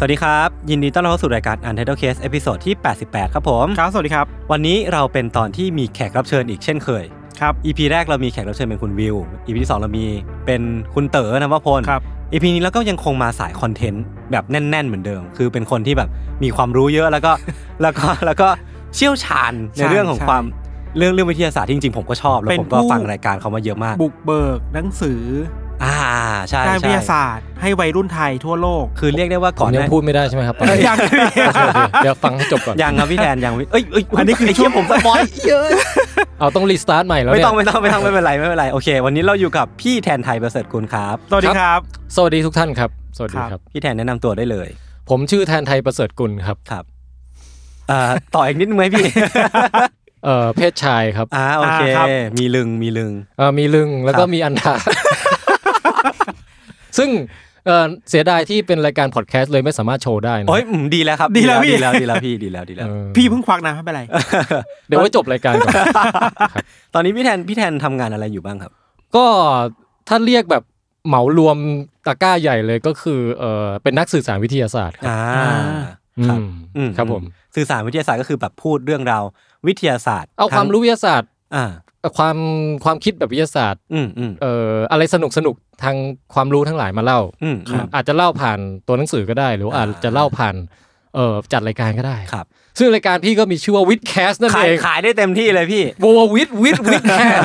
สวัสดีครับ ยินดีต้อนรับเข้าสู่รายการ Untitled Case episode ที่ 88 ครับผมครับสวัสดีครับ วันนี้เราเป็นตอนที่มีแขกรับเชิญอีกเช่นเคยครับ EP แรกเรามีแขกรับเชิญเป็นคุณวิว EP ที่สองเรามีเป็นคุณเต๋อนวพลครับ EP นี้เราก็ยังคงมาสาย content แบบแน่น ๆ เหมือนเดิม คือเป็นคนที่แบบมีความรู้เยอะแล้วก็แล้วก็แล้วก็เชี่ยวชาญในใช่เรื่องของใช่ความเรื่องเรื่องวิทยาศาสตร์ที่จริงๆผมก็ชอบแล้วเป็นผมก็ผู้ฟังรายการเขามาเยอะมาก บุกเบิกหนังสือ อ่าใช่ด้านวิใช่ทยาศาสตร์ให้วัยรุ่นไทยทั่วโลก คือเรียกได้ว่าผก่อนมยังหน้า พูดไม่ได้ใช่ไหมครับตอนเอ้ยนี้ยัง โอเคโอเคเดี๋ยวฟังให้จบก่อนยังครับพี่แทนยังไม่เอ้ยเอ้ยอันนี้คือไเหี้ยช่วงผมสปอยเยอะเอาต้องรีสตาร์ทใหม่แล้วไม่เนี่ต้องย ไม่ต้องไม่ต้องไม่เป็นไรไม่เป็นไรโอเค วันนี้เราอยู่กับพี่แทนไทยประเสริฐกุลครับ สวัสดีครับ สวัสดีทุกท่านครับ สวัสดีครับครับพี่แทนแนะนำตัวได้เลยผมชื่อแทนไทยประเสริฐกุลครับครับเอ่อต่ออีกนิดนึงไหมพี่ เอ่อเพศชายครับอ่าโอเค อ่าครับ มีลึงมีลึง เอ่อมีลึงแล้วก็ครับมีอันดา ซึ่งเอ่อเสียดายที่เป็นรายการพอดแคสต์เลยไม่สามารถโชว์ได้นะโอ้ยอืมดีแล้วครับดีแล้วพี่ดีแล้วดีแล้วพี่ดีแล้วดีแล้วเออพี่เพิ่งควักนะไม่เป็นไร เดี๋ยวไว้จบรายการก่อนตอนนี้พี่แทนพี่แทนทำงานอะไรอยู่บ้างครับ ก็ถ้าเรียกแบบเหมารวมตะกร้าใหญ่เลยก็คือเอ่อเป็นนักสื่อสารวิทยาศาสตร์ครับอ่าอืครับมอืมครับผมสื่อสารวิทยาศาสตร์ก็คือแบบพูดเรื่องราววิทยาศาสตร์ เอาความรู้วิทยาศาสตร์อ่า ความความคิดแบบวิทยาศาสตร์อืมอืมเอ่ออะไรสนุกสนุกทางความรู้ทั้งหลายมาเล่าอืมอืมอาจจะเล่าผ่านตัวหนังสือก็ได้ หรือว่าอ่าอาจจะเล่าผ่านเอ่อจัดรายการก็ได้ครับ ซึ่งรายการพี่ก็มีชื่อว่าวิดแคสนั่นขายเองขายได้เต็มที่เลยพี่วววิดวิดวิดแคส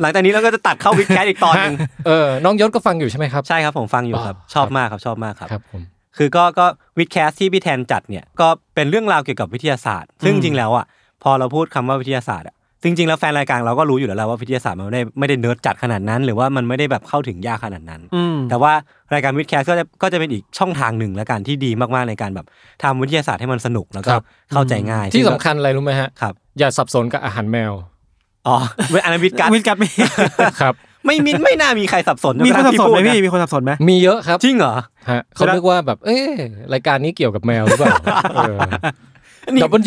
หลังจากนี้เราก็จะตัดเข้าวิดแคสอีกตอนหนึงเออน้องยศก็ฟังอยู่ใช่ไหมครับใช่ครับผมฟังอยู่ครับอ๋อชอบมากครับชอบมากครับครับผมคือก็ก็ WiTcast ที่พี่แทนจัดเนี่ยก็เป็นเรื่องราวเกี่ยวกับวิทยาศาสตร์ ซึ่งจริงๆแล้วอะพอเราพูดคำว่าวิทยาศาสตร์อะ จริงๆแล้วแฟนรายการเราก็รู้อยู่แล้วแหละว่าวิทยาศาสตร์มันไม่ได้ไม่ได้เนิร์ดจัดขนาดนั้น หรือว่ามันไม่ได้แบบเข้าถึงยากขนาดนั้นอืมแต่ว่ารายการ WiTcast ก็จะก็จะเป็นอีกช่องทางหนึ่งแล้วกันที่ดีมากๆในการแบบทำวิทยาศาสตร์ให้มันสนุกแล้วก็เข้าใจง่าย ที่สำคัญอะไรรู้ไหมฮะครับอย่าสับสนกับอาหารแมวอ๋อเว้ยอันนั้นวิดการวิทย์กัดมีครับไม่มีไม่น่ามีใครสับสนมีคนสับสนไหมจกระทั่งพี่พูดะมีคนสับสนไหมมีเยอะครับจริงเหรอฮะเขานึกว่าแบบเอ๊ะรายการนี้เกี่ยวกับแมวหรือเปล่าเออนี่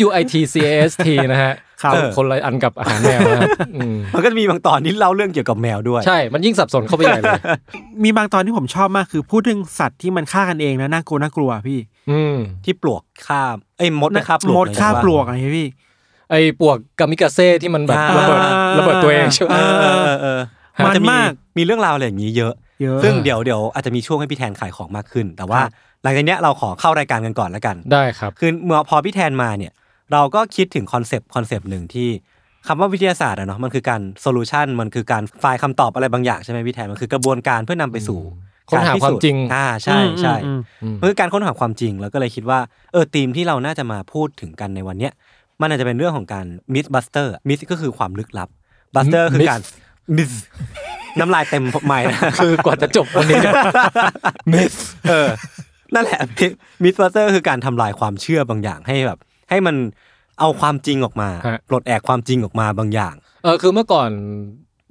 W I T C A S T นะฮะครับคนคนละอันกับอาหารแมวนะครับอืมมันก็จะมีบางตอนที่เล่าเรื่องเกี่ยวกับแมวด้วย ใช่ มันยิ่งสับสนเข้าไปใหญ่เลย มีบางตอนที่ผมชอบมากคือพูดถึงสัตว์ที่มันฆ่ากันเองนะน่ากลัวน่ากลัวพี่อืมที่ปลวกข้ามเอ้ยมดนะคาบปลวกมดฆ่าเลยนะปลวกอะไรพี่ ไอ้ปวกกามิกาเซ่ที่มันแบบอ่าระเบิดระเบิดตัวเองใช่ไหมเออเออเออเออมันจะมีมากมีเรื่องราวอะไรอย่างนี้เยอะเยอะ ซึ่งเดี๋ยวเดี๋ยวอาจจะมีช่วงให้พี่แทนขายของมากขึ้น แต่ว่าครับ หลังจากเนี้ยเราขอเข้ารายการกันก่อนแล้วกัน ได้ครับ คือเมื่อพอพี่แทนมาเนี่ย เราก็คิดถึง concept concept หนึ่งที่คำว่าวิทยาศาสตร์อะเนาะมันคือการ solution มันคือการไฟล์คำตอบอะไรบางอย่างใช่ไหมพี่แทนมันคือกระบวนการเพื่อนำไปสู่ค้นหาการพิความสูจน์จริงอ่าใช่ใช่อืมอืมมันคือการค้นหาความจริง แล้วก็เลยคิดว่าเออธีมที่เราน่าจะมาพูดถึงกันในวันเนี้ยมันอาจจะเป็นเรื่องของการmyth buster myth ก็คือความลึกลับ buster คือการ myth น้ำลายเต็มไมค์นะคือกว่าจะจบวันนี้เนี่ย myth เออ นั่นแหละ myth buster คือการทำลายความเชื่อบางอย่างให้แบบ ให้มันเอาความจริงออกมาฮะปลดแอกความจริงออกมาบางอย่าง เออคือเมื่อก่อน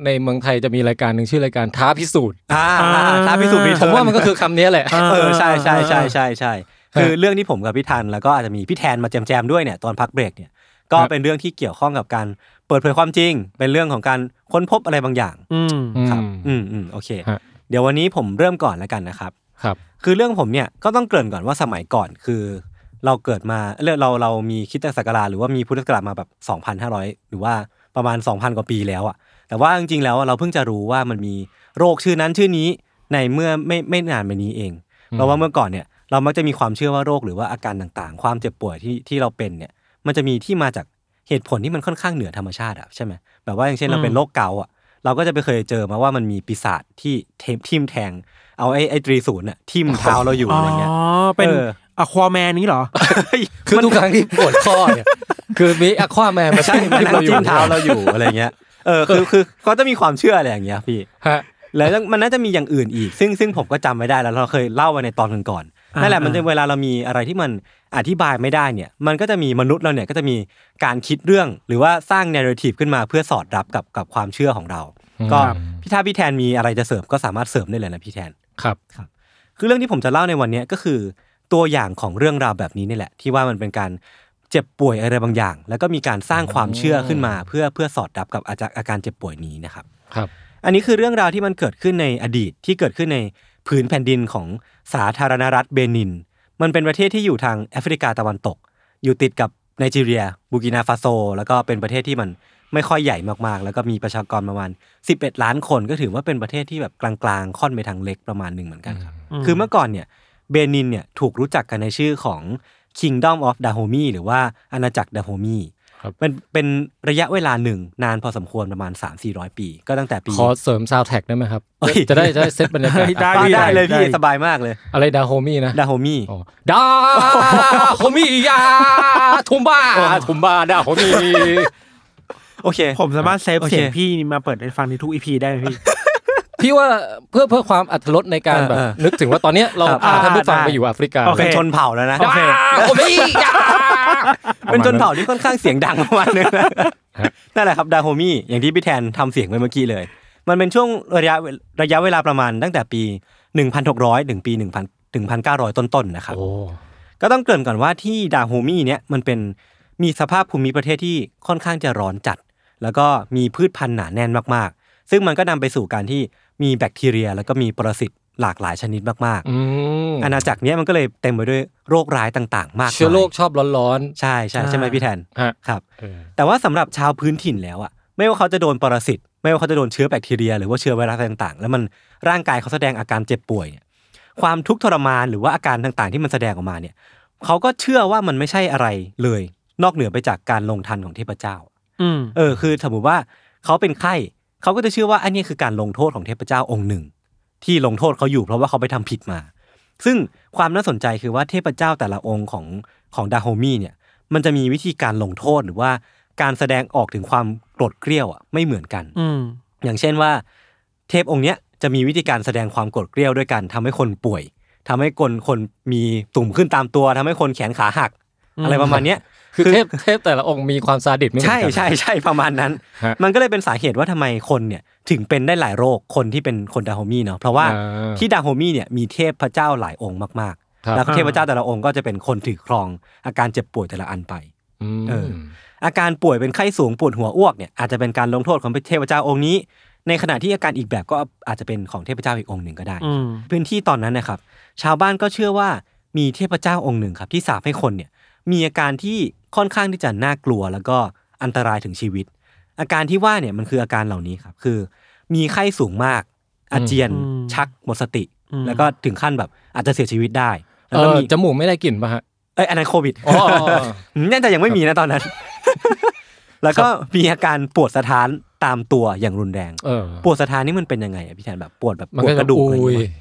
ในเมืองไทยจะมีรายการหนึ่งชื่อรายการท้าพิสูจน์อ่าท้าพิสูจน์รีผเทิมร์ว่ามันก็คือคำนี้แหละเออใช่ใช่ใช่ใช่ใช่คือเรื่องที่ผมกับพี่ทันแล้วก็อาจจะมีพี่แทนมาแจมๆด้วยเนี่ยตอนพักเบรกเนี่ยก็ครับเป็นเรื่องที่เกี่ยวข้องกับการเปิดเผยความจริง เป็นเรื่องของการค้นพบอะไรบางอย่าง อืมครับ อืมอืมอืมโอเคฮะเดี๋ยววันนี้ผมเริ่มก่อนแล้วกันนะครับ ครับ คือเรื่องผมเนี่ยก็ต้องเกริ่นก่อนว่าสมัยก่อนคือ เราเกิดมาเรื่องเราเรามีคริดศักราชหรือว่ามีพุทธศักราชมาแบบ2,500 หรือว่าประมาณ 2,000 กว่าปีแล้วอะแต่ว่าจริงๆแล้วเราเพิ่งจะรู้ว่ามันมีโรคชื่อนั้นชื่อนี้ในเมื่อไม่ไม่นานมานี้เอง เพราะว่าเมื่อก่อนเนี่ยเรามักจะมีความเชื่อว่าโรคหรือว่าอาการต่างๆ ความเจ็บป่วยที่ที่เราเป็นเนี่ย มันจะมีที่มาจากเหตุผลที่มันค่อนข้างเหนือธรรมชาติอะใช่ไหมแบบว่าอย่างเช่นเราอืมเป็นโรคเกาต์อะเราก็จะไปเคยเจอมาว่ามันมีปีศาจที่เทมทิมแทง เอาไอ้ไอ้ตรีศูนย์อะทิมเท้าเราอยู่อ๋ออะไรเงี้ยเป็นเอออะควาแมนนี้เหรอ คือทุกครั้งที่ปวดข้อเนี่ยคือมีอะควาแมนมาใช่ที่มันที่นั่เรางอยู่จิ้มเท้าเราอยู่อะไรเงี้ยเออคือคือเขาจะมีความเชื่ออะไรอย่างเงี้ยพี่ฮะแล้วมันน่าจะมีอย่างอื่นอีก ซึ่งซึ่งผมก็จำไม่ได้แล้วเราเคยเล่าไปในตอนก่อนๆอ่านั่นแหละอ่ามัมันจะเวลาเรามีอะไรที่มันอธิบายไม่ได้เนี่ยมันก็จะมีมนุษย์เราเนี่ยก็จะมีการคิดเรื่อง หรือว่าสร้าง narrative ขึ้นมาเพื่อสอดรับกับกับความเชื่อของเรา ก็พี่ถ้าพี่แทนมีอะไรจะเสริมก็สามารถเสริมได้เลยนะพี่แทน ครับ คือเรื่องที่ผมจะเล่าในวันเนี้ยก็คือ ตัวอย่างของเรื่องราวแบบนี้นี่แหละ ที่ว่ามันเป็นการเจ็บป่วยอะไรบางอย่าง แล้วก็มีการสร้างความเชื่อขึ้นมา เพื่อเพื่อสอดรับกับอาจากอาการเจ็บป่วยนี้นะครับครับ อันนี้คือเรื่องราวที่มันเกิดขึ้นในอดีตที่เกิดขึ้นในผืนแผ่นดินของสาธารณรัฐเบนิน มันเป็นประเทศที่อยู่ทางแอฟริกาตะวันตก อยู่ติดกับไนจีเรีย บูกินาฟาโซ แล้วก็เป็นประเทศที่มัน ไม่ค่อยใหญ่มากๆ แล้วก็มีประชากรประมาณ 11 ล้านคนก็ถือว่าเป็นประเทศที่แบบกลางๆ ค่อนไปทางเล็กประมาณหนึ่งเหมือนกันครับอืมคือเมื่อก่อนเนี่ยเบนินเนี่ยถูกรู้จักกันในชื่อของ Kingdom of Dahomey หรือว่าอาณาจักรดาโฮมีครับเป็นเป็นระยะเวลาหนึ่งนานพอสมควรประมาณ 3-400 ปี ก็ตั้งแต่ปี ขอเสริมซาวแท็กได้ไหมครับเอ้ยจะได้จะได้เซตบรรยากาศได้ได้พี่ได้เลยพี่ได้สบายมากเลย อะไรดาโฮมี่นะดาโฮมีอ๋อดาโฮมี่ยาทุมบ้าทุมบ้าดาโฮมี่ โอเค ผมสามารถ save โอเคเสียงพี่มาเปิดให้ฟังในทุก EP ได้ไหมพี่ พี่ว่าเพื่อเพื่อความอัตรสในการแบบเออเออนึกถึงว่าตอนเนี้ยเราครับพาท่านผู้ฟังได้ไปอยู่แอฟริกาโอเคเป็นชนเผ่าแล้วนะดาโฮมี่ยาเป็นชนเผ่าที่ค่อนข้างเสียงดังประมาณนึงนะนั่นแหละครับดาโฮมีอย่างที่พี่แทนทำเสียงไปเมื่อกี้เลย มันเป็นช่วงระยะระยะเวลาประมาณตั้งแต่ปี 1,600 ถึงปี 1,000ถึง1,900 ต้นๆนะครับโอ้ก็ต้องเกริ่นก่อนว่าที่ดาโฮมีเนี่ยมันเป็นมีสภาพภูมิประเทศที่ค่อนข้างจะร้อนจัด แล้วก็มีพืชพันธุ์หนาแน่นมากๆ ซึ่งมันก็นำไปสู่การที่มีแบคทีเรีย แล้วก็มีปรสิตหลากหลายชนิดมากอืมๆอาณาจักรเนี้ยมันก็เลยเต็มไปด้วยโรคร้ายต่างๆ มากมายเชื้อโรคชอบร้อนใช่ใช่ใช่ไหมพี่แทนๆฮะครับเออแต่ว่าสำหรับชาวพื้นถิ่นแล้วอะ ไม่ว่าเขาจะโดนปรสิต ไม่ว่าเขาจะโดนเชื้อแบคทีเรีย หรือว่าเชื้อไวรัสต่างๆ แล้วมันร่างกายเขาแสดงอาการเจ็บป่วยเนี่ย ความทุกข์ทรมานหรือว่าอาการต่างๆ ที่มันแสดงออกมาเนี่ย เขาก็เชื่อว่ามันไม่ใช่อะไรเลย นอกเหนือไปจากการลงทันของเทพเจ้าอืม เออคือสมมติว่าเขาเป็นไข้เขาก็จะเชื่อว่าอันนี้คือการลงโทษของเทพเจ้าองค์หนึ่ง ที่ลงโทษเขาอยู่เพราะว่าเขาไปทำผิดมา ซึ่งความน่าสนใจคือว่าเทพเจ้าแต่ละองค์ของของดาโฮมีเนี่ย มันจะมีวิธีการลงโทษหรือว่าการแสดงออกถึงความโกรธเกรี้ยวอะไม่เหมือนกัน อืมอย่างเช่นว่า เทพองค์เนี้ยจะมีวิธีการแสดงความโกรธเกรี้ยวด้วยกันทำให้คนป่วยทำให้คนคนมีตุ่มขึ้นตามตัวทำให้คนแขนขาหักอืมอะไรประมาณเนี้ย คือเทพเทพแต่ละองค์มีความซาดิสไม่เหมือนใช่กัน ใช่ใช่ประมาณนั้น ฮะมันก็เลยเป็นสาเหตุว่าทำไมคนเนี่ยถึงเป็นได้หลายโรคคนที่เป็นคนดาโฮมีเนาะเพราะว่าอ่าที่ดาโฮมีเนี่ยมีเทพพระเจ้าหลายองค์มากครับ ๆ แล้วเทพเจ้าแต่ละองค์ก็จะเป็นคนถือครองอาการเจ็บป่วยแต่ละอันไปมเออ อาการป่วยเป็นไข้สูงปวดหัวอ้วกเนี่ยอาจจะเป็นการลงโทษของเทพเจ้าองค์นี้ ในขณะที่อาการอีกแบบก็อาจจะเป็นของเทพเจ้าอีกองค์หนึ่งก็ได้ อืม พื้นที่ตอนนั้นนะครับ ชาวบ้านก็เชื่อว่ามีเทพเจ้าองค์หนึ่งครับ ที่สาปให้คนเนี่ยมีอาการที่ค่อนข้างที่จะน่ากลัวแล้วก็อันตรายถึงชีวิต อาการที่ว่าเนี่ยมันคืออาการเหล่านี้ครับ คือ มีไข้สูงมาก อาเจียนอืมชักหมดสติอืมแล้วก็ถึงขั้นแบบอาจจะเสียชีวิตได้เอแล้วก็อมีจมูกไม่ได้กลิ่นป่ะฮะเอ้ยอันนั้นโควิดอ๋ออ๋ออ๋อน่าจะยังไม่มีนะตอนนั้น แล้วก็มีอาการปวดสะท้านตามตัวอย่างรุนแรงเออปวดสะท้านนี่มันเป็นยังไงอะพี่แทนแบบปวดแบบมันปวดก็กจะระดูกอะไรอย่างอุ้ยเงี้ย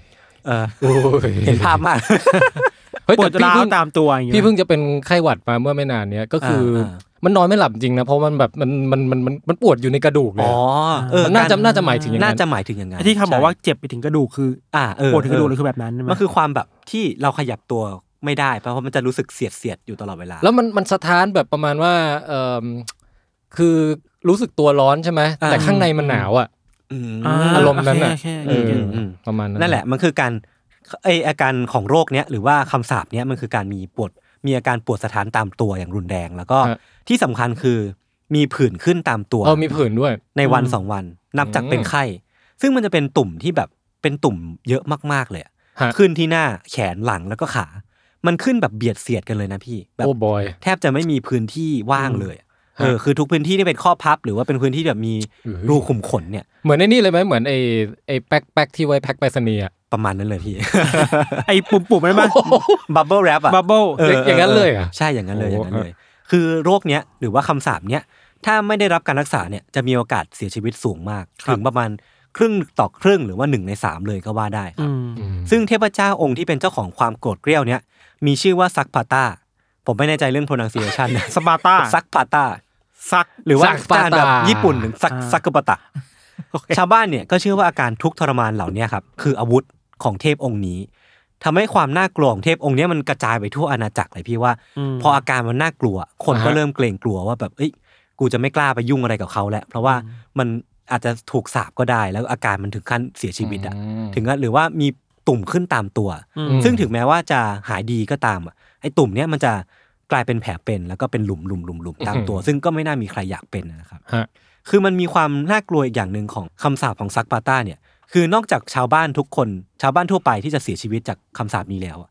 เอออุ้ยเห็นภาพมาก เฮ้ยปวแต่ดพี่ร้าวเพิ่งตามตัวอย่างเงี้ยพี่เพิ่งจะเป็นไข้หวัดมาเมื่อไม่นานเนี้ยก็คืออามันนอนไม่หลับจริงนะเพราะมันแบบมันมันมันมันมันปวดอยู่ในกระดูกเลอ๋ยอเออมันน่าจะกรน่าจะหมายถึงอย่างนั้นน่าจะหมายถึงอย่างนั้นไอ้ที่เขาบอกว่าเจ็บไปถึงกระดูกคือ อ่าเออปวดถึงกระดูกเลยเอคือแบบนั้นใช่ไหมมันคือความแบบที่เราขยับตัวไม่ได้เพราะว่ามันจะรู้สึกเสียดเสียดๆอยู่ตลอดเวลา แล้วมันมันสะท้านแบบประมาณว่าเออคือรู้สึกตัวร้อนใช่ไหมอ่าแต่ข้างในมันหนาวอะอืมาอารมณ์นั้นน่ะโอเคเอโอเคอโอเคอประมาณนั้นนั่นแหละมันคือการ ไออาการของโรคเนี้ยหรือว่าคำสาปเนี้ยมันคือการมีปวดมีอาการปวดสถานตามตัวอย่างรุนแรง แล้วก็ที่สำคัญคือมีผื่นขึ้นตามตัวเออมีผื่นด้วย ในวันอืมสองวัน นับจากอืมเป็นไข้ ซึ่งมันจะเป็นตุ่มที่แบบเป็นตุ่มเยอะมากๆเลยอะฮะขึ้นที่หน้าแขนหลังแล้วก็ขา มันขึ้นแบบเบียดเสียดกันเลยนะพี่แบบ oh boy แทบจะไม่มีพื้นที่ว่างเลยอะฮะเออคือทุกพื้นที่ที่เป็นข้อพับ หรือว่าเป็นพื้นที่แบบมีอื้อรูขุมขนเนี่ยเหมือนไอ้นี่เลยไหมเหมือนไอ้ไอ้ pack pack ที่ไว้แพ็คไปรษณีย์อะ ประมาณนั้นเลยพี่ ไอ้ปุ่มปุ่มๆนั่นปะ bubble wrap อะ bubbleเอออย่างนั้นเลยเหรอใช่อย่างนั้นเลยโอ้อย่างนั้นเลย คือโรคเนี้ยหรือว่าคำสาปเนี้ยถ้าไม่ได้รับการรักษาเนี่ยจะมีโอกาสเสียชีวิตสูงมากครับถึงประมาณครึ่งต่อครึ่งหรือว่าหนึ่งในสามเลยก็ว่าได้คอืรับมซึ่งเทพเจ้าองค์ที่เป็นเจ้าของความโกรธเกรี้ยวเนี้ยมีชื่อว่าซักพาตาผมไม่แน่ใจเรื่อง pronunciation นะสปาร์ตาซักพาตาซักหรือว่าซักปาตาการแบบญี่ปุ่นถึงซักอ่าซักกปะตะชาวบ้านเนี่ยก็เชื่อว่าอาการทุกข์ทรมานเหล่าเนี้ยครับคืออาวุธ ของเทพองค์นี้ทำให้ความน่ากลัวของเทพองค์เนี้ยมันกระจายไปทั่วอาณาจักรเลยพี่ว่ามพออาการมันน่ากลัว คนก็อ่าฮะเริ่มเกรงกลัวว่าแบบเอ้ยกูจะไม่กล้าไปยุ่งอะไรกับเขาแล้ว เพราะว่ามันอาจจะถูกสาปก็ได้ แล้วอาการมันถึงขั้นเสียชีวิตอะมถึงกับหรือว่ามีตุ่มขึ้นตามตัวอืมซึ่งถึงแม้ว่าจะหายดีก็ตามอะไอ้ตุ่มเนี้ยมันจะกลายเป็นแผลเป็นแล้วก็เป็นหลุมหลุมหลุมหลุมตามตัว ซึ่งก็ไม่น่ามีใครอยากเป็นนะครับฮะคือมันมีความน่ากลัวอีกอย่างหนึ่งของคำสาปของซักปาต้าเนี่ย คือนอกจากชาวบ้านทุกคน ชาวบ้านทั่วไปที่จะเสียชีวิตจากคำสาปนี้แล้วอะ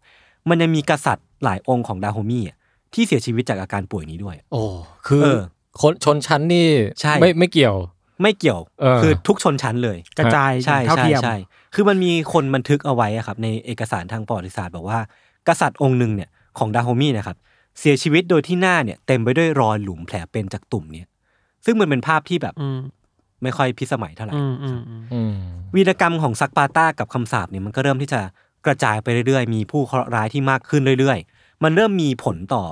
มันยังมีกษัตริย์หลายองค์ของดาโฮมี่อะที่เสียชีวิตจากอาการป่วยนี้ด้วย โอ้คือเออคนชนชั้นนี่ใช่ไม่ไม่เกี่ยว ไม่เกี่ยวเออคือทุกชนชั้นเลย กระจายใช่เท่าใช่เทียมใช่คือมันมีคนบันทึกเอาไว้อะครับ ในเอกสารทางประวัติศาสตร์บอกว่า กษัตริย์องค์หนึ่งเนี่ยของดาโฮมี่นะครับเสียชีวิตโดยที่หน้าเนี่ยเต็มไปด้วยรอยหลุมแผลเป็นจากตุ่มเนี่ยซึ่งมันเป็นภาพที่แบบอืม ไม่ค่อยพิสมัยเท่าไหร่อืมอืมอืมอืมวีรกรรมของซักปาต้ากับคำสาปเนี่ยมันก็เริ่มที่จะกระจายไปเรื่อยๆ มีผู้เคราะห์ร้ายที่มากขึ้นเรื่อยๆ มันเริ่มมีผลต่อ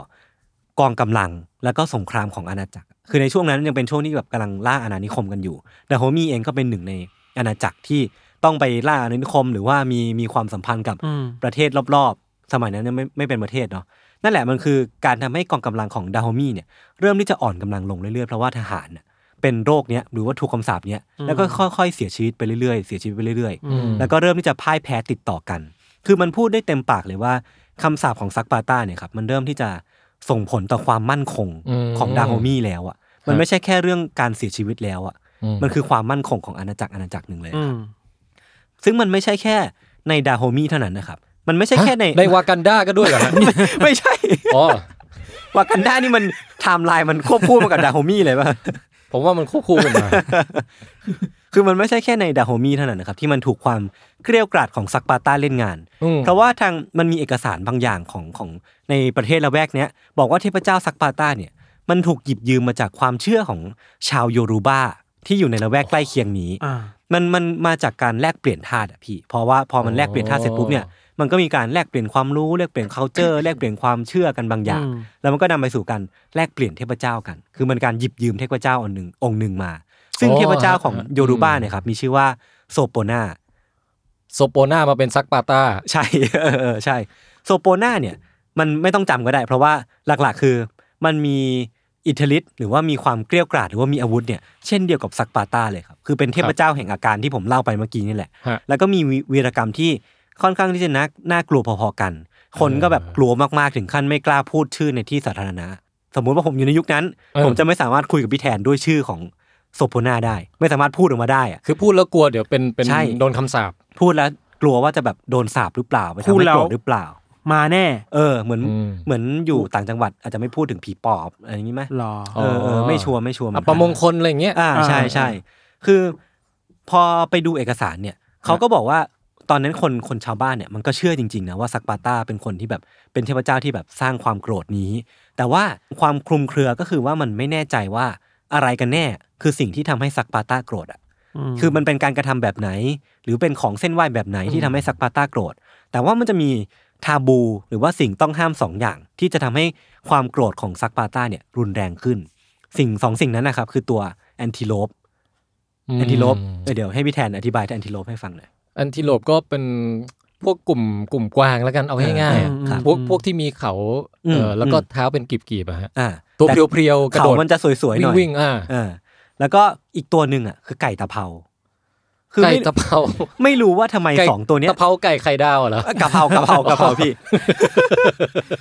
กองกำลังแล้วก็สงครามของอาณาจักร คือในช่วงนั้นยังเป็นช่วงที่แบบกำลังล่าอาณานิคมกันอยู่ดาโฮมีเองก็เป็นหนึ่งในอาณาจักรที่ต้องไปล่าอาณานิคม หรือว่ามีมีความสัมพันธ์กับอืมประเทศรอบๆ สมัยนั้นยังไม่ไม่เป็นประเทศเนาะ นั่นแหละมันคือการทำให้กองกำลังของดาโฮมีเนี่ยเริ่มที่จะอ่อนกำลังลงเรื่อยๆ เพราะว่าทหารน่ะ เป็นโรคเนี้ยหรือว่าถูกคำสาปเนี้ยแล้วก็ค่อยๆเสียชีวิตไปเรื่อยๆ เสียชีวิตไปเรื่อยอืมๆแล้วก็เริ่มที่จะพ่ายแพ้ติดต่อกัน คือมันพูดได้เต็มปากเลยว่าคำสาปของซักปาต้าเนี่ยครับมันเริ่มที่จะส่งผลต่อความมั่นคงอืมของดาโฮมีแล้วอะ มันไม่ใช่แค่เรื่องการเสียชีวิตแล้วอะอืมมันคือความมั่นคงของอาณาจักรอาณาจักรหนึ่งเลยอืมซึ่งมันไม่ใช่แค่ในดาโฮมีเท่านั้นนะครับ มันไม่ใช่แค่ในในวากันดาก็ด้วยเหรอฮะไม่ใช่อ๋อวากันดานี่มันไทม์ไลน์มันควบคู่มากับดาโฮมี่เลยป่ะ ผมว่ามันควบคู่กันมา คือมันไม่ใช่แค่ในดาโฮมี่เท่านั้นนะครับ ที่มันถูกความเกลียวกราดของซักปาต้าเล่นงานอืมเพราะว่าทางมันมีเอกสารบางอย่างของของในประเทศละแวกเนี้ยบอกว่าเทพเจ้าซักปาต้าเนี่ย มันถูกหยิบยืมมาจากความเชื่อของชาวโยรูบาที่อยู่ในละแวกใกล้เคียงนี้อ่ามันมันมาจากการแลกเปลี่ยนธาตุอะพี่ เพราะว่าพอมันแลกเปลี่ยนธาตุเสร็จปุ๊บเนี่ย มันก็มีการแลกเปลี่ยนความรู้แลกเปลี่ยน culture แลกเปลี่ยนความเชื่อกันบางอย่างอืมแล้วมันก็นำไปสู่การแลกเปลี่ยนเทพเจ้ากัน คือมันการหยิบยืมเทพเจ้าองค์หนึ่งองค์หนึ่งมา ซึ่งอ๋อเทพเจ้าของฮะโยรูบาเนี่ยครับมีชื่อว่าโซโปนาโซโปนามาเป็นซักปาต้าใช่เออเออใช่โซโปนาเนี่ยมันไม่ต้องจำก็ได้ เพราะว่าหลักๆ คือมันมีอิทธิฤทธิ์หรือว่ามีความเกลี้ยวกราดหรือว่ามีอาวุธเนี่ยเช่นเดียวกับซักปาต้าเลยครับคือเป็นเทพเจ้าแห่งอาการที่ผมเล่าไปเมื่อกี้นี่แหละฮะแล้วก็มีวีวีรกรรมที่ ค่อนข้างที่จะน่าน่ากลัวพอๆกัน คนก็แบบกลัวมากๆถึงขั้นไม่กล้าพูดชื่อในที่สาธารณะ สมมุติว่าผมอยู่ในยุคนั้นเออผมจะไม่สามารถคุยกับพี่แทนด้วยชื่อของโซโพนาได้ ไม่สามารถพูดออกมาได้อะคือพูดแล้วกลัวเดี๋ยวเป็นเป็นใช่โดนคำสาปพูดแล้วกลัวว่าจะแบบโดนสาปหรือเปล่าไปทำพูดให้แล้วโกรธหรือเปล่า มาแน่ เออ เหมือนอืมเหมือนอยู่ต่างจังหวัดอาจจะไม่พูดถึงผีปอบอะไรอย่างนี้ไหมหรอเออเออไม่ชัวร์ไม่ชัวร์เหมือัอนปกันมงคลอะไรอย่างเงี้ยอ่าใช่ใช่คือพอไปดูเอกสารเนี่ยเขาก็บอกว่า ตอนนั้นคนคนชาวบ้านเนี่ยมันก็เชื่อจริงๆนะว่าซักปาต้าเป็นคนที่แบบเป็นเทพเจ้าที่แบบสร้างความโกรธนี้ แต่ว่าความคลุมเครือก็คือว่ามันไม่แน่ใจว่าอะไรกันแน่ คือสิ่งที่ทำให้ซักปาต้าโกรธอะมคือมันเป็นการกระทำแบบไหน หรือเป็นของเซ่นไหว้แบบไหนที่ทำให้ซักปาต้าโกรธ แต่ว่ามันจะมี taboo หรือว่าสิ่งต้องห้ามสองอย่าง ที่จะทำให้ความโกรธของซักปาต้าเนี่ยรุนแรงขึ้น สิ่งสองสิ่งนั้นนะครับคือตัว antelope antelope เดี๋ยวให้พี่แทนอธิบาย antelope ให้ฟังหน่อยแอนติโลปก็เป็นพวกกลุ่มกลุ่มกวางแล้วกันเอาง่ายๆอะอืมครับพวกพวกที่มีเขาอืมเออแล้วก็อืมเท้าเป็นกีบๆอะฮะอ่าตัวแต่เพรียวๆกระเขาโดดมันจะสวยๆหน่อยวิ่งๆอ่าเออแล้วก็อีกตัวหนึ่งอะคือไก่ตะเภาคือไก่ไม่ตะเภาไม่รู้ว่าทำไมไก่สองตัวเนี้ยตะเภาไก่ไข่ดาวเหรอกะเพรากะเพรากะเพราพี่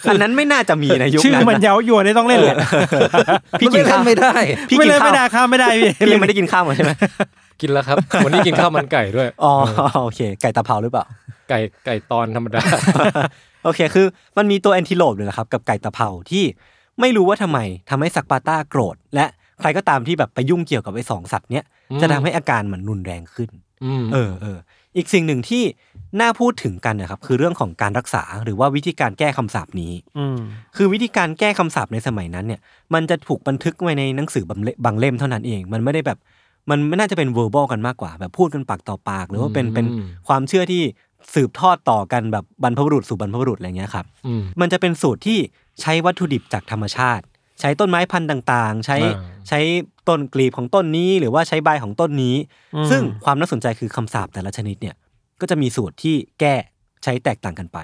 อันนั้นไม่น่าจะมีในยุคชื่อนั้นมันนะเย้ายวนได้ต้องเล่นแหละพี่กินข้าวไม่ได้ พี่ไม่กินเล่นข้าวไม่ได้ข้ามไม่ได้พี่พี่ยังไม่ได้กินข้าวมาใช่ไหม กินแล้วครับ วันนี้กินข้าวมันไก่ด้วยอ๋อโอเค ไก่ตะเภาหรือเปล่า ไก่ไก่ตอนธรรมดา โอเค คือมันมีตัวแอนติโลปเลยนะครับ กับไก่ตะเภาที่ไม่รู้ว่าทำไมทำให้สักปาต้าโกรธ และใครก็ตามที่แบบไปยุ่งเกี่ยวกับไอ้สองสัตว์เนี้ยอืมจะทำให้อาการมันรุนแรงขึ้นอืมเออเอออีกสิ่งหนึ่งที่น่าพูดถึงกันนะครับ คือเรื่องของการรักษาหรือว่าวิธีการแก้คำสาปนี้อืมคือวิธีการแก้คำสาปในสมัยนั้นเนี่ย มันจะถูกบันทึกไว้ในหนังสือบางเล่มบางเล่มเท่านั้นเอง มันไม่ได้แบบ มันไม่น่าจะเป็น verbal กันมากกว่า แบบพูดกันปากต่อปาก หรือว่าเป็นอืมเป็นความเชื่อที่สืบทอดต่อกันแบบบรรพบุรุษสู่บรรพบุรุษอะไรเงี้ยครับอืมมันจะเป็นสูตรที่ใช้วัตถุดิบจากธรรมชาติ ใช้ต้นไม้พันธุ์ต่างๆ ใช้อ่าใช้ต้นกลีบของต้นนี้ หรือว่าใช้ใบของต้นนี้อืมซึ่งความน่าสนใจคือคำสาปแต่ละชนิดเนี่ยก็จะมีสูตรที่แก้ใช้แตกต่างกันไป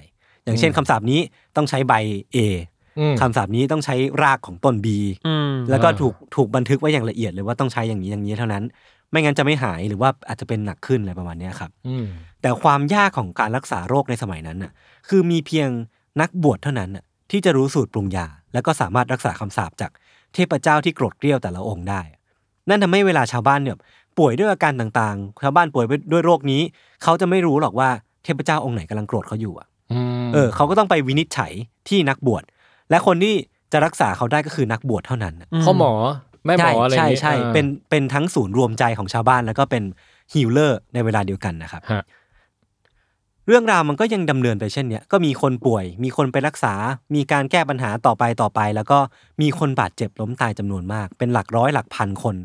อย่างเช่นคำสาปนี้ต้องใช้ใบ A อืม คำสาปนี้ต้องใช้รากของต้น B อืมแล้วก็อ่าถูกถูกบันทึกไว้อย่างละเอียดเลยว่าต้องใช้อย่างนี้อย่างนี้เท่านั้น ไม่งั้นจะไม่หายหรือว่าอาจจะเป็นหนักขึ้นอะไรประมาณเนี้ยครับอืมแต่ความยากของการรักษาโรคในสมัยนั้นน่ะ คือมีเพียงนักบวชเท่านั้นน่ะที่จะรู้สูตรปรุงยา แล้วก็สามารถรักษาคำสาปจากเทพเจ้าที่โกรธเกรี้ยวแต่ละองค์ได้ นั่นทำให้เวลาชาวบ้านเนี่ยป่วยด้วยอาการต่างๆ ชาวบ้านป่วยด้วยโรคนี้ เขาจะไม่รู้หรอกว่าเทพเจ้าองค์ไหนกำลังโกรธเขาอยู่อะอืมเออเขาก็ต้องไปวินิจฉัยที่นักบวช และคนที่จะรักษาเขาได้ก็คือนักบวชเท่านั้นน่ะพ่อหมอแม่หมออะไรอย่างใช่งี้ใช่อ่าเป็นเป็นทั้งศูนย์รวมใจของชาวบ้านแล้วก็เป็นฮีลเลอร์ในเวลาเดียวกันนะครับฮะเรื่องราวมันก็ยังดำเนินไปเช่นเนี้ยก็มีคนป่วย มีคนไปรักษา มีการแก้ปัญหาต่อไปต่อไป แล้วก็มีคนบาดเจ็บล้มตายจำนวนมาก เป็นหลักร้อยหลักพันคน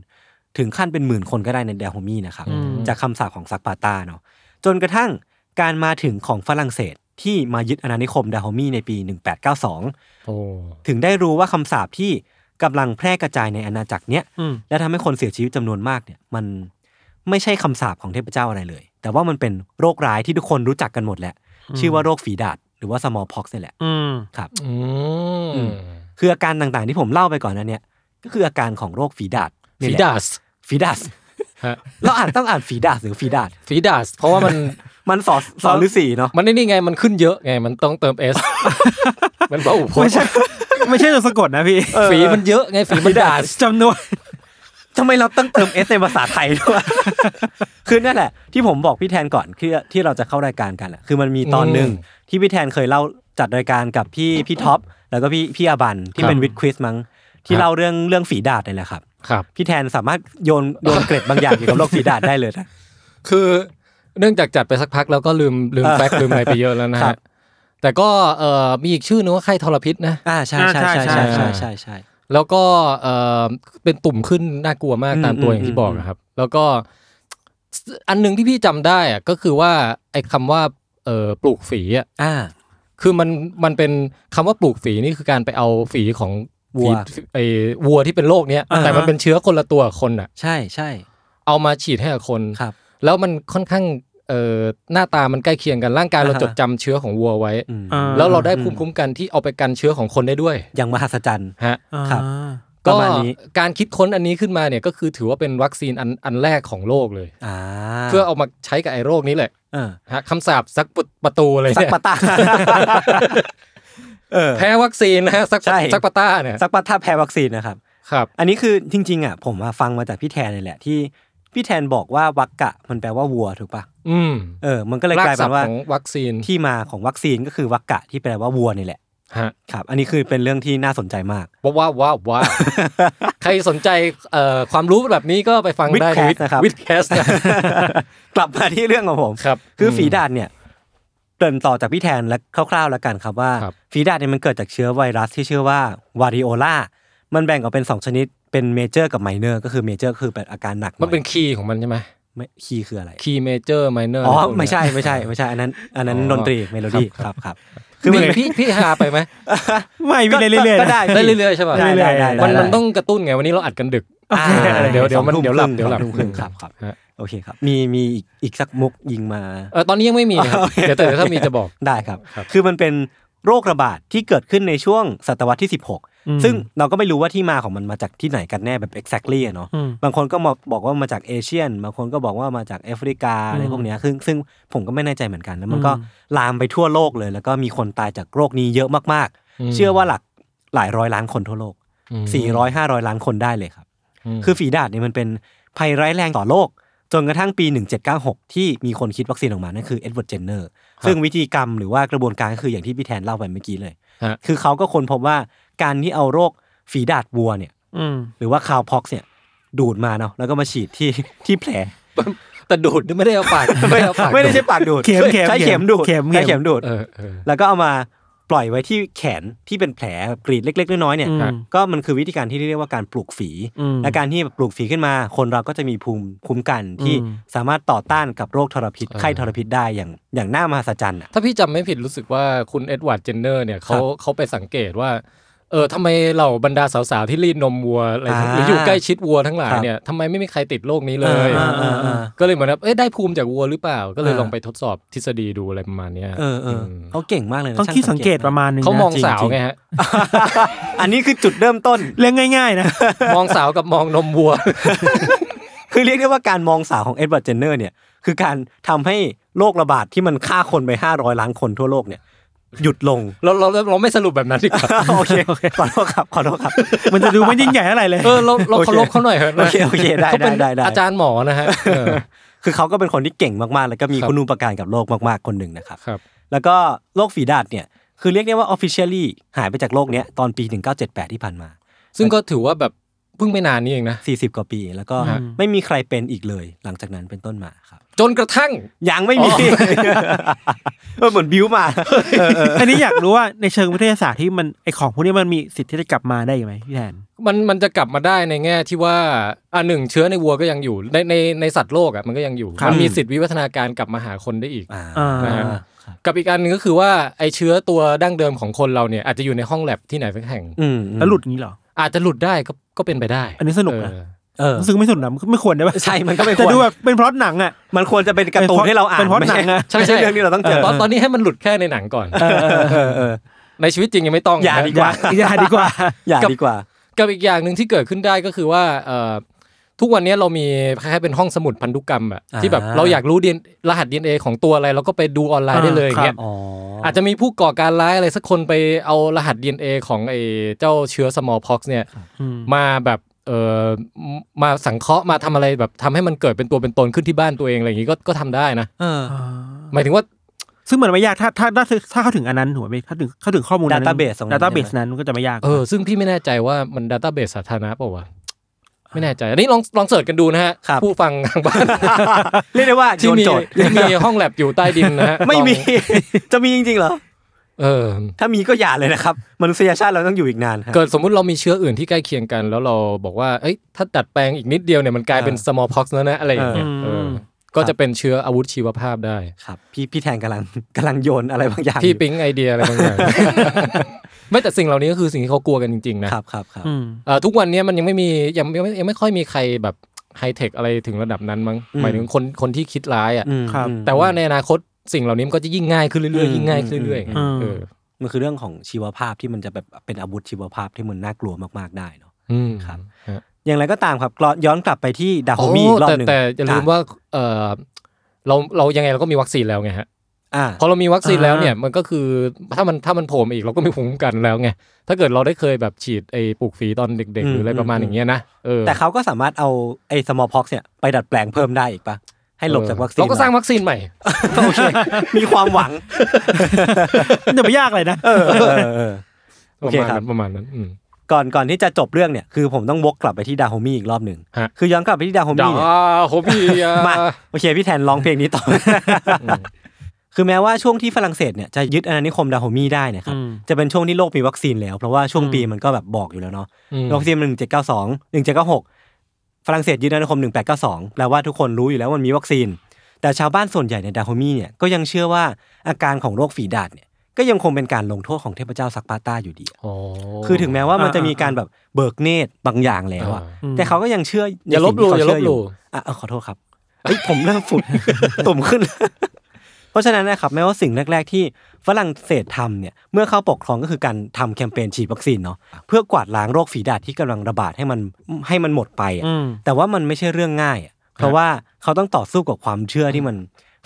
ถึงขั้นเป็นหมื่นคนก็ได้ในดาโฮมีนะครับอืมจากคำสาปของซักปาตาเนาะจนกระทั่งการมาถึงของฝรั่งเศส ที่มายึดอาณานิคมดาโฮมีในปี 1892โอ้ถึงได้รู้ว่าคำสาปที่กำลังแพร่กระจายในอาณาจักรเนี้ยอืมและทำให้คนเสียชีวิตจำนวนมากเนี่ย มันไม่ใช่คำสาปของเทพเจ้าอะไรเลย แต่ว่ามันเป็นโรคร้ายที่ทุกคนรู้จักกันหมดแหละ ชื่อว่าโรคฝีดาษหรือว่า smallpox นี่แหละอืมครับอือืมมคืออาการต่างๆที่ผมเล่าไปก่อนนั้นเนี่ย ก็คืออาการของโรคฝีดาษนี่ฟีแหละดาสฝีดาษฮะ เราอ่านต้องอ่านฝีดาษหรือฝีดาษฟีดาสเพราะว่ามันมันสอนสอนฤาษีเนาะมันนี่ไงมันขึ้นเยอะไงมันต้องเติมเอสมันบอกอุปไม่ใช่ไม่ใช่ตัวสะกดนะพี่ฝีมันเยอะไงฝีมันดาสจำนวนทำไมเราต้องเติม S ในภาษาไทยด้วยคือนั่นแหละ ที่ผมบอกพี่แทนก่อนคือที่เราจะเข้ารายการกันอะคือมันมีตอนหนึ่งที่พี่แทนเคยเล่าจัดรายการกับพี่พี่ท็อปแล้วก็พี่พี่อาบันที่เป็นวิดควิสมั้ง ที่เล่าเรื่องเรื่องฝีดาดนี่แหละครับครับ พี่แทนสามารถโยนโยนเกร็ดบางอย่างเกี่ยวกับโรคฝีดาดได้เลยนะคือเนื่องจากจัดไปสักพักแล้วก็ลืมลืมเออแฟกต์ลืมอะไรไปเยอะแล้วนะครัฮะบแต่ก็เอ่อมีอีกชื่อนึงว่าไข้ทรพิษนะอ่าใช่ใช่ใช่ใช่ใช่ใช่ใช่แล้วก็เอ่อเป็นตุ่มขึ้นน่ากลัวมากอืมตามตัวอืมอย่างที่บอกอืมอะครับ แล้วก็อันหนึ่งที่พี่จำได้อะก็คือว่าไอ้คำว่าเอ่อปลูกฝีอะอ่าคือมันมันเป็นคำว่าปลูกฝีนี่คือการไปเอาฝีของ วัวฝีไอ้วัวที่เป็นโรคเนี้ยอ่าฮะแต่มันเป็นเชื้อคนละตัวกับคนอะ ใช่ใช่เอามาฉีดให้กับคนครับ แล้วมันค่อนข้างเอ่อหน้าตามันใกล้เคียงกันร่างกายเราอ่าฮะจดจำเชื้อของวัวไว้อืมอ่าแล้วเราได้ภูมิคุ้มกันที่เอาไปกันเชื้อของคนได้ด้วย อย่างมหัศจรรย์ฮะครับอ่าปก็ระมาณนี้การคิดค้นอันนี้ขึ้นมาเนี่ยก็คือถือว่าเป็นวัคซีนอันอันแรกของโลกเลยอ่าเพื่อเอามาใช้กับไอ้โรคนี้แหละเออฮะคำสาปซักปาต้าเลยเนี่ยซักปาต้าเออ แพ้วัคซีนนะฮะซักใช่ซักปาต้าเนี่ยซักปาต้าแพ้วัคซีนนะครับครับ อันนี้คือจริง ๆอะผมมาฟังมาจากพี่แทนเลยแหละที่พี่แทนบอกว่า vacca มันแปลว่าวัวถูกปะอืมเออ มันก็เลยกลายศัเป็พนว่ารากศัพท์ของวัคซีนที่มาของวัคซีนก็คือ vacca ที่แปลว่าวัวนี่แหละฮะครับอันนี้คือเป็นเรื่องที่น่าสนใจมากว้าวว้าวว้าวว้าวใครสนใจเอ่อความรู้แบบนี้ก็ไปฟังได้ใน WiTcast นะครับ WiTcast นะกลับมาที่เรื่องของผมครับคือฝีดาษเนี่ยเก ริ่นต่อจากพี่แทนและคร่าวๆแล้วกันครับว่าครับฝีดาษเนี่ยมันเกิดจากเชื้อไวรัสที่ชื่อว่า Variola มันแบ่งออกเป็น 2 ชนิดเป็น major กับ minor ก็คือ major คือเป็นอาการหนักมันเป็น key ของมันใช่ไหมไม่ key คืออะไร key major minor อ๋อไม่ใช่ไม่ใช่ไม่ใช่อันนั้น อันนั้นอ๋อดนตรีเมโลดี้คครับครับคือมันพี่พี่หาไปไหมไม่พี่ได้เรื่อยๆก็นะได้ได้เรื่อยๆใช่ป่ะได้ได้ได้มันได้มันต้องกระตุ้นไงวันนี้เราอัดกันดึกอ่าเดี๋ยวเดี๋ยวมันสองทุ่เดี๋ยวหลับครึ่งเดี๋ยวหลับสองทุ่มครึ่งครับครับฮะ โอเคครับ มีมีอีกอีกสักมุกยิงมาเออตอนนี้ยังไม่มีครับโอเคเดี๋ยวแต่เดี๋ยวถ้ามีจะบอกได้ครับครับ คือมันเป็นโรคระบาดที่เกิดขึ้นในช่วงศตวรรษที่อืม16 ซึ่งเราก็ไม่รู้ว่าที่มาของมันมาจากที่ไหนกันแน่แบบ exactly อะเนาะอืมบางคนก็มาบอกว่ามาจากเอเชียบางคนก็บอกว่ามาจากแอฟริกาอะไรพวกเนี้ยซึ่งซึ่งผมก็ไม่แน่ใจเหมือนกัน แล้วมันก็อืมลามไปทั่วโลกเลย แล้วก็มีคนตายจากโรคนี้เยอะมากอืมๆเชื่อว่าหลักหลายร้อยล้านคนทั่วโลกม400 500 ล้านคนได้เลยครับมคือฝีดาษเนี่ยมันเป็นภัยร้ายแรงต่อโลก จนกระทั่งปี 1796 ที่มีคนคิดวัคซีนออกมานั่นคือเอ็ดเวิร์ดเจนเนอร์ซึ่งวิธีกรรมหรือว่ากระบวนการก็คืออย่างที่พี่แทนเล่าไปเมื่อกี้เลย ฮะ คือเขาก็ค้นพบว่าการที่เอาโรคฝีดาษวัวเนี่ย อืม หรือว่า cowpox เนี่ย ดูดมาเนาะแล้วก็มาฉีดที่ที่แผล แต่ดูดนี่ไม่ได้เอาปาก ไม่ได้เอาปากไม่ได้ใช้ปากดูดเข็มเข็มใช้เข็มดูดเข็มเข็ม ใช้เข็มดูด เออเออ แล้วก็เอามา ปล่อยไว้ที่แขนที่เป็นแผลกรีดเล็ก ๆ น้อยๆเนี่ยอืมก็มันคือวิธีการที่เรียกว่าการปลูกฝีอืมและการที่ปลูกฝีขึ้นมา คนเราก็จะมีภูมิคุ้มกันที่อืมสามารถต่อต้านกับโรคทรพิษไข้ทรพิษได้อย่างอย่างน่ามหัศจรรย์อะถ้าพี่จำไม่ผิดรู้สึกว่าคุณเอ็ดวาร์ดเจนเนอร์เนี่ยเขาครับเขาไปสังเกตว่า เออทำไมเหล่าบรรดาสาวๆที่รีดนมวัวอะไรอ่าหรืออยู่ใกล้ชิดวัวทั้งหลายครับเนี่ยทำไมไม่มีใครติดโรคนี้เลย อ่าอ่าอ่าก็เลยเหมือนแบบเอ้ยได้ภูมิจากวัวหรือเปล่า ก็เลยอ่า ลองไปทดสอบทฤษฎีดูอะไรประมาณเนี้ยเออเออมเขาเก่งมากเลยนะต้องช่างคิดสังเกตประมาณนึงนะเขามองจริงสาวจริงไงฮะ อันนี้คือจุดเริ่มต้น เรื่องง่ายๆนะ มองสาวกับมองนมวัว คือเรียกได้ว่าการมองสาวของเอ็ดเวิร์ดเจนเนอร์เนี่ยคือการทำให้โรคระบาดที่มันฆ่าคนไป 500 ล้านคนทั่วโลกเนี่ย หยุดลง เราเราเราไม่สรุปแบบนั้นดีกว่าโอเคขอโทษครับขอโทษครับ มันจะดูไม่ยิ่งใหญ่เท่าไหร่เลยเออเราเราโอเคเคารพเขาหน่อยเถอะนะโอเคโอเคได้เขาเป็นได้ได้อาจารย์หมอนะฮะเออคือเขาก็เป็นคนที่เก่งมากๆ แล้วก็มีครับคุณูปการกับโลกมากๆคนหนึ่งนะครับครับแล้วก็โรคฝีดาษเนี่ยคือเรียกได้ว่า officially หายไปจากโลกเนี้ยตอนปี 1978 ที่ผ่านมา ซึ่งก็ถือว่าแบบเพิ่งไม่นานนี้เองนะ40 กว่าปี แล้วก็ฮะไม่มีใครเป็นอีกเลย หลังจากนั้นเป็นต้นมาครับ จนกระทั่ง ยังไม่มีเออเหมือนบิวมาเออเอออันนี้อยากรู้ว่าในเชิงวิทยาศาสตร์ที่มันไอของพวกนี้มันมีสิทธิ์ที่จะกลับมาได้ไหมพี่แทนมันมันจะกลับมาได้ในแง่ที่ว่าอ่าหนึ่งเชื้อในวัวก็ยังอยู่ในในในสัตว์โลกอะมันก็ยังอยู่ครับมันมีสิทธิวิวัฒนาการกลับมาหาคนได้อีกอ่าอ่านะฮะครับกับอีกอันหนึงก็คือว่าไอเชื้อตัวดั้งเดิมของคนเราเนี่ยอาจจะอยู่ในห้องแลบที่ไหนสักแห่งอืมอืมแล้วหลุดงี้เหรออาจจะหลุดได้ก็ก็เป็นไปได้ อันนี้สนุกนะเออเออ รู้สึกไม่สนุกนะไม่ควรได้ปะใช่มันก็ไม่ควรแต่ดูแบบเป็นพล็อตหนังอะมันควรจะเป็นการ์ตูนให้เราอ่านเป็นพล็อตไม่หนัใช่งอะใช่ไม่ใช่ใช่เรื่องที่เราต้องเจอตอนตอนนี้ให้มันหลุดแค่ในหนังก่อนเออเออเออเออในชีวิตจริงยังไม่ต้องอย่านะดีกว่าอย่าดีกว่าอย่าดีกว่า กับอีกอย่างหนึ่งที่เกิดขึ้นได้ก็คือว่าเอ่อทุกวันนี้เรามีคล้ายๆเป็นห้องสมุดพันธุกรรมอะอ่าที่แบบเราอยากรู้ดีรหัส DNA ของตัวอะไรเราก็ไปดูออนไลน์ได้เลยอย่างเงี้ยอ๋ออาจจะมีผู้ก่อการร้ายอะไรสักคนไปเอารหัส DNA ของไอ้เจ้าเชื้อ smallpox เนี่ยอืมมาแบบ เอ่อมมาสังเคราะห์มาทำอะไรแบบทำให้มันเกิดเป็นตัวเป็นตนขึ้นที่บ้านตัวเองอะไรอย่างงี้ก็ก็ทำได้นะเออหมายถึงว่า ซึ่งมันไม่ยากถ้าถ้าถ้าถ้าเข้าถึงอันนั้นหัวไม่ถ้าถึงเข้าถึงข้อมูลนั้น Database ตรงนั้น database ใช่ไหมนั้นมันก็จะไม่ยากเออซึ่งพี่ไม่แน่ใจว่ามัน database สาธารณะเปล่าวะไม่แน่ใจอันนี้ลองลอง search กันดูนะฮะครับผู้ฟังทางบ้านเรียกได้ว่าที่โยนมีโจทย์ที่มีห้องแลบอยู่ใต้ดินนะฮะไม่มีลองจะมีจริงๆเหรอ เออ ถ้ามีก็อย่าเลยนะครับมนุษยชาติเราต้องอยู่อีกนานฮะเกิดสมมุติเรามีเชื้ออื่นที่ใกล้เคียงกัน แล้วเราบอกว่าเอ้ยถ้าดัดแปลงอีกนิดเดียวเนี่ยมันกลายเป็นเออ smallpox แล้วนะอะไรอย่างเงี้ยเออเออก็จะเป็นเชื้ออาวุธชีวภาพได้ครับ พี่พี่แทนกำลังกำลังโยนอะไรบางอย่างพี่อยู่ปิ๊งไอเดียอะไรบางอย่างไม่แต่สิ่งเหล่านี้ก็คือสิ่งที่เขากลัวกันจริงๆนะครับครับครับอืมเอ่อทุกวันนี้มันยังไม่มียังยังไม่ยังไม่ค่อยมีใครแบบไฮเทคอะไรถึงระดับนั้นมั้งอืมหมายถึงคนคนที่คิดร้ายอะอืมครับอืมแต่ว่าในอนาคต สิ่งเหล่านี้มันก็จะยิ่งง่ายขึ้นเรื่อยอืมๆยิ่งง่ายขึ้นเรื่อยๆอืมเออมันคือเรื่องของชีวภาพที่มันจะแบบเป็นอาวุธชีวภาพที่มันน่ากลัวมากๆได้เนาะอืมครับฮะอย่างไรก็ตามครับย้อนกลับไปที่ดาโฮโอ้มีอีกรอบแต่หนึ่งแต่อย่าลืมว่าเออเราเรายังไงเราก็มีวัคซีนแล้วไงฮะอ่าพอเรามีวัคซีนอ่าแล้วเนี่ยมันก็คือถ้ามันถ้ามันโผล่มาอีกเราก็มีภูมิคุ้มกันแล้วไงถ้าเกิดเราได้เคยแบบฉีดไอ้ปลูกฝีตอนเด็กอืๆมหรืออะไรประมาณอืมอย่างเงี้ยนะเออแต่เขาก็สามารถเอาไอ้ smallpox เนี่ยไปดัดแปลงเพิ่มได้อีกปะ ให้หลบจากวัคซีนเราก็สร้างวัคซีนใหม่โอเคมีความหวังมันจะไม่ยากเลยนะเออเออเออเออโอเคครับประมาณนั้นประมาณนั้นอืมก่อนก่อนที่จะจบเรื่องเนี่ยคือผมต้องวกกลับไปที่ดาโฮมีอีกรอบหนึ่งฮะคือย้อนกลับไปที่ดาโฮดามีเนี่ยโฮบี้อะมาโอเคพี่แทนร้องเพลงนี้ต่ออคือแม้ว่าช่วงที่ฝรั่งเศสเนี่ยจะยึดอาณานิคมดาโฮมีได้เนะครับอืมจะเป็นช่วงที่โลกมีวัคซีนแล้ว เพราะว่าช่วงปีมันก็แบบบอกอยู่แล้วเนาะอืมวัคซีนหนึ่งเจ็ดเก้าสองหนึ่งเจ็ดเก้าหก ฝรั่งเศสยึดอาณานิคมหนึ่งแปดเก้าสองแปลว่าทุกคนรู้อยู่แล้วว่ามันมีวัคซีน แต่ชาวบ้านส่วนใหญ่ในดาโฮมีเนี่ยก็ยังเชื่อว่าอาการของโรคฝีดาษเนี่ยก็ยังคงเป็นการลงโทษของเทพเจ้าซักปาต้าอยู่ดีอ๋อคือถึงแม้ว่ามันจะมีอ่าการแบบเบิกเนตรบางอย่างแล้วอะอ่าแต่เขาก็ยังเชื่ออย่าลบหลู่ในสิ่งที่เขอย่าลบหลู่อะเออขอโทษครับเฮ้ยผมเริ่มฝุ่นตุ่มขึ้น เพราะฉะนั้นนะครับแม้ว่าสิ่งแรก ๆ ที่ฝรั่งเศสทำเนี่ยเมื่อเขาปกครองก็คือการทำแคมเปญฉีดวัคซีนเนาะเพื่อกวาดล้างโรคฝีดาษที่กำลังระบาดให้มันให้มันหมดไปอะอืมแต่ว่ามันไม่ใช่เรื่องง่ายอะเพราะว่าเขาต้องต่อสู้กับความเชื่อที่มัน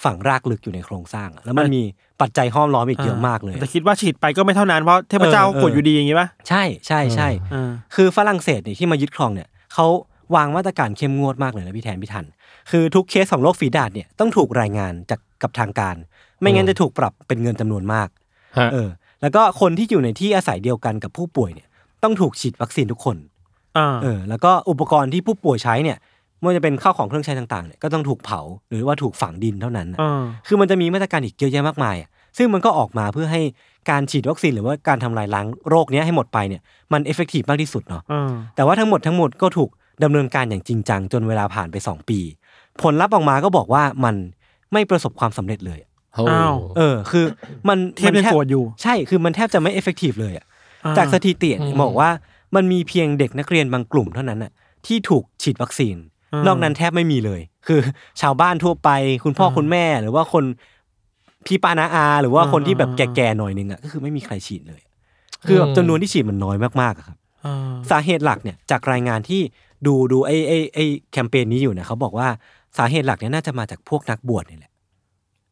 ฝังรากลึกอยู่ในโครงสร้างอะแล้วมันมีปัจจัยห้อมล้อมอีกเยอะมากเลย แต่คิดว่าฉีดไปก็ไม่เท่านั้นเพราะเทพเจ้าเออเออกดอยู่ดีอย่างงี้ป่ะใช่ใช่ใช่เออคือฝรั่งเศสเนี่ยที่มายึดครองเนี่ยเขาวางมาตรการเข้มงวดมากเลยนะพี่แทนพี่ทัน คือทุกเคสของโรคฝีดาษเนี่ยต้องถูกรายงานจากกับทางการ ไม่งั้นจะถูกปรับเป็นเงินจำนวนมากฮะเออ แล้วก็คนที่อยู่ในที่อาศัยเดียวกันกับผู้ป่วยเนี่ย ต้องถูกฉีดวัคซีนทุกคนอ่าเออ แล้วก็อุปกรณ์ที่ผู้ป่วยใช้เนี่ยไม่ว่าจะเป็นข้าวของเครื่องใช้ต่างๆเนี่ยก็ต้องถูกเผาหรือว่าถูกฝังดินเท่านั้นน่ะอ่าคือมันจะมีมาตรการอีกเยอะแยะมากมายอะซึ่งมันก็ออกมาเพื่อให้การฉีดวัคซีนหรือว่าการทำลายล้างโรคเนี้ยให้หมดไปเนี่ยมัน effective มากที่สุดเนาะอ่าแต่ว่าทั้งหมดทั้งหมดก็ถูกดำเนินการอย่างจริงจังจนเวลาผ่านไป 2 ปี ผลลัพธ์ออกมาก็บอกว่ามันไม่ประสบความสำเร็จเลยโอ้อ้าวเออ คือมันเทพยังแทบโกรธอยู่ ใช่คือมันแทบจะไม่ effective เลยอะอ่จากสถิติเนี่ยบอกว่ามันมีเพียงเด็กนักเรียนบางกลุ่มเท่านั้นน่ะที่ถูกฉีดวัคซีน นอกนั้นแทบไม่มีเลย คือ ชาวบ้านทั่วไป คุณพ่อคุณแม่หรือว่าคนพี่ป้าน้าอา หรือว่าคนที่แบบแก่ๆหน่อยนึงอะก็คือไม่มีใครฉีดเลย คือแบบจำนวนที่ฉีดมันน้อยมากๆอะครับอ่าสาเหตุหลักเนี่ยจากรายงานที่ดูดูไอ้ไอ้ไอ้แคมเปญนี้อยู่เนี่ยเขาบอกว่า สาเหตุหลักเนี่ยน่าจะมาจากพวกนักบวชนี่แหละ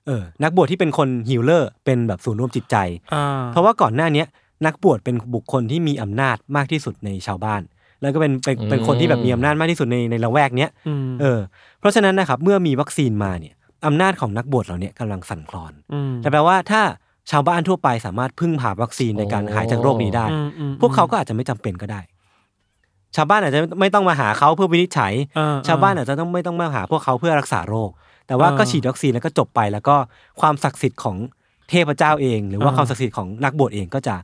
เออนักบวชที่เป็นคน healer เป็นแบบศูนย์รวมจิตใจอ่าเพราะว่าก่อนหน้าเนี้ยนักบวชเป็นบุคคลที่มีอำนาจมากที่สุดในชาวบ้าน แล้วก็เป็นเป็นเป็นคนที่แบบมีอำนาจมากที่สุดในในละแวกเนี้ยอืมเออ เพราะฉะนั้นนะครับเมื่อมีวัคซีนมาเนี่ยอำนาจของนักบวชเหล่าเนี้ยกำลังสั่นคลอนอืมแต่แปลว่าถ้าชาวบ้านทั่วไปสามารถพึ่งพาวัคซีนในการหายจากโรคนี้ได้อืมอืมพวกเขาก็อาจจะไม่จำเป็นก็ได้ ชาวบ้านอาจจะไม่ต้องมาหาเขาเพื่อวินิจฉัยอ่ชาวบ้านอาจจะต้องไม่ต้องมาหาพวกเขาเพื่อรักษาโรค แต่ว่าอ่าก็ฉีดวัคซีนแล้วก็จบไป แล้วก็ความศักดิ์สิทธิ์ของเทพเจ้าเอง หรือว่าอ่าความศักดิ์สิทธิ์ของนักบวชเองก็จะ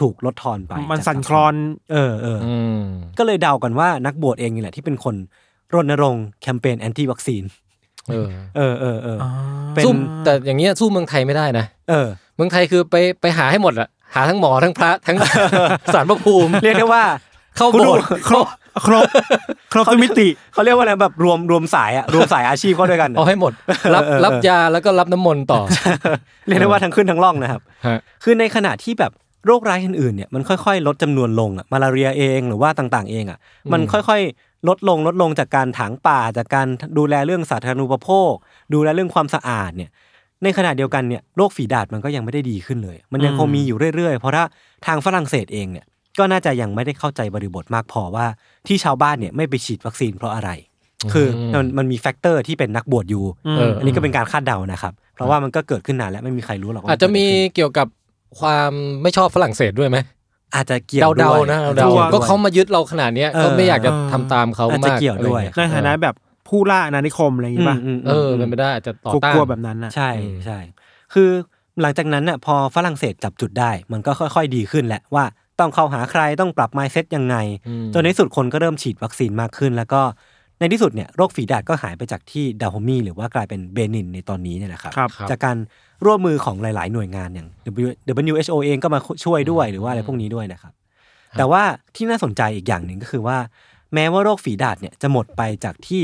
ถูกลดทอนไป มันจากสั่นคลอน เออเออออืมก็เลยเดากันว่านักบวชเองนี่แหละที่เป็นคนรณรงค์แคมเปญแอนตี้วัคซีน เออ เออเออเอออ่าเป็นสู้แต่อย่างเงี้ยสู้เมืองไทยไม่ได้นะ เออ เมืองไทยคือไปไปหาให้หมดอะหาทั้งหมอทั้งพระทั้งสารพระภูมิ เรียกได้ว่า เข้าคุณโบดูสถ์ครบครบครบทุกมิติเขาเรียกว่าอะไรแบบรวมรวมสายอะรวมสายอาชีพเข้าด้วยกันเอาให้หมด รับเออเออรับยาแล้วก็รับน้ำมนต์ต่อ เรียกได้ว่าทั้งขึ้นทั้งล่องนะครับฮะคือในขณะที่แบบโรคร้ายอื่นๆเนี่ยมันค่อยๆ ลดจำนวนลงอะมาลาเรียเองหรือว่าต่างๆ เองอะมันค่อยๆ ลดลงลดลงจากการถางป่าจากการดูแลเรื่องสาธารณูปโภค ดูแลเรื่องความสะอาดเนี่ยในขณะเดียวกันเนี่ยโรคฝีดาษมันก็ยังไม่ได้ดีขึ้นเลย มันยังคงมีอยู่เรื่อยๆ เพราะถ้าทางฝรั่งเศสเองเนี่ย ก็น่าจะยังไม่ได้เข้าใจบริบทมากพอว่าที่ชาวบ้านเนี่ยไม่ไปฉีดวัคซีนเพราะอะไร คือมันมันมี factor ที่เป็นนักบวชอยู่เอออันนี้ก็เป็นการคาดเดานะครับ เพราะว่ามันก็เกิดขึ้นนานแล้วไม่มีใครรู้หรอกว่าอาจจะมีนเกิดอะไรขึ้นเกี่ยวกับความไม่ชอบฝรั่งเศสด้วยไหมอาจจะเกี่ยวเดาด้วยๆนะเดาด้วยๆก็เขามายึดเราขนาดเนี้ยเออก็ไม่อยากจะเออทำตามเขาอาจจะมากเกี่ยวด้วยอะไรในเงี้ฐานะแบบผู้ล่าอาณานิคมอะไรอย่างงี้ป่ะอืมเออมเป็นไปได้อาจจะต่อกต้านลัวๆแบบนั้นน่ะใช่อืมใช่คือหลังจากนั้นน่ะพอฝรั่งเศสจับจุดได้ มันก็ค่อย ๆ ดีขึ้นแหละว่า ต้องเข้าหาใครต้องปรับ mindset ยังไงอืมจนในที่สุดคนก็เริ่มฉีดวัคซีนมากขึ้น แล้วก็ในที่สุดเนี่ยโรคฝีดาษก็หายไปจากที่ดาโฮมีหรือว่ากลายเป็นเบนินในตอนนี้เนี่ยแหละครับครับ จากการร่วมมือของหลาย ๆ หน่วยงานอย่าง WHO เองก็มาช่วยด้วยหรือว่าอะไรพวกนี้ด้วยนะครับ แต่ว่าที่น่าสนใจอีกอย่างหนึ่งก็คือว่า แม้ว่าโรคฝีดาษเนี่ยจะหมดไปจากที่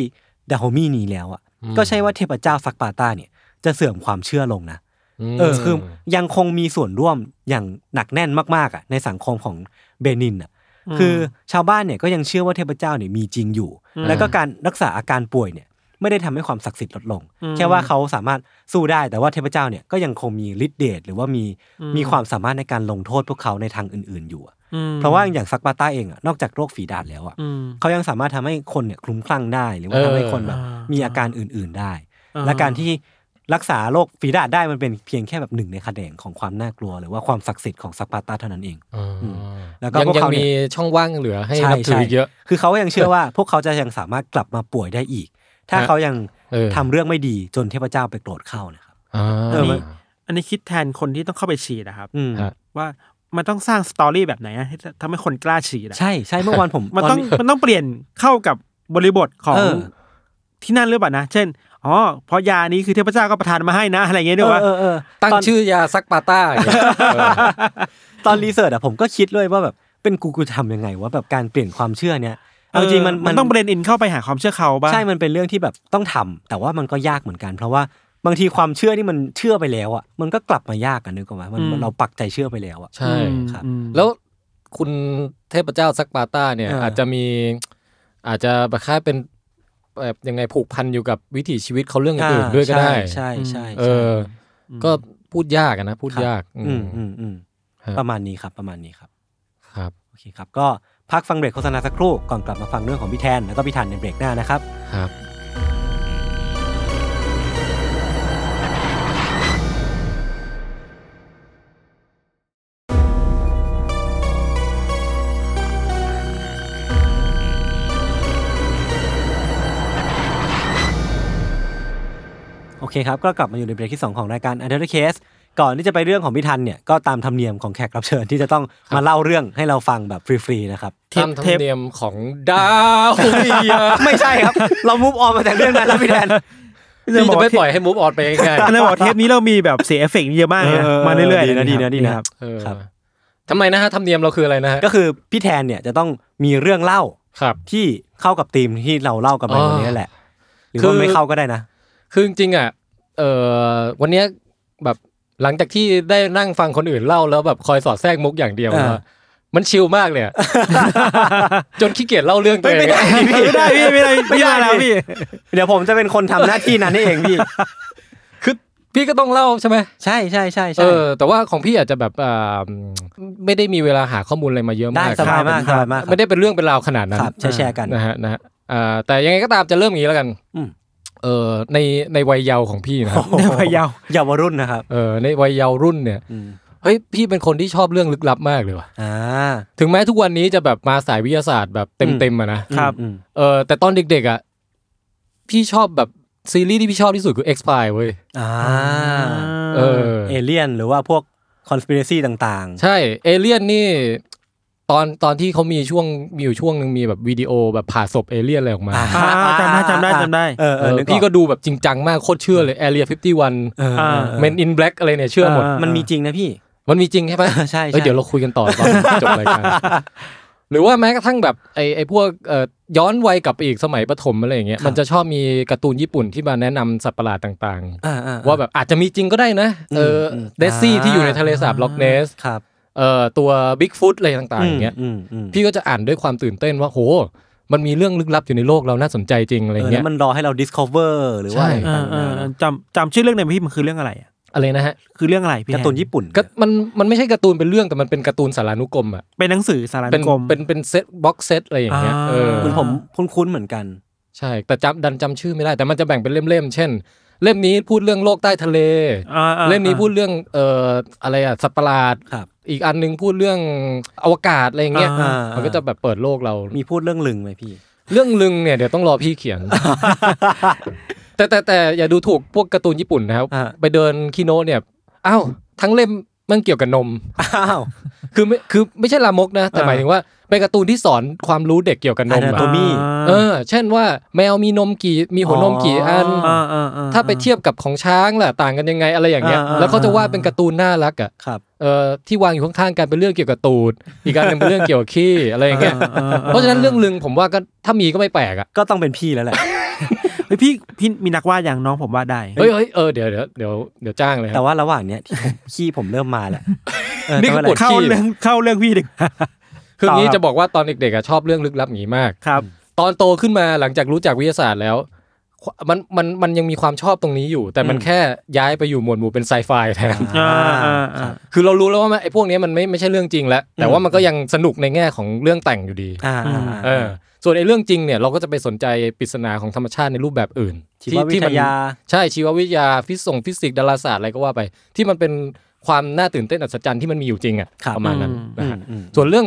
ดาโฮมีนี้แล้วอะอืมก็ใช่ว่าเทพเจ้าซักปาตาเนี่ยจะเสื่อมความเชื่อลงนะม เออคือยังคงมีส่วนร่วมอย่างหนักแน่นมากๆอะในสังคมของเบนินอะอืมคือชาวบ้านเนี่ยก็ยังเชื่อว่าเทพเจ้าเนี่ยมีจริงอยู่อืมแล้วก็การรักษาอาการป่วยเนี่ยไม่ได้ทำให้ความศักดิ์สิทธิ์ลดลงอืมแค่ว่าเขาสามารถสู้ได้แต่ว่าเทพเจ้าเนี่ยก็ยังคงมีฤทธิ์เดชหรือว่ามีอืมมีความสามารถในการลงโทษพวกเขาในทางอื่น ๆอยู่อะอืมเพราะว่าอย่างซักปาต้าเองอะนอกจากโรคฝีดาษแล้วอะอืมเขายังสามารถทำให้คนเนี่ยคลุ้มคลั่งได้ หรือว่าเออทำให้คนแบบอ่ามีมีอาการอื่น ๆได้อ่าและการที่ รักษาโรคฝีดาษได้มันเป็นเพียงแค่แบบหนึ่งในคะแนนของความน่ากลัว หรือว่าความศักดิ์สิทธิ์ของซักปาต้าเท่านั้นเองอ๋อมแล้วก็ยังพวกยังเขาเนี่ยมีช่องว่างเหลือให้ใช่นับถือใช่อีกเยอะ คือเขาก็ยังเชื่อว่าพวกเขาจะยังสามารถกลับมาป่วยได้อีก ถ้าฮะเขายังเออทำเรื่องไม่ดีจนเทพเจ้าไปโกรธเข้านะครับอ่าเออมันอันนี้คิดแทนคนที่ต้องเข้าไปฉีดนะครับอืมฮะว่ามันต้องสร้าง story แบบไหนอะให้ทำให้คนกล้าฉีดอะใช่ใช่เมื่อวานผมมันต้องตมันต้องเปลี่ยนเข้ากับบริบทของเออที่นั่นหรือเปล่านะ เช่น อ๋อเพราะยานี้คือเทพเจ้าก็ประทานมาให้นะอะไรอย่างเงี้ยด้วยว่าเออเออตั้งตอนชื่อยาซักปาต้าอย่างเงี้ยเออตอน research อะผมก็คิดเลยว่าแบบเป็นกูกูจะทำยังไงว่าแบบการเปลี่ยนความเชื่อเนี้ยเอาจริงๆมันมันต้อง blend in เข้าไปหาความเชื่อเขาบ้างใช่มันเป็นเรื่องที่แบบต้องทำแต่ว่ามันก็ยากเหมือนกัน เพราะว่าบางทีความเชื่อที่มันเชื่อไปแล้วอะมันก็กลับมายากกันนึกออกไหมมันอืมมันเราปักใจเชื่อไปแล้วอะใช่อืมครับอืมแล้วคุณเทพเจ้าซักปาต้าเนี่ยเออออาจจะมีอาจจะแบบคล้ายเป็น แบบยังไงผูกพันอยู่กับวิถีชีวิตเขาเรื่องอื่นๆด้วยก็ได้ ใช่ใช่เอใช่อก็พูดยากอะนะพูดครับยาก อืมอืมอืมฮะประมาณนี้ครับประมาณนี้ครับ ครับโอเคครับ ก็พักฟังเบรกโฆษณาสักครู่ก่อนกลับมาฟังเรื่องของพี่แทนแล้วก็พี่ทันในเบรกหน้านะครับ ครับ เคครับ ก็กลับมาอยู่ในเบรกที่ 2 ของรายการ u n d e r Case ก่อนที่จะไปเรื่องของพี่ทันเนี่ยก็ตามธรรมเนียมของแขกรับเชิญที่จะต้องมาเล่าเรื่องให้เราฟังแบบฟรีๆนะครับเทปตามธรรเทมปเนียมของดาวเมียไม่ใช่ครับ เรา move on มาจากเรื่องนั้นแล้วพี่แทนพี่จะไม่ปล่อยให้ move on ไปง่ายอันนั้นบอกเทปนี้เรามีแบบเสียเอฟเฟกต์เยอะมากเลยนะเออมาเรื่อยๆดีนะดีนะดีนะครับๆเออครับทำไมนะฮะธรรมเนียมเราคืออะไรนะฮะก็คือพี่แทนเนี่ยจะต้องมีเรื่องเล่าครับที่เข้ากับธีมที่เราเล่ากันไปอ๋อวันนี้แหละ หรือคือว่าไม่เข้าก็ได้นะ คือจริงๆอะ เออวันเนี้ยแบบหลังจากที่ได้นั่งฟังคนอื่นเล่าแล้วแบบคอยสอดแทรกมุกอย่างเดียวอ่าอะมันชิลมากเลยอะ จนขี้เกียจเล่าเรื่องตัวเองไม่ได้อะไม่ได้พี่ไม่ได้พี่มาแล้วพี่ เดี๋ยวผมจะเป็นคนทำหน้าที่นั้นให้เองพี่ คือพี่ก็ต้องเล่าใช่ไหมใช่ใช่ใช่เอใช่อแต่ว่าของพี่อาจจะแบบอ่าไม่ได้มีเวลาหาข้อมูลอะไรมาเยอะได้มากสบายมากคสรับบายมากครับไม่ได้เป็นเรื่องเป็นราวขนาดนั้น ครับแชร์แชร์กัน นะฮะนะฮะอ่าแต่ยังไงก็ตามจะเริ่มอย่างนี้แล้วกันอืม เออในในวัยเยาว์ของพี่นะครับในวัยเยาว์เยาวรุ่นนะครับเออในวัยเยาว์รุ่นเนี่ยอืมเฮ้ยพี่เป็นคนที่ชอบเรื่องลึกลับมากเลยว่ะอ่าถึงแม้ทุกวันนี้จะแบบมาสายวิทยาศาสตร์แบบเต็มๆอะนะครับอืมเออแต่ตอนเด็กๆอะพี่ชอบแบบซีรีส์ที่พี่ชอบที่สุดคือ X Files เว้ยอ่าเออเอเลี่ยนหรือว่าพวก conspiracy ต่างใช่ เอเลี่ยนนี่ ตอนตอนที่เขามีช่วงมีอยู่ช่วงหนึ่งมีแบบวิดีโอแบบผ่าศพเอเลี่ยนอะไรออกมาอ่าอ่าจำได้จำได้จำได้เออเอเอออนึกออพี่ก็ดูแบบจริงจังมากโคตรเชื่อเลย Area 51เออเออเออ Men in Black อะไรเนี่ยเชื่อหมดอ่ามันมีจริงนะพี่ มันมีจริงใช่ไหมใช่เอ้ยใช่เดี๋ยวเราคุยกันต่อตอนจบรายการหรือว่าแม้กระทั่งแบบไอ้ไอ้พวกเอ่อย้อนวัยกลับไปอีกสมัยประถมอะไรอย่างเงี้ยมันจะชอบมีการ์ตูนญี่ปุ่นที่มาแนะนำสัตว์ประหลาดต่างอ่าอ่ๆว่าแบบอาจจะมีจริงก็ได้นะเอออมเดซี่อ่าที่อยู่ในทะเลสาบล็อกเนสครับ เอ่อตัวบิ๊กฟุตอะไรต่างๆอย่างเงี้ยอืมอืมพี่ก็จะอ่านด้วยความตื่นเต้นว่าโห มันมีเรื่องลึกลับอยู่ในโลกเราน่าสนใจจริงอะไรเออเงี้แล้ยวมันรอให้เรา discover หรือว่าใช่อะไรเอต่าองเออๆเออนะจำจำชื่อเรื่องหน่อยไหมพี่มันคือเรื่องอะไรอะอะไรนะฮะคือเรื่องอะไรพี่การ์ตูนญี่ปุ่นก็มันมันไม่ใช่การ์ตูนเป็นเรื่องแต่มันเป็นการ์ตูนสารานุกรมอะเป็นหนังสือสารานุกรมเป็นเป็น set box set อะไรอย่างเงี้ยอ่าเออคุณผมคุ้นๆเหมือนกัน ใช่ แต่จำดันจำชื่อไม่ได้ แต่มันจะแบ่งเป็นเล่มๆเช่น เล่มนี้พูดเรื่องโลกใต้ทะเลอ่าอ่าเล่มนี้พูดเรื่องเอ่ออะไรอะสัตว์ประหลาดครับ อีกอันนึงพูดเรื่องอวกาศอะไรอย่างเงี้ยอ่ามันก็จะแบบเปิดโลกเรา มีพูดเรื่องลึงไหมพี่ เรื่องลึงเนี่ยเดี๋ยวต้องรอพี่เขียน แต่แต่แต่อย่าดูถูกพวกการ์ตูนญี่ปุ่นนะครับ อ่า ไปเดินคีโนเนี่ยอ้าวทั้งเล่มมันเกี่ยวกับนม อ้าว คือไม่คือไม่ใช่ลามกนะ แต่อ่า หมายถึงว่า เป็นการ์ตูนที่สอนความรู้เด็กเกี่ยวกับนมอ่าอะตัวมี่เออ เช่นว่าแมวมีนมกี่มีหัวนมกี่อันอ่าอ่าอ่ถ้าไปเทียบกับของช้างล่ะต่างกันยังไงอะไรอย่างเงี้ยอ่าอ่าแล้วเขาจะวาดเป็นการ์ตูนน่ารักอะครับเอ่อที่วางอยู่ข้างๆกันเป็นเรื่องเกี่ยวกับตูด อีกอันหนึงเป็นเรื่องเกี่ยวกับขี้อะไรอย่างเงี้ยอ่าอ่าเพราะฉะนั้นเรื่องลึงผมว่าก็ถ้ามีก็ไม่แปลกอะ ก็ต้องเป็นพี่แล้วแหละเฮ้ยพี่พี่มีนักวาดอย่างน้องผมวาดได้ เฮ้ยเฮ้ยเออเดี๋ยวเดี๋ยวเดี๋ยวเดี๋ยวจ้างเลยคแต่รับว่าระหว่างเนี้ยที่ผมขี้ผมเริ่มมาแล้วเออนี่คือแต่ปวว่าดเข้าเรื่องเข้าเรื่องพี่ดึก คืองี้ต่อครับจะบอกว่าตอนเด็กๆอะชอบเรื่องลึกลับอย่างนี้มากครับ ตอนโตขึ้นมาหลังจากรู้จักวิทยาศาสตร์แล้ว มันมันมันยังมีความชอบตรงนี้อยู่ แต่มันแค่ย้ายไปอยู่หมวดหมู่เป็นไซไฟแทนอ่าอ่าอ่าคือเรารู้แล้วว่ามันไอ้พวกนี้มันไม่ไม่ใช่เรื่องจริงแล้ว แต่ว่ามันก็ยังสนุกในแง่ของเรื่องแต่งอยู่ดีอ่าอ่าเออส่วนไอ้เรื่องจริงเนี่ยเราก็จะไปสนใจปริศนาของธรรมชาติในรูปแบบอื่นชีววิทยาที่มันใช่ชีววิทยาฟิสิกส์ฟิสิกส์ดาราศาสตร์อะไรก็ว่าไป ที่มันเป็นความน่าตื่นเต้นอัศจรรย์ที่มันมีอยู่จริงอะครับประมาณนั้นอืมนะฮะอืมส่วนเรื่อง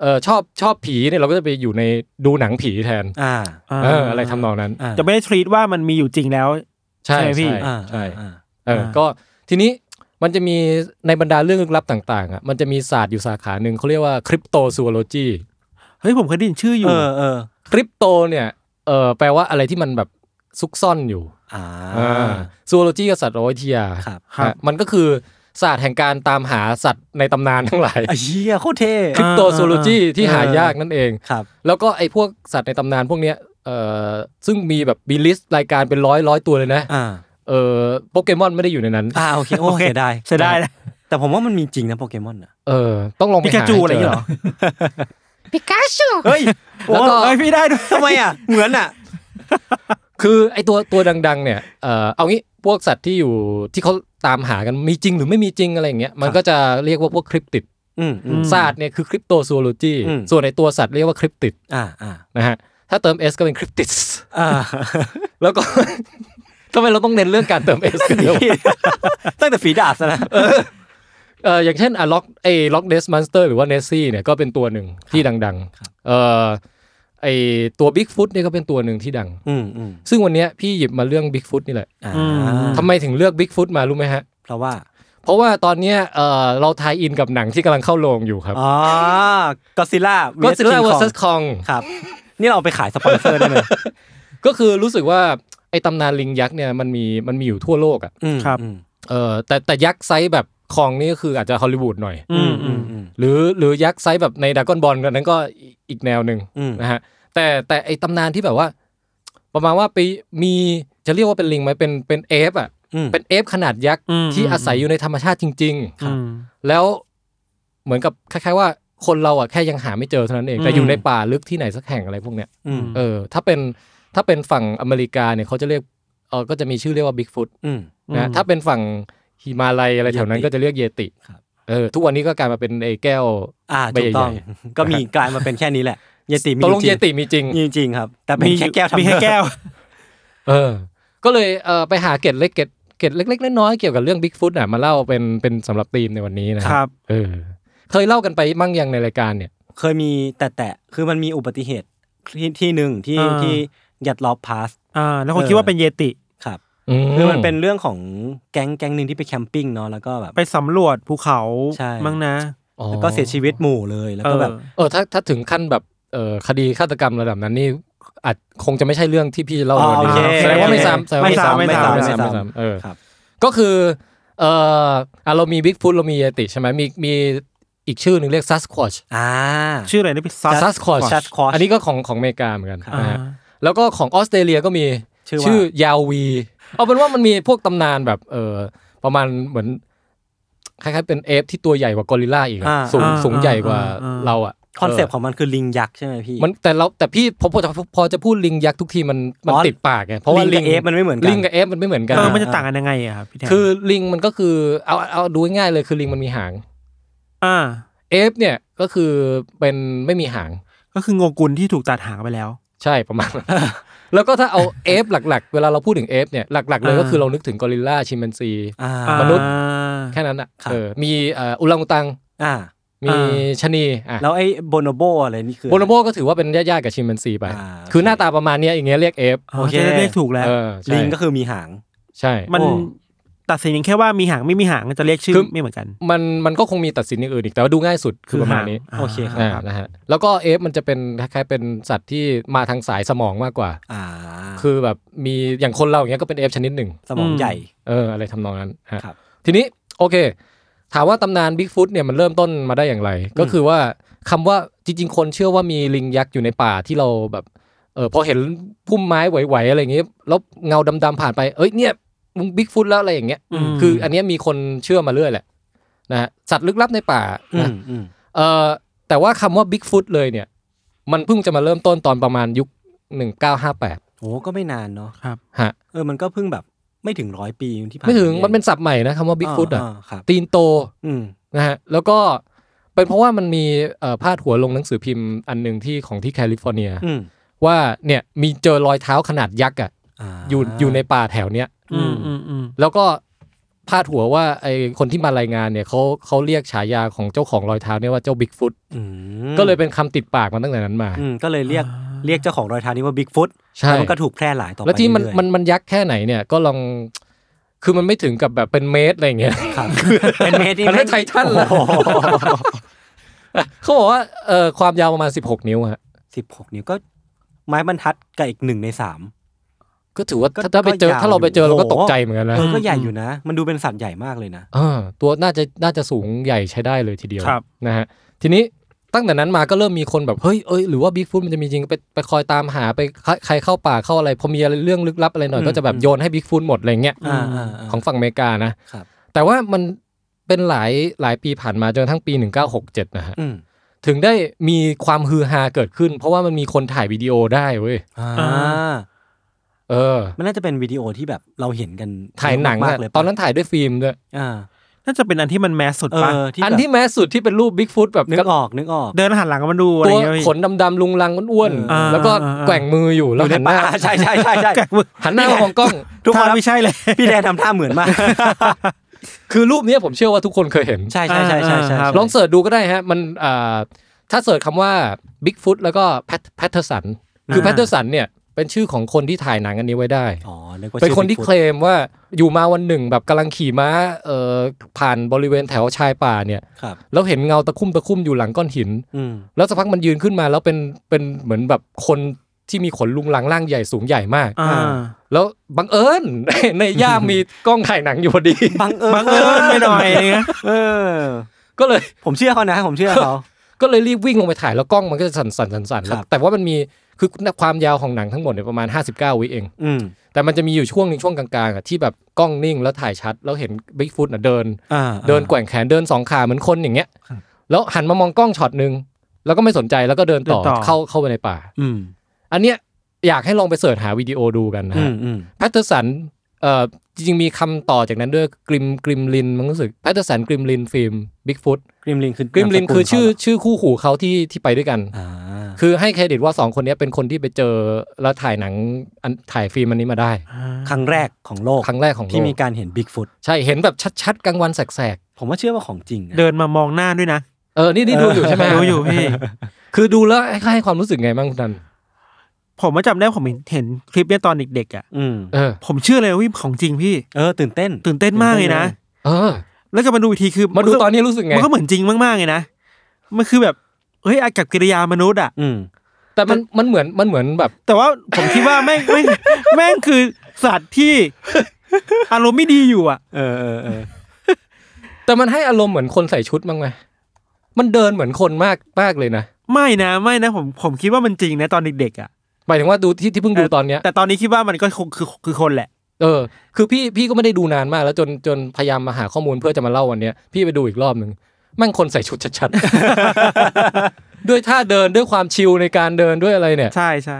เออชอบชอบผีเนี่ยเราก็จะไปอยู่ในดูหนังผีแทนอ่าเอออะไรทำนองนั้นอ่าจะไม่ได้ treat ว่ามันมีอยู่จริงแล้ว ใช่ใช่พี่ใช่อ่าใช่อ่าเออก็ทีนี้มันจะมีในบรรดาเรื่องลึกลับต่างๆอะมันจะมีศาสตร์อยู่สาขาหนึ่งเขาเรียกว่า cryptozoologyเฮ้ยผมเคยได้ยินชื่ออยู่เออเออคริปโตเนี่ยเออแปลว่าอะไรที่มันแบบซุกซ่อนอยู่อ่า zoology ก็สัตววิทยาครับครับอะมันก็คือ ศาสตร์แห่งการตามหาสัตว์ในตำนานทั้งหลายไอ้เหี้ยโคตรเท่ cryptozoology ที่เออหายากนั่นเองครับแล้วก็ไอ้พวกสัตว์ในตำนานพวกเนี้ยเอ่อซึ่งมีแบบมี list รายการเป็นร้อยร้อยตัวเลยนะอ่าเออโปเกมอนไม่ได้อยู่ในนั้นอ่าโอเคโอเคได้เสียดายนะแต่ผมว่ามันมีจริงนะโปเกมอนอะเออต้องลองไปปิกาหาจูให้อะไรอย่างเจเงี้ยเหรอปิกาชูเฮ้ยแล้วก็เอ้ยพี่ได้ด้วยทำไมอะเหมือนอะ คือไอ้ตัวตัวดัง ๆ เนี่ยเออเอางี้พวกสัตว์ที่อยู่ที่เขาตามหากันมีจริงหรือไม่มีจริงอะไรอย่างเงี้ยมันก็จะเรียกว่าพวกคริปติดอืมอืมศาสตร์เนี่ยคือคริปโตซูโลจีอืมส่วนในตัวสัตว์เรียกว่าคริปติดอ่าอ่านะฮะถ้าเติม S ก็เป็นคริปติดอ่าแล้วก็ทำไมเราต้องเน้นเรื่องการเติม S กันด้วยวะตั้งแต่ฝีดาบซะนะเอออย่างเช่นอะ Loch ไอ้ Loch Ness Monster หรือว่าเนสซี่เนี่ยก็เป็นตัวหนึ่งที่ดังๆเออ ไอตัวบิ๊กฟุตเนี่ยก็เป็นตัวหนึ่งที่ดัง อืมอืมซึ่งวันเนี้ยพี่หยิบมาเรื่องบิ๊กฟุตนี่แหละอ่าอืมทำไมถึงเลือกบิ๊กฟุตมารู้ไหมฮะ เพราะว่าเพราะว่าตอนเนี้ยเออเรา tie-in กับหนังที่กำลังเข้าโรงอยู่ครับอ๋อ Godzilla Godzilla vs Kong ครับ นี่เราเอาไปขายสปอนเซอร์ได้ไหมก็คือรู้สึกว่าไอ้ตำนานลิงยักษ์เนี่ยมันมีมันมีอยู่ทั่วโลกอะอืมครับอืมเออแต่แต่ยักษ์ไซส์แบบ คองนี่ก็คืออาจจะฮอลลีวูดหน่อยอืมอือืมมอืมหรือหรือยักษ์ไซส์แบบในดราก้อนบอลกันนั้นก็อีกแนวหนึ่งอืม นะฮะแต่แต่ไอ้ตำนานที่แบบว่า ประมาณว่าไปมีจะเรียกว่าเป็นลิงไหมเป็นเป็น ape อะอืม เป็น ape ขนาดยักษ์อืมที่อาศัยอยู่ในธรรมชาติจริงอืมๆแล้วเหมือนกับคล้ายๆว่าคนเราอะแค่ยังหาไม่เจอเท่านั้นเองแต่อืมอยู่ในป่าลึกที่ไหนสักแห่งอะไรพวกเนี้ยอืม เออถ้าเป็นถ้าเป็นฝั่งอเมริกาเนี่ยเขาจะเรียกเออก็จะมีชื่อเรียกว่าบิ๊กฟุตอืม นะถ้าเป็นฝั่ง ฮิมาลัยอะไรแถวนั้นเยติก็จะเรียกเยติครับเออทุกวันนี้ก็กลายมาเป็นไอ้แก้วอ่าใบถูกต้องใหญ่ก็มีกลายมาเป็นแค่นี้แหละเยติมีตกลงจเยริงติมีจริงมีจริงครับ แต่เป็นแค่แก้วทำมีแค่แก้ว เออ ก็เลยเออไปหาเกร็ดเล็กเกร็ดเกร็ดเล็กๆน้อยๆเกี่ยวกับเรื่องบิ๊กฟุตอะมาเล่าเป็นเป็นสำหรับธีมในวันนี้นะครับ เออ เคยเล่ากันไปมั่งยังในรายการเนี่ย เคยมีแต่แต่คือมันมีอุบัติเหตุที่ที่หนึ่งที่อ่าที่ยัดลอบพาสอ่าแล้วคนเออคิดว่าเป็นเยติ ครับอืมคือมันเป็นเรื่องของแก๊งแก๊งหนึ่งที่ไปแคมปิ้งเนาะแล้วก็แบบไปสำรวจภูเขาใช่มั้งนะอ๋อแล้วก็เสียชีวิตหมู่เลยแล้วก็แบบเออเออถ้าถ้าถึงขั้นแบบเออคดีฆาตกรรมระดับนั้นนี่อาจคงจะไม่ใช่เรื่องที่พี่เล่าในวันนี้อ๋อโอเคแสดงว่าไม่ซ้ำแสดงว่าไม่ซ้ำไม่ซ้ำไม่ไม่ซ้ำซ้ำไม่ซ้ำเออครับก็คือเอ่ออะเรามีบิ๊กฟุตเรามีเยติใช่ไหมมีมีอีกชื่อหนึ่งเรียก Sasquatch อ่าชื่ออะไรนะพี่ซัส Sasquatch Sasquatch อันนี้ก็ของของอเมริกาเหมือนกันครับนะฮะแล้วก็ของออสเตรเลียก็มีชื่อว่าชื่อ Yowie เอาเป็นว่ามันมีพวกตำนานแบบเออประมาณเหมือนคล้ายๆเป็น ape ที่ตัวใหญ่กว่ากอริลลาอีกอะอ่าสูงอ่าสูงใหญ่กว่าอ่า เราอะconcept ของมันคือลิงยักษ์ใช่ไหมพี่ มันแต่เราแต่พี่พอพอจะพอจะพูดลิงยักษ์ทุกทีมันมันอ๋อติดปากไงเพราะว่าลิงกับเอฟมันไม่เหมือนกัน ลิงกับ ape มันไม่เหมือนกัน เออมันจะต่างกันยังไงอะครับพี่แทนคือลิงมันก็คือเอาเอาดูง่ายๆเลยคือลิงมันมีหางอ่า ape เนี่ยก็คือเป็นไม่มีหางก็คือโงกุลที่ถูกตัดหางไปแล้ว ใช่ประมาณนั้น แล้วก็ถ้าเอา ape หลัก ๆ เวลาเราพูดถึง ape เนี่ยหลัก ๆ เลยอ่าก็คือเรานึกถึงกอริลลาชิมแปนซีอ่ามนุษย์อ่าแค่นั้นอะครับเออมีเอ่ออุลังอุตังอ่ามีอ่าชะนีอะแล้วไอ้โบโนโบอะไรนี่คือโบโนโบก็ถือว่าเป็นญาติๆกับชิมแปนซีไปอ่าคือหน้าตาประมาณเนี้ยอย่างเงี้ยเรียกเอฟอ๋อโอเคจะได้เรียกถูกแล้วเออใช่ลิงก็คือมีหาง ใช่มันโอ้ ตัดสินอย่างแค่ว่ามีหางไม่มีหางจะเรียกชื่อคือไม่เหมือนกัน มันมันก็คงมีตัดสินอย่างอื่นอีกแต่ว่าดูง่ายสุดคือประมาณนี้หงโอเคครับอ่านะฮะแล้วก็เอฟมันจะเป็นคล้ายๆเป็นสัตว์ที่มาทางสายสมองมากกว่าอ่าคือแบบมีอย่างคนเราอย่างเงี้ยก็เป็นเอฟชนิดหนึ่งสมองใหญ่เอออะไรทำนองนั้นฮะครับทีนี้โอเค ถามว่าตำนานบิ๊กฟุตเนี่ยมันเริ่มต้นมาได้อย่างไร ก็คือว่าคำว่าจริง ๆ คนเชื่อว่ามีลิงยักษ์อยู่ในป่าที่เราแบบเออพอเห็นพุ่มไม้ไหวๆอะไรอย่างเงี้ยแล้วเงาดำๆผ่านไป เอ้ยเนี่ยมึง บิ๊กฟุตแล้วอะไรอย่างเงี้ยอืมคือ อันเนี้ยมีคนเชื่อมาเรื่อยแหละนะฮะสัตว์ลึกลับในป่าอืนะมอืมเออแต่ว่าคำว่าบิ๊กฟุตเลยเนี่ย มันเพิ่งจะมาเริ่มต้นตอนประมาณยุคหนึ่งเก้าห้าแปดโอ้ก็ไม่นานเนาะครับฮะเออมันก็เพิ่งแบบไม่ถึงร้อยปีที่ผ่านไม่ถึงามันเป็นศัพท์ใหม่นะคำว่าบิ๊กฟุตอะาครับตีนโตอืมนะฮะแล้วก็เป็นเพราะว่ามันมีเอ่อพาดหัวลงหนังสือพิมพ์อันหนึ่งที่ของที่แคลิฟอร์เนียอืมว่าเนี่ยมีเจอรอยเท้าขนาดยักษ์อะาอยู่อยู่ในป่าแถวเนี้ย อืมอืมอืมแล้วก็พาดหัวว่าไอคนที่มารายงานเนี่ยเขาเขาเรียกฉายาของเจ้าของรอยเท้าเนี่ยว่าเจ้าบิ๊กฟุตอืมก็เลยเป็นคำติดปากมาตั้งแต่นั้นมาอืมก็เลยเรียกเรียกเจ้าของรอยเท้านี้ว่าบิ๊กฟุตใช่แล้วมันก็ถูกแพร่หลายต่อไปแล้วที่มันเรื่อยๆมันมันยักษ์แค่ไหนเนี่ยก็ลองคือมันไม่ถึงกับแบบเป็นเมตรอะไรอย่างเงี้ยครับเป็นเมตรที่มันไม่ไททันเลยโอ้โหเขาบอกว่าเอ่อความยาวประมาณ16นิ้วฮะสิบหกนิ้วก็ไม้บรรทัดกับอีกหนึ่งในสาม ก็ถือว่าก็ถ้าถ้าไปเจอก็ยาวถ้าเราไปเจออยู่เราก็โอ้โหตกใจเหมือนกันนะเออก็ใหญ่อยู่นะ มันดูเป็นสัตว์ใหญ่มากเลยนะ เออตัวน่าจะน่าจะสูงใหญ่ใช้ได้เลยทีเดียวครับนะฮะทีนี้ตั้งแต่นั้นมาก็เริ่มมีคนแบบเฮ้ยเอ้ยหรือว่าบิ๊กฟุตมันจะมีจริงไปไปคอยตามหาไปใครใครเข้าป่าเข้าอะไรพอมีอะไรเรื่องลึกลับอะไรหน่อยอืม ก็จะแบบโยนให้บิ๊กฟุตหมดอะไรเงี้ย อ่าอ่าาของฝั่งอเมริกานะครับ แต่ว่ามันเป็นหลายหลายปีผ่านมาจนกระทั้งปี 1967 นะฮะ อืมถึงได้มีความฮือฮาเกิดขึ้น เพราะว่ามันมีคนถ่ายวิดีโอได้เว้ย อ่าอ่า เออ มันน่าจะเป็นวิดีโอที่แบบเราเห็นกันถ่ายหนังมาอะกๆเลยปะตอนนั้นถ่ายด้วยฟิล์มด้วยอ่าน่าจะเป็นอันที่มัน mass สุดเอปะอที่อันแบบที่ mass สุดที่เป็นรูปบิ๊กฟุตแบบนึกออกนึกออก เดินหันหลังมาดูอะไรตัวเงี้ยพี่ขนดำๆรุงรังอ้วนอ่าๆแล้วก็อ่าอ่าแกว่งมืออยู่แล้วหันหน้าใช่ใช่ใช่ใช่แกว่งมือหันหน้ามามองกล้อง ทุกคนท่าครับไม่ใช่เลย พี่แทนทำท่าเหมือนมากคือรูปเนี้ยผมเชื่อว่าทุกคนเคยเห็น ใช่ใช่ใช่ใช่ใช่อ่าลอง search ดูก็ได้ฮะ มันอ่าถ้า search คำว่า Bigfoot แล้วก็ Patterson คืออ่าแพทเทอร์สันเนี่ย เป็นชื่อของคนที่ถ่ายหนังอันนี้ไว้ได้อ๋อนึกว่าเป็นชื่อคนที่ Bigfoot claim ว่าอยู่มาวันหนึ่งแบบกำลังขี่ม้าเอ่อผ่านบริเวณแถวชายป่าเนี่ยครับแล้วเห็นเงาตะคุ่มตะคุ่มอยู่หลังก้อนหินอืมแล้วสักพักมันยืนขึ้นมาแล้วเป็นเป็นเหมือนแบบคนที่มีขนลุงลังร่างใหญ่สูงใหญ่มากอ่าแล้วบังเอิญในย่ามมีกล้องถ่ายหนังอยู่พอดีบังเอิญบังเอิญไปหน่อยเนี่ยเออก็เลยผมเชื่อเขานะ ผมเชื่อเขา ก็เลยรีบวิ่งลงไปถ่ายแล้วกล้องมันก็จะสั่นสั่นสั่นสั่นครับ แต่ว่ามันมีคือความยาวของหนังทั้งหมดเนี่ยประมาณ 59 วิเองอืมแต่มันจะมีอยู่ช่วงหนึ่งช่วงกลางๆอะที่แบบกล้องนิ่งแล้วถ่ายชัด แล้วเห็นบิ๊กฟุตอะเดินอ่าเดินแกว่งแขนเดินสองขาเหมือนคนอย่างเงี้ยครับแล้วหันมามองกล้องช็อตหนึ่งแล้วก็ไม่สนใจแล้วก็เดินต่อเดินต่อเข้าเข้าไปในป่า อืมอันเนี้ยอยากให้ลองไป search หาวิดีโอดูกันนะอืฮะมอืม Patterson เอ่อจริงๆ มีคำต่อจากนั้นด้วยกริม Gimlin มันรู้สึก Patterson Gimlin ฟิล์มบิ๊กฟุต Gimlin คือ Gimlin นามสกุลคือชื่อเขาเหรชื่อคู่หูเขาที่ที่ไปด้วยกันอ่าคือให้เครดิตว่าสองคนเนี้ยเป็นคนที่ไปเจอแล้วถ่ายหนังอันถ่ายฟิล์มอันนี้มาได้ ครั้งแรกของโลกครั้งแรกของโลกที่มีการเห็นบิ๊กฟุตใช่เห็นแบบชัดๆกลางวันแสกผมว่าเชื่อว่าของจริงนะเดินมามองหน้าด้วยนะๆเออนี่นี่ดูอยู่ใช่ไหมดูอยู่พี่คือดูแล้วให้ให้ความรู้สึกไงบ้างคุณนัน ผมมาจำได้ผมเห็นเห็นคลิปเนี้ยตอนเด็กๆอะอืมเออผมเชื่อเลยว่าวิของจริงพี่เออตื่นเต้น ตื่นเต้นมากเลยนะเออ แล้วก็มาดูอีกทีคือมาดูก็ตอนนี้รู้สึกไงมันก็เหมือนจริงมากๆเลยนะมันคือแบบเฮ้ยอากับกิริยามนุษย์อะอืมแต่มันมันเหมือนมันเหมือนแบบ แต่ว่าผมคิดว่าแม่งแม่งแม่งคือสัตว์ที่อารมณ์ไม่ดีอยู่อะ เออเออเออแต่มันให้อารมณ์เหมือนคนใส่ชุดมั้งไหมมันเดินเหมือนคนมากมากเลยนะไม่นะไม่นะ ผมผมคิดว่ามันจริงนะตอนเด็กๆอะ หมายถึงว่าดูที่ที่เพิ่งดูตอนเนี้ยแต่ตอนนี้คิดว่ามันก็คงคือคือคนแหละ เออ คือพี่พี่ก็ไม่ได้ดูนานมาก แล้วจนจนพยายามมาหาข้อมูลเพื่อจะมาเล่าวันเนี้ยพี่ไปดูอีกรอบหนึ่งแม่งคนใส่ชุดชัดๆ ด้วยท่าเดินด้วยความชิลในการเดินด้วยอะไรเนี่ย ใช่ใช่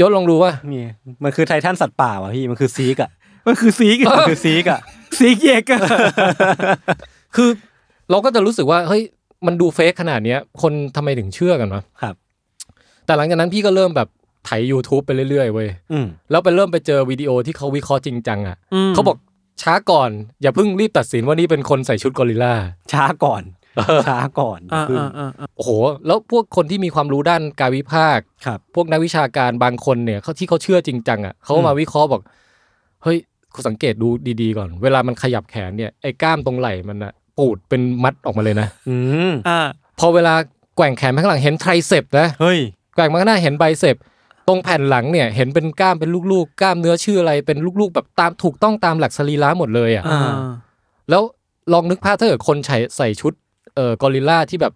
ยศลองดูว่ามีมันคือไททันสัตว์ป่าว่ะพี่มันคือซีกอะมันคือซีกมันคือซีกอะซีกเยกอะคือเราก็จะรู้สึกว่าเฮ้ยมันดูเฟกขนาดเนี้ย คนทำไมถึงเชื่อกันวะครับ แต่หลังจากนั้นพี่ก็เริ่มแบบ ไถ YouTube ไปเรื่อยๆเว้ยอืมแล้วไปเริ่มไปเจอวิดีโอที่เขาวิเคราะห์จริงจังอะมเขาบอกช้าก่อน อย่าเพิ่งรีบตัดสินว่านี่เป็นคนใส่ชุดกอริลลาช้าก่อนช้าก่อนอ่าขึ้นอ่าอ่าอ่าโอ้โห แล้วพวกคนที่มีความรู้ด้านการวิพากษ์ครับพวกนักวิชาการบางคนเนี่ยเขาที่เขาเชื่อจริงจังอะเขาก็มาวิเคราะห์บอก เฮ้ยคุณสังเกตดูดีๆก่อน เวลามันขยับแขนเนี่ยไอ้กล้ามตรงไหล่มันอะปูดเป็นมัดออกมาเลยนะ อืมอ่าพอเวลาแกว่งแขนไปข้างหลังเห็นไทรเซปนะเฮ้ยแกว่งมาข้างหน้าเห็นไบเซป ตรงแผ่นหลังเนี่ยเห็นเป็นกล้ามเป็นลูกๆ กล้ามเนื้อชื่ออะไรเป็นลูกๆ แบบตามถูกต้องตามหลักสรีระหมดเลยอะอ่าแล้วลองนึกภาพถ้าเกิดคนใส่ใส่ชุดเอ่อกอริลลาที่แบบ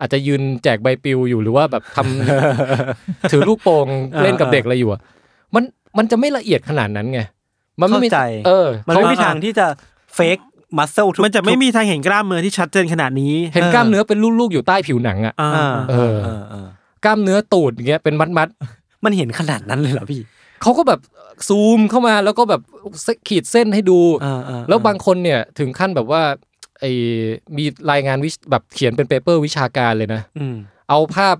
อาจจะยืนแจกใบปลิวอยู่หรือว่าแบบทำถือลูกโป่งเล่นกับเด็กอะไรอยู่อะมันมันจะไม่ละเอียดขนาดนั้นไงมันไม่มีเข้าใจเออมันไม่มีทางที่จะเฟกมัสเซลทุกมันจะไม่มีทางเห็นกล้ามเนื้อที่ชัดเจนขนาดนี้ เห็นกล้ามเนื้อเป็นลูกๆอยู่ใต้ผิวหนังอะอ่าอ่าเออเออเออกล้ามเนื้อตูดอย่างเงี้ยเป็นมัดๆ มันเห็นขนาดนั้นเลยเหรอพี่เขาก็แบบซูมเข้ามาแล้วก็แบบขีดเส้นให้ดูอ่าอ่าแล้วบางคนเนี่ยถึงขั้นแบบว่าไอ้มีรายงานวิชแบบเขียนเป็น paper วิชาการเลยนะอืมเอาภาพ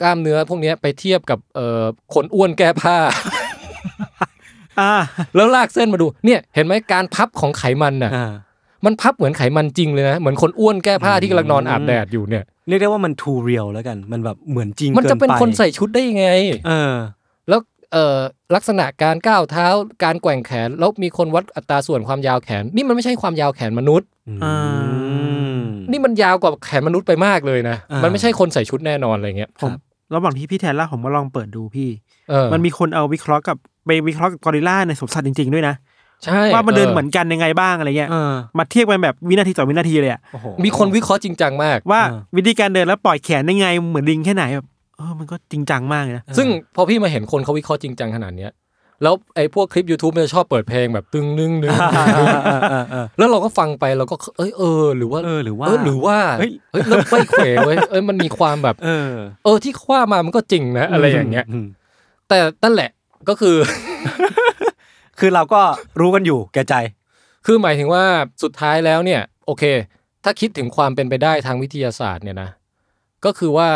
กล้ามเนื้อพวกเนี้ยไปเทียบกับเอ่อคนอ้วนแก้ผ้าอ่าแล้วลากเส้นมาดู เนี่ยเห็นไหมการพับของไขมันน่ะอ่ามันพับเหมือนไขมันจริงเลยนะเหมือนคนอ้วนแก้ผ้าที่กำลังนอนอาบแดดอยู่เนี่ย เรียกได้ว่ามัน too real แล้วกัน มันแบบเหมือนจริงมันจะเป็นกิไคนใส่ชุดได้ยังไง เออ แล้วเอ่อลักษณะการก้าวเท้าการแกว่งแขน แล้วมีคนวัดอัตราส่วนความยาวแขน นี่มันไม่ใช่ความยาวแขนมนุษย์อ่านี่มันยาวกว่าแขนมนุษย์ไปมากเลยนะอ่ามัมันไม่ใช่คนใส่ชุดแน่นอนอะไรเงี้ยผมระหว่างที่พี่แทนเล่าผมก็ลองเปิดดูพี่เออมันมีคนเอาวิเคราะห์กับไปวิเคราะห์กับกอริลลาในสวนสัตว์จริง ๆ ด้วยนะ ใช่ว่ามันเดินเหมือนกันยังไงบ้างอะไรเงี้ยเออมาเทียบกันแบบวินาทีต่อวินาทีเลยอะโอ้โหมีคนวิเคราะห์จริงจังมาก ว่าอ่าวิธีการเดินแล้วปล่อยแขนได้ไงเหมือนลิงแค่ไหนแบบเออมันก็จริงจังมากเลยนะซึ่งพอพี่มาเห็นคนเขาวิเคราะห์จริงจังขนาดเนี้ยแล้วไอ้พวกคลิป YouTube มันจะชอบเปิดเพลงแบบตึงนึงนึงอ่าอ่าอ่าอ่าแล้วเราก็ฟังไปเราก็เอ้ยเออ หรือว่าเออหรือว่าเออหรือว่าเฮ้ยเฮ้ยเริ่มไม่เขวเว้ยเอ้ยมันมีความแบบ เออ เออที่ว่ามามันก็จริงนะ อะไรอย่างเงี้ยมแต่นั่นแหละก็คือ คือเราก็รู้กันอยู่แก่ใจ คือหมายถึงว่าสุดท้ายแล้วเนี่ย โอเค ถ้าคิดถึงความเป็นไปได้ทางวิทยาศาสตร์เนี่ยนะ ก็คือว่า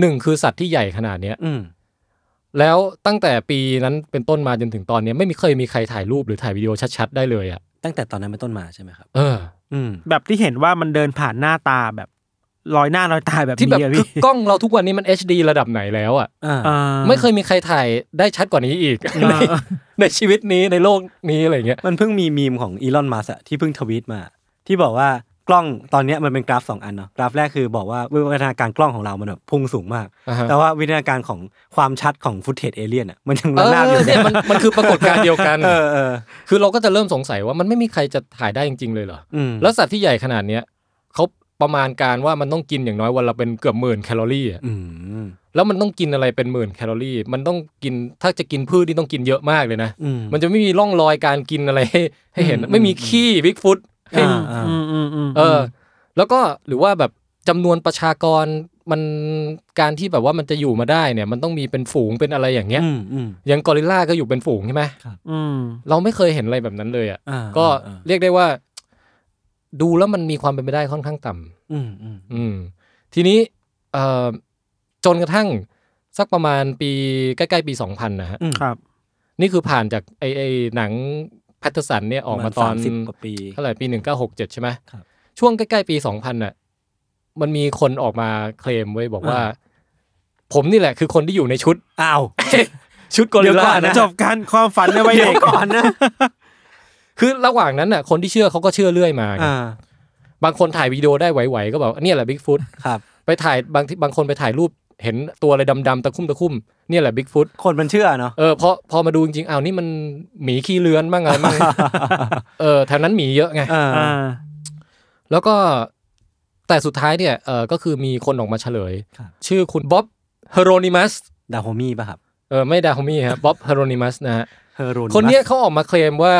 หนึ่งคือสัตว์ที่ใหญ่ขนาดเนี้ยอืมแล้วตั้งแต่ปีนั้นเป็นต้นมาจนถึงตอนเนี้ยไม่มีเคยมีใครถ่ายรูปหรือถ่ายวิดีโอชัดๆได้เลยอะตั้งแต่ตอนนั้นเป็นต้นมาใช่ไหมครับ เออ อืม แบบที่เห็นว่ามันเดินผ่านหน้าตาแบบลอยหน้าลอยตาแบบที่แบบนี้อะคือพี่กล้องเราทุกวันนี้มัน HD ระดับไหนแล้วอะอ่า อ่า ไม่เคยมีใครถ่ายได้ชัดกว่านี้อีกใน ในชีวิตนี้ในโลกนี้อะไรเงี้ยมันเพิ่งมีมีมของอีลอนมัสก์ที่เพิ่งทวีตมา ที่บอกว่ากล้องตอนเนี้ยมันเป็นกราฟสองอันเนาะกราฟแรกคือบอกว่าวิวัฒนาการกล้องของเรามันแบบพุ่งสูงมากอ่าฮะแต่ว่าวิวัฒนาการของความชัดของ footage เอเลียนอะมันยังเอระนาบอยู่อเนี่ยมันมันคือปรากฏการณ์เดียวกันเออเออคือเราก็จะเริ่มสงสัยว่ามันไม่มีใครจะถ่ายได้จริงๆเลยเหรออืมแล้วสัตว์ที่ใหญ่ขนาดเนี้ยเขา ประมาณการว่ามันต้องกินอย่างน้อยวันละเป็นเกือบหมื่นแคลอรี่อะอืมแล้วมันต้องกินอะไรเป็นหมื่นแคลอรี่ มันต้องกินถ้าจะกินพืชนี่ต้องกินเยอะมากเลยนะอืมมันจะไม่มีร่องรอยการกินอะไรให้ให้เห็นอืมไม่มีขี้บิ๊กฟุตให้อ่าอ่าอืมอืมอืมเออ แล้วก็หรือว่าแบบจำนวนประชากรมันการที่แบบว่ามันจะอยู่มาได้เนี่ย มันต้องมีเป็นฝูงเป็นอะไรอย่างเงี้ยอืมอืมอย่างกอริลลาก็อยู่เป็นฝูงใช่ไหมอืมเราไม่เคยเห็นอะไรแบบนั้นเลยอะอ่าก็อ่าเรียกได้ว่า ดูแล้วมันมีความเป็นไปได้ค่อนข้างต่ำอืมอืมอืมทีนี้เอ่อจนกระทั่งสักประมาณปีใกล้ๆปี2000นะฮะอืมครับ นี่คือผ่านจากไอไอหนังแพทเทอร์สันเนี่ยออกมาตอนสามสิบกว่าปีเท่าไหร่ปีหนึ่งเก้าหกเจ็ดใช่ไหมครับช่วงใกล้ๆปีสองพันน่ะมันมีคนออกมาเคลมไว้บอกว่า ผมนี่แหละคือคนที่อยู่ในชุดอ้าวชุดกอริลเดี๋ยวก่อนนะนะจบการความฝันในวัยเด็กเดี๋ยวกก่อนนะ คือระหว่างนั้นน่ะ คนที่เชื่อเขาก็เชื่อเรื่อยมาไงอ่า บางคนถ่ายวิดีโอได้ไหวๆก็บอกเนี่ยแหละบิ๊กฟุตครับ ไปถ่ายบางที่บางคนไปถ่ายรูปเห็นตัวอะไรดำๆตะคุ่มตะคุ่มเนี่ยแหละบิ๊กฟุตคนมันเชื่อเนาะ เออพอพอมาดูจริงๆอ้าวนี่มันหมีขี้เรื้อนบ้างอะไรบ้าง เออแถวนั้นหมีเยอะไง อ่า อ่า แล้วก็แต่สุดท้ายเนี่ยเออก็คือมีคนออกมาเฉลย ครับ ชื่อคุณบ๊อบเฮโรนิมัสดาโฮมี่ป่ะครับเออไม่ดาโฮมี่ฮะบ๊อบเฮโรนิมัสนะฮะ เฮโรคนเนี้ยเขาออกมาเคลมว่า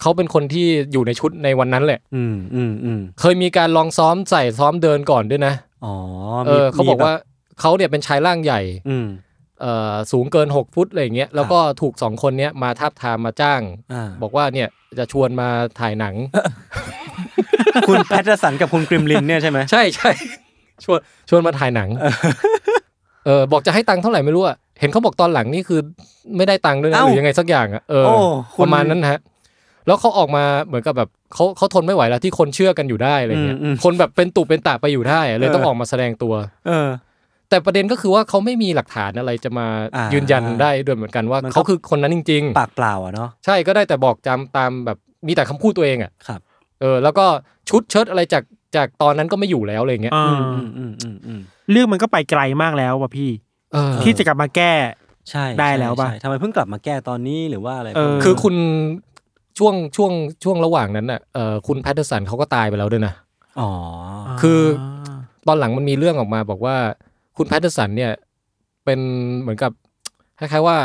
เขาเป็นคนที่อยู่ในชุดในวันนั้นแหละ อืมอืมอืมเคยมีการลองซ้อมใส่ซ้อมเดินก่อนด้วยนะอ๋อเออเขาบอกว่าเขาเนี่ยเป็นชายร่างใหญ่ อืมเอ่อสูงเกิน 6 ฟุตอะไรอย่างเงี้ยแล้วก็ถูกสองคนเนี้ยมาทาบทามมาจ้างอ่าบอกว่าเนี่ยจะชวนมาถ่ายหนัง คุณแพทเทอร์สันกับคุณกริมลินเนี่ยใช่ไหมใช่ใช่ชวนชวนมาถ่ายหนัง เออบอกจะให้ตังค์เท่าไหร่ไม่รู้อะเห็นเขาบอกตอนหลังนี่คือไม่ได้ตังค์ด้วยนะเอ้าหรือยังไงสักอย่างอะเออโอ้คุปณระมาณนั้นฮะ แล้วเขาออกมาเหมือนกับแบบเขาเขาทนไม่ไหวแล้วที่คนเชื่อกันอยู่ได้อะไรเงี้ยอืมอืมคนแบบเป็นตุเป็นตะไปอยู่ได้อะเลยเออต้องออกมาแสดงตัว เออ แต่ประเด็นก็คือว่าเขาไม่มีหลักฐานอะไรจะมาอ่ายืยืนยันได้ด้วยเหมือนกันว่ามันก็เขาคือคนนั้นจริงปากเปล่าอะเนาะๆใช่ก็ได้แต่บอกจำตามแบบมีแต่คำพูดตัวเองอะครับเออแล้วก็ชุดเชิ้ตอะไรจากจากตอนนั้นก็ไม่อยู่แล้วอะไรเงี้ยอ่าอืมอืมอืมอืมเรื่องมันก็ไปไกลมากแล้วว่ะพี่เออที่จะกลับมาแก้ใช่ได้แล้วป่ะใช่ใช่ทำไมเพิ่งกลับมาแก้ตอนนี้หรือว่าอะไรเออคือคุณ ช่วงช่วงช่วงระหว่างนั้นน่ะเอ่อคุณแพทเทอร์สันเขาก็ตายไปแล้วด้วยนะอ๋อคือตอนหลังมันมีเรื่องออกมาบอกว่าคุณแพทเทอร์สันเนี่ยเป็นเหมือนกับคล้ายๆว่า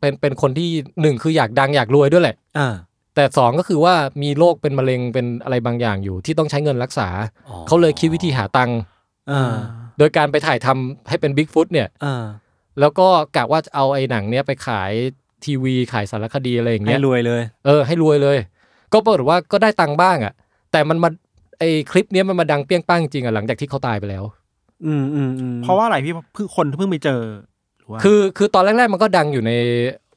เป็นเป็นคนที่หนึ่งคืออยากดังอยากรวยด้วยแหละอ่าแต่สองก็คือว่ามีโรคเป็นมะเร็งเป็นอะไรบางอย่างอยู่ ที่ต้องใช้เงินรักษาอ๋อเขาเลยคิดวิธีหาตังค์อ่าโดยการไปถ่ายทำให้เป็นบิ๊กฟุตเนี่ยอ่าแล้วก็กะว่าจะเอาไอ้หนังเนี้ยไปขาย ทีวีขายสารคดีอะไรอย่างให้เงี้ยรวยเลย เออให้รวยเลย ก็ปรากฏว่าก็ได้ตังค์บ้างอะ แต่มันมาไอคลิปเนี้ยมันมาดังเปี้ยงป้างจริงอะหลังจากที่เขาตายไปแล้ว อืมอืมอืมเพราะว่าอะไรพี่เพิ่งคนเพิ่งไปเจอหรือว่าคือคือตอนแรก ๆ มันก็ดังอยู่ใน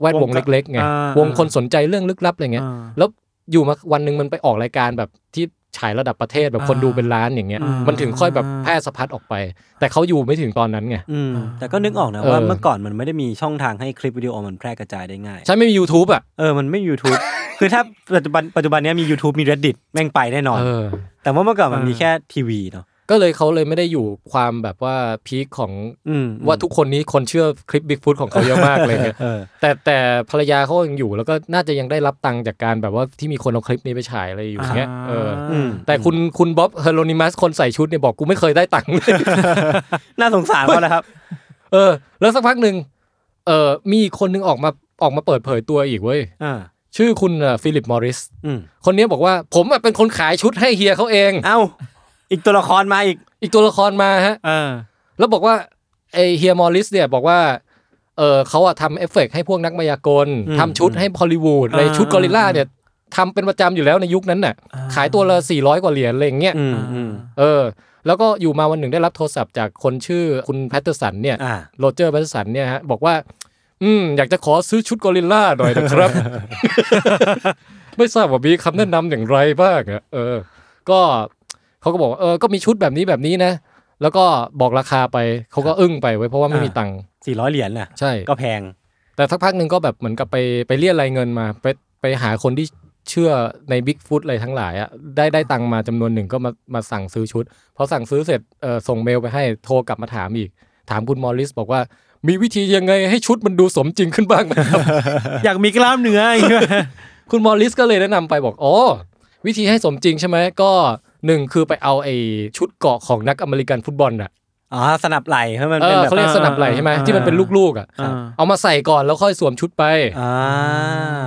แวดวงวงเล็กๆไงอ่าวงคนสนใจเรื่องลึกลับอะไรเงี้ยอ่าแล้วอยู่มาวันหนึ่งมันไปออกรายการแบบที่ ฉายระดับประเทศแบบคนอ่าดูเป็นล้านอย่างเงี้ยอ่ามัมันถึงค่อยแบบแพร่สะพัดออกไป แต่เขาอยู่ไม่ถึงตอนนั้นไงอืมแต่ก็นึกออกนะเออว่าเมื่อก่อนมันไม่ได้มีช่องทางให้คลิปวิดีโอมันแพร่กระจายได้ง่าย ใช่ไม่มี YouTube อะเออมันไม่มี YouTube คือถ้าปัจจุบันปัจจุบันเนี้ยมี YouTube มี Reddit แม่งไปแน่นอนเออแต่ว่าเมื่อก่อนมันเออมีแค่ทีวีเนาะ ก็เลยเขาเลยไม่ได้อยู่ความแบบว่าพีคของอืมว่าทุกคนนี้คนเชื่อคลิปบิ๊กฟุตของเขาเยอะมากเลยเนี่ยเออแต่แต่ภรรยาเขายังอยู่แล้วก็น่าจะยังได้รับตังค์จากการแบบว่าที่มีคนเอาคลิปนี้ไปฉายอะไรอยู่อย่างเงี้ยเอออืมแต่คุณคุณบ๊อบเฮโรนิมัสคนใส่ชุดเนี่ยบอกกูไม่เคยได้ตังค์เลยน่าสงสารเขานะครับ เออ แล้วสักพักหนึ่งเออมีอีกคนหนึ่งออกมาออกมาเปิดเผยตัวอีกเว้ยอ่าชื่อคุณฟิลิปมอริสอืมคนนี้บอกว่าผมอะเป็นคนขายชุดให้เฮียเขาเอง เอ้า อีกตัวละครมาอีก อีกตัวละครมาฮะเออแล้วบอกว่าไอเฮียมอริสเนี่ยบอกว่าเออเขาอะทำเอฟเฟกต์ให้พวกนักมายากลอืมทำชุดให้ฮอลลีวูดในอ่าชุดกอริลลาเนี่ยทำเป็นประจำอยู่แล้วในยุคนั้นน่ะอ่าขายตัวละ400 กว่าเหรียญอะไรอย่างเงี้ยอืมอืมเออ แล้วก็อยู่มาวันหนึ่งได้รับโทรศัพท์จากคนชื่อคุณแพทเทอร์สันเนี่ยอ่าโรเจอร์แพทเทอร์สันเนี่ยฮะบอกว่า อืมอยากจะขอซื้อชุดกอริลลาหน่อยนะครับ ไม่ทราบว่ามีคำแนะนำอย่างไรบ้างอะเออ ก็ เขาก็บอกว่าเออก็มีชุดแบบนี้แบบนี้นะ แล้วก็บอกราคาไปเขาก็อึ้งไปไว้ยเพราะว่าไม่มีตังค์สี่ร้อยเหรียญน่ะใช่ก็แพง แต่สักพักหนึ่งก็แบบเหมือนกับไปไปเรียกรายเงินมาไปไปหาคนที่เชื่อในบิ๊กฟุตอะไรทั้งหลายอะได้ได้ตังค์มาจำนวนหนึ่งก็มามาสั่งซื้อชุดพอสั่งซื้อเสร็จเออส่งเมลไปให้โทรกลับมาถามอีก ถามคุณมอริสบอกว่ามีวิธียังไงให้ชุดมันดูสมจริงขึ้นบ้างไหมครับ อยากมีกล้ามเนื้ออย่างเงี้ยคุณมอริสก็เลยแนะนำไปบอกอ๋อวิธีให้สมจริงใช่ไหมก็หนึ่งคือไปเอาไอ้ชุดเกาะของนักอเมริกันฟุตบอลน่ะอ๋อสนับไหลให้มันเอเป็นอแบบเขาเรียกสนับไหลใช่ไหมที่มันเป็นลูกๆอะอ่าเอามาใส่ก่อนแล้วค่อยสวมชุดไปอ่า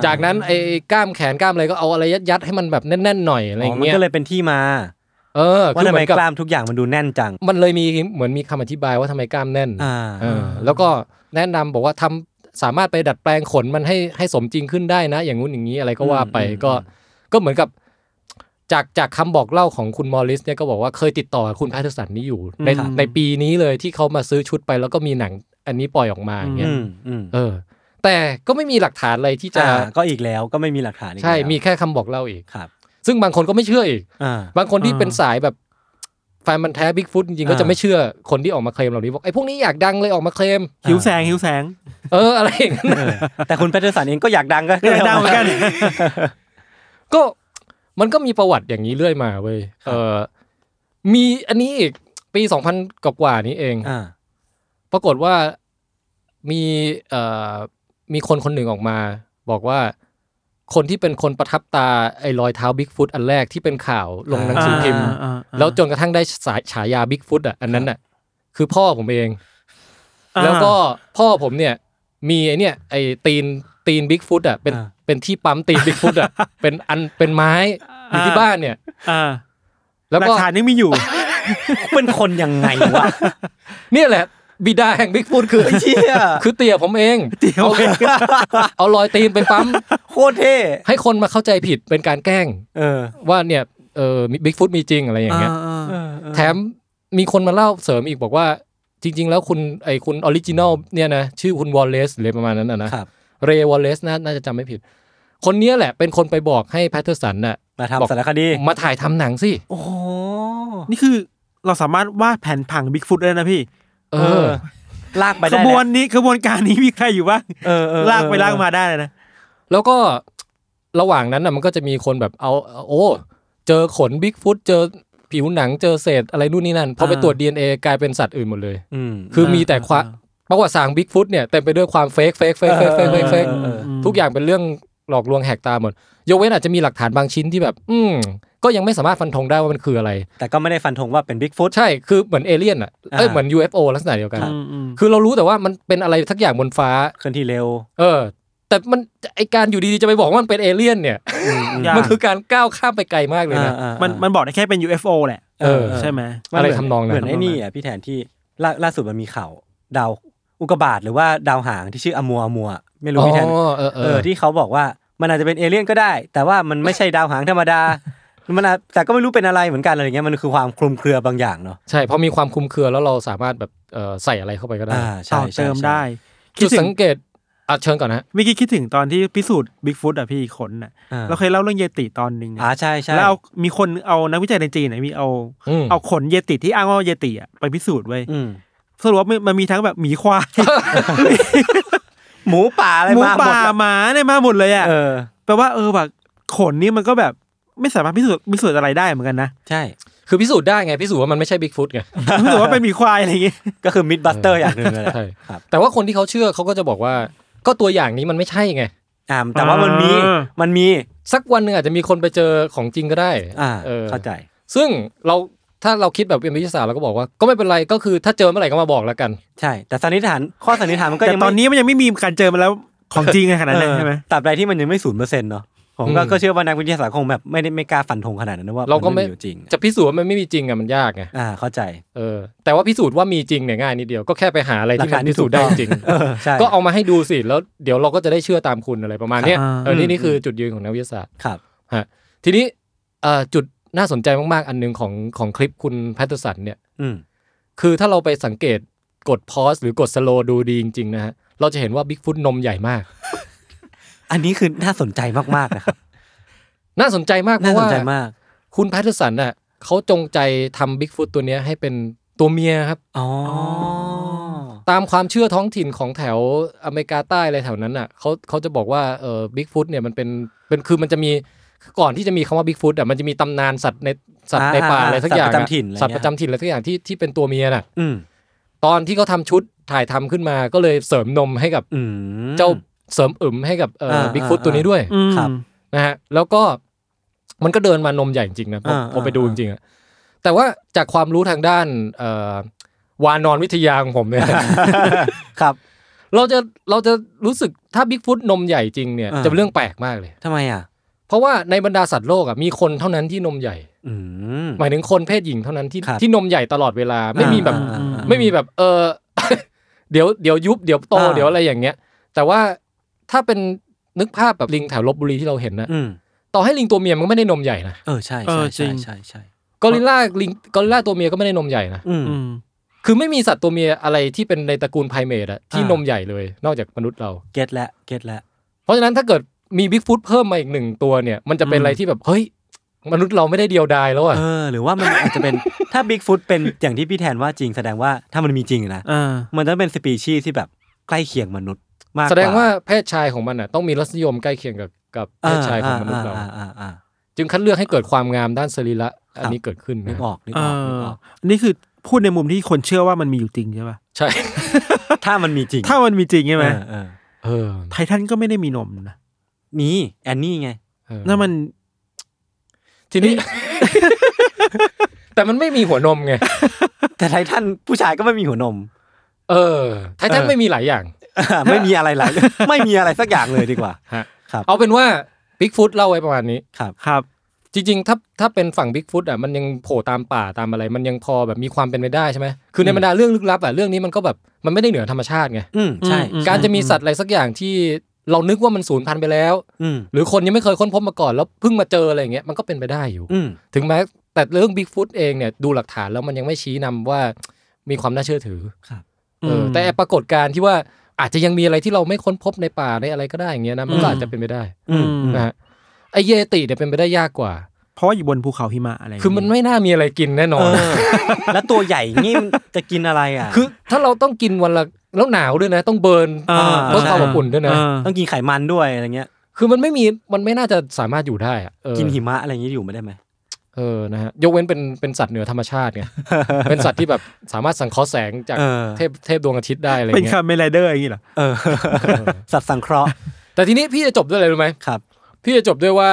จากนั้นไอ้กล้ามแขนกล้ามอะไรก็เอาอะไรยัดๆให้มันแบบแน่นๆหน่อยอะไรออ๋อย่างมันเงี้ยก็เลยเป็นที่มา เออว่าคือทำเหไมมือนกับกล้ามทุกอย่างมันดูแน่นจัง มันเลยมีเหมือนมีคำอธิบายว่าทำไมกล้ามแน่นอ่าเออแล้วก็แนะนำบอกว่าทำสามารถไปดัดแปลงขนมันให้ให้สมจริงขึ้นได้นะ อย่างงู้นอย่างนี้อะไรก็ว่าไปอืมก็ก็เหมือนกับ จากจากคำบอกเล่าของคุณมอริสเนี่ยก็บอกว่าเคยติดต่อกับคุณแพทเทอร์สันนี่อยู่ในครับในปีนี้เลยที่เขามาซื้อชุดไปแล้วก็มีหนังอันนี้ปล่อยออกมาอย่างเงี้ยอืมอืมเออ แต่ก็ไม่มีหลักฐานอะไรที่จะอ่าก็อีกแล้วก็ไม่มีหลักฐานอีกใช่แล้วมีแค่คำบอกเล่าอีกครับ ซึ่งบางคนก็ไม่เชื่ออีกอ่าบางคนที่อ่าเป็นสายแบบแฟนพันธุ์แท้บิ๊กฟุตจริงๆก็อ่าจะไม่เชื่อคนที่ออกมาเคลมเหล่านี้บอกไอ้พวกนี้อยากดังเลยออกมาเคลมหิวแสงหิวแสง เอออะไรอย่างนั้นเออแต่คุณแพทเทอร์สันเองก็อยากดังก็ก็อยากดังเหมือนกันก็ มันก็มีประวัติอย่างนี้เรื่อยมาเว้ยเออมีอันนี้อีกปีสองพันกว่าๆนี้เองอ่าปรากฏว่ามีเอ่อมีคนคนหนึ่งออกมา บอกว่าคนที่เป็นคนประทับตาไอ้รอยเท้าบิ๊กฟุตอันแรกที่เป็นข่าวลงหนังสือพิมพ์อ่าอ่าอ่าแล้วจนกระทั่งได้สายฉายาบิ๊กฟุตอะอันนั้นอะ คือพ่อผมเองอ่าแล้วก็พ่อผมเนี่ย มีไอเนี่ยไอตีนตีนบิ๊กฟุตอะเป็นอ่า เป็นที่ปั๊มตีนบิ๊กฟุตอะเป็นอันเป็นไม้อยู่ที่บ้านเนี่ยอ่าแล้วหลักฐานก็ยังมีอยู่ เป็นคนยังไงวะเนี่ยแหละบิดาแห่งบิ๊กฟุตคือเชี่ยคือเตี่ยผมเองเตี่ยผมเองเอาเอารอยตีนไปปั๊มโคตรเท่ให้คนมาเข้าใจผิดเป็นการแกล้ง เออ ว่าเนี่ยเออบิ๊กฟุตมีจริงอะไรอย่างเงี้ยอ่าเออ่าอเออแถมมีคนมาเล่าเสริมอีกบอกว่า จริง ๆ แล้วคุณไอคุณ original เนี่ยนะชื่อคุณวอลเลซหรือประมาณนั้นนะนะครับเรย์วอลเลซนะน่าจะจำไม่ผิด คนเนี้ยแหละเป็นคนไปบอกให้แพทเทอร์สันน่ะมาบอกทำสารคดีมาถ่ายทำหนังสิโอ้โหนี่คือเราสามารถวาดแผนผังบิ๊กฟุตได้นะพี่ เออเออลากไปได้ขบวนนี้ขบวนการนี้มีใครอยู่บ้างเออเออลากไปลากมาได้เลยนะ แล้วก็ระหว่างนั้นน่ะมันก็จะมีคนแบบเอาโอ้เจอขนบิ๊กฟุตเจอผิวหนังเจอเศษอะไรนู่นนี่นั่นพอไปตรวจ DNA กลายเป็นสัตว์อื่นหมดเลยอืมคือมีแต่ความประวัติศาสตร์บิ๊กฟุตเนี่ยเต็มไปด้วยความ fake fake fake fake fake fake fake เออเออเออทุกอย่างเป็นเรื่อง หลอกลวงแหกตาหมดยกเว้นอาจจะมีหลักฐานบางชิ้นที่แบบ อืมก็ยังไม่สามารถฟันธงได้ว่ามันคืออะไร แต่ก็ไม่ได้ฟันธงว่าเป็นบิ๊กฟุตใช่คือเหมือนเอเลี่ยนอะเอ้ยอ่าเหมือน UFO ลักษณะเดียวกันอืมอืมคือเรารู้แต่ว่ามันเป็นอะไรสักอย่างบนฟ้าเคลื่อนที่เร็ว เออ แต่มันไอการอยู่ดีๆจะไปบอกว่ามันเป็นเอเลี่ยนเนี่ยยากมันคือการก้าวข้ามไปไกลมากเลยนะอ่าอ่ามันมันบอกได้แค่เป็น UFO แหละเออใช่ไหมมัอะไรเหมืทำนองนั้นเหมือนไอ้นี่อะพี่แทนที่ล่าล่าสุดมันมีข่าวดาวอุกกาบาตหรือว่าดาวหางที่ชื่ออมัวอมัว ไม่รู้อ๋อพี่แทนเออเอเอออที่เขาบอกว่า มันอาจจะเป็นเอเลี่ยนก็ได้ แต่ว่ามันไม่ใช่ดาวหางธรรมดา มันอาจแต่ก็ไม่รู้เป็นอะไรเหมือนกันอะไรเงี้ยมันคือความคลุมเครือบางอย่างเนาะใช่พอมีความคลุมเครือแล้วเราสามารถแบบเออใส่อะไรเข้าไปก็ได้อ่าต่ใช่อใช่เติมใช่ได้คิจุดดถึสังงเกตอะเชิญก่อนนะเมื่อกี้คิดถึงตอนที่พิสูจน์บิ๊กฟุตอะพี่ขนอะอ่าเราเคยเล่าเรื่องเยติตอนหนึ่งอ่าอะใช่ใช่แล้วเอามีคนเอานักวิจัยในจีนนะมีเอา อืม เอาขนเยติที่อ้างว่าเยติอะไปพิสูจน์ไว้ยอืม สรุปว่ามันมันมีทั้งแบบหมีควาย หมูป่าอะไรหมูมาหมป่าดแล้วหมาเนี่ยมาหมดเลยอะเออ แปลว่าเออแบบขนนี่มันก็แบบไม่สามารถพิสูจน์พิสูจน์อะไรได้เหมือนกันนะ ใช่ คือพิสูจน์ได้ไงพิสูจน์ว่ามันไม่ใช่บิ๊กฟุตไงพิสูจน์ว่าเป็นหมีควายอะไรอย่างงี้ ก็คือ myth buster อย่างหนึ่งเลยแหละใช่ครับ แต่ว่าคนที่เขาเชื่อเขาก็จะบอกว่า ก็ตัวอย่างนี้มันไม่ใช่ไง อ่าแต่ว่ามันมีอ่า มันมี สักวันหนึ่งอาจจะมีคนไปเจอของจริงก็ได้อ่า เออเข้าใจ ซึ่งเรา ถ้าเราคิดแบบเป็นวิทยาศาสตร์เราก็บอกว่าก็ไม่เป็นไรก็คือถ้าเจอเมื่อไหร่ก็มาบอกแล้วกัน ใช่ แต่สันนิษฐานข้อสันนิษฐานมันก็แต่ยังตอนไม่นี้มันยังไม่มีการเจอมาแล้วของจริงขนาดนั้นเออใช่ไหมตราบใดที่มันยังไม่ศูนย์เปอร์เซ็นต์เนาะผมก็อืมก็เชื่อว่านักวิทยาศาสตร์คงแบบไม่ได้ไม่กล้าฟันธงขนาดนั้นนะว่ามันไม่มีอยู่จริง จะพิสูจน์ว่ามันไม่มีจริงอะมันยากไงอ่าเข้าใจเออแต่ว่าพิสูจน์ว่ามีจริงเนี่ยง่ายนิดเดียวก็แค่ไปหาอะไรที่หลักมัฐานมันพิสูจน์ได้ที่ถูกต้องจริงเออใช่ก็เอามาให้ดูสิแล้วเดี๋ยวเราก็จะได้เชื่อตามคุณอะไรประมาณเนี้ยอ่าเออนี่นี่คือจุดยืนของนักวิทยาศาสตร์ครับฮะทีนี้เอ่อจุด น่าสนใจมากๆ อันหนึงของของคลิปคุณ Patterson เนี่ยอืมคือถ้าเราไปสังเกตกด pause หรือกด slow ดูดีจริง ๆ นะฮะ เราจะเห็นว่าบิ๊กฟุตนมใหญ่มาก อันนี้คือน่าสนใจมากๆนะครับ น่าสนใจมาก น่าสนใจมากเพน่าราะสนว่าคุณ Patterson น่ะเขาจงใจทำบิ๊กฟุตตัวเนี้ยให้เป็นตัวเมียครับอ๋อตามความเชื่อท้องถิ่นของแถวอเมริกาใต้อะไรแถวนั้นอะเขาเขาจะบอกว่าเออบิ๊กฟุตเนี่ยมันเป็นเป็นคือมันจะมี ก่อนที่จะมีคำว่าบิ๊กฟุตอะมันจะมีตำนานสัตว์ในสัตว์ในป่าอะไรสักอย่างสัตว์ประอะจำถิ่นอะไรเงี้ยสัตว์ประจำถิ่นอะไรสักอย่างที่ที่เป็นตัวเมียน่ะอืมตอนที่เขาทำชุดถ่ายทำขึ้นมาก็เลยเสริมนมให้กับอืมเจ้าเสริมอึมให้กับเอ่ออ่าบิ๊กฟุตอ่าตัวนี้ด้วยอืมครับนะฮะแล้วก็มันก็เดินมานมใหญ่จริงๆนะพออ่าพอไปอ่าดูจริงๆอะแต่ว่าจากความรู้ทางด้านเอ่อวานอนวิทยาของผมเนี่ยครับ เราจะเราจะรู้สึกถ้าบิ๊กฟุตนมใหญ่จริงเนี่ยอ่าจะเป็นเรื่องแปลกมากเลยทำไมอะ เพราะว่าในบรรดาสัตว์โลกอะมีคนเท่านั้นที่นมใหญ่อืมหมายถึงคนเพศหญิงเท่านั้นที่ครับที่นมใหญ่ตลอดเวลาไม่มีแบบอ่าอ่าอ่าไม่มีแบบเออเดี๋ยวเดี๋ยวยุบเดี๋ยวโตอ่าเดี๋ยวอะไรอย่างเงี้ย แต่ว่าถ้าเป็นนึกภาพแบบลิงแถวลบบุรีที่เราเห็นนะอืมต่อให้ลิงตัวเมียมันก็ไม่ได้นมใหญ่นะเออใช่เอใช่อจริใช่งใช่ใช่กอริลล่าลิงกอริลล่าตัวเมียก็ไม่ได้นมใหญ่นะอืมอืมคือไม่มีสัตว์ตัวเมียอะไรที่เป็นในตระกูลไพรเมทอะที่อ่านนมใหญ่เลย นอกจากมนุษย์เราเก็ตแล้วเก็ตแล้วเพราะฉะนั้นถ้าเกิด มีบิ๊กฟุตเพิ่มมาอีกหนึ่งตัวเนี่ย มันจะเป็นอะไรที่แบบเฮ้ยมนุษย์เราไม่ได้เดียวดายแล้วอะเออหรือว่ามันอาจจะเป็นถ้าบิ๊กฟุตเป็นอย่างที่พี่แทนว่าจริงแสดงว่าถ้ามันมีจริงนะอ่ามันจะเป็นสปีชีส์ที่แบบใกล้เคียงมนุษย์มากกแสดงว่าเพศชายของมันอะต้องมีรสนิยมใกล้เคียงกับกับเพศชายของมนุษย์เราอ่าอ่าอ่าจึงคัดเลือกให้เกิดความงามด้านสรีระอันนี้เกิดขึ้นนึนะกออกนึกเอออกนึกอออกอันนี่คือพูดในมุมที่คนเชื่อว่ามันมีอยู่จริงใช่ป่ะใช่ ถ้ามันมีจริง ถ้ามันมีจริงใช่ไหมเออเออเออไททันก็ไม่ได้มีนมนะ มีแอนนี่ไงเออนั่นมัน ทีนี้ แต่มันไม่มีหัวนมไง แต่ไททันผู้ชายก็ไม่มีหัวนม เออ ไททันไม่มีหลายอย่าง ไม่มีอะไรหลายไม่มีอะไรสักอย่างเลยดีกว่าฮะครับ เอาเป็นว่าบิ๊กฟุตเล่าไว้ประมาณนี้ครับครับจริงๆ ถ้าถ้าเป็นฝั่งบิ๊กฟุตอะมันยังโผล่ตามป่าตามอะไร มันยังพอแบบมีความเป็นไปได้ใช่ไหมคือในบรรดาเรื่องลึกลับอะเรื่องนี้มันก็แบบมันไม่ได้เหนือธรรมชาติไงอืมใช่อืมการจะมีสัตว์อะไรสักอย่างที่ เรานึกว่ามันสูญพันธุ์ไปแล้วอืมหรือคนยังไม่เคยค้นพบมาก่อนแล้วเพิ่งมาเจออะไรอย่างเงี้ยมันก็เป็นไปได้อยู่อืมถึงแม้แต่เรื่องบิ๊กฟุตเองเนี่ยดูหลักฐานแล้วมันยังไม่ชี้นำว่ามีความน่าเชื่อถือครับเออแต่ไอ้ปรากฏการณ์ที่ว่าอาจจะยังมีอะไรที่เราไม่ค้นพบในป่าในอะไรก็ได้อย่างเงี้ยนะมันก็อาจจะเป็นไปได้อืมอืมนะฮะไอเยติเนี่ยเป็นไปได้ยากกว่าเพ ราะว่าอยู่บนภูเขาหิมะอะไรคือมันไม่น่ามีอะไรกินแน่นอเอนอแล้วตัวใหญ่งี้มันจะกินอะไรอะ คือถ้าเราต้องกินวันละแล้วหนาวด้วยนะ ต้อง burn อ่าเพื่อความอบอุ่นด้วยนะอ่าต้องกินไขมันด้วยอะไรเงี้ย คือมันไม่มีมันไม่น่าจะสามารถอยู่ได้อะเออกินหิมะอะไรอย่างงี้อยู่ไม่ได้ไหมเออ นะฮะ ยกเว้นเป็น เป็นสัตว์เหนือธรรมชาติไง เป็นสัตว์ที่แบบสามารถสังเคราะห์แสงจากเออเทพ เทพดวงอาทิตย์ได้อะไรเป็นเงี้ย Kamen Rider อย่างนี้เหรอ เออ สัตว์สังเคราะห์ แต่ทีนี้พี่จะจบด้วยอะไรรู้ไหมครับ พี่จะจบด้วยว่า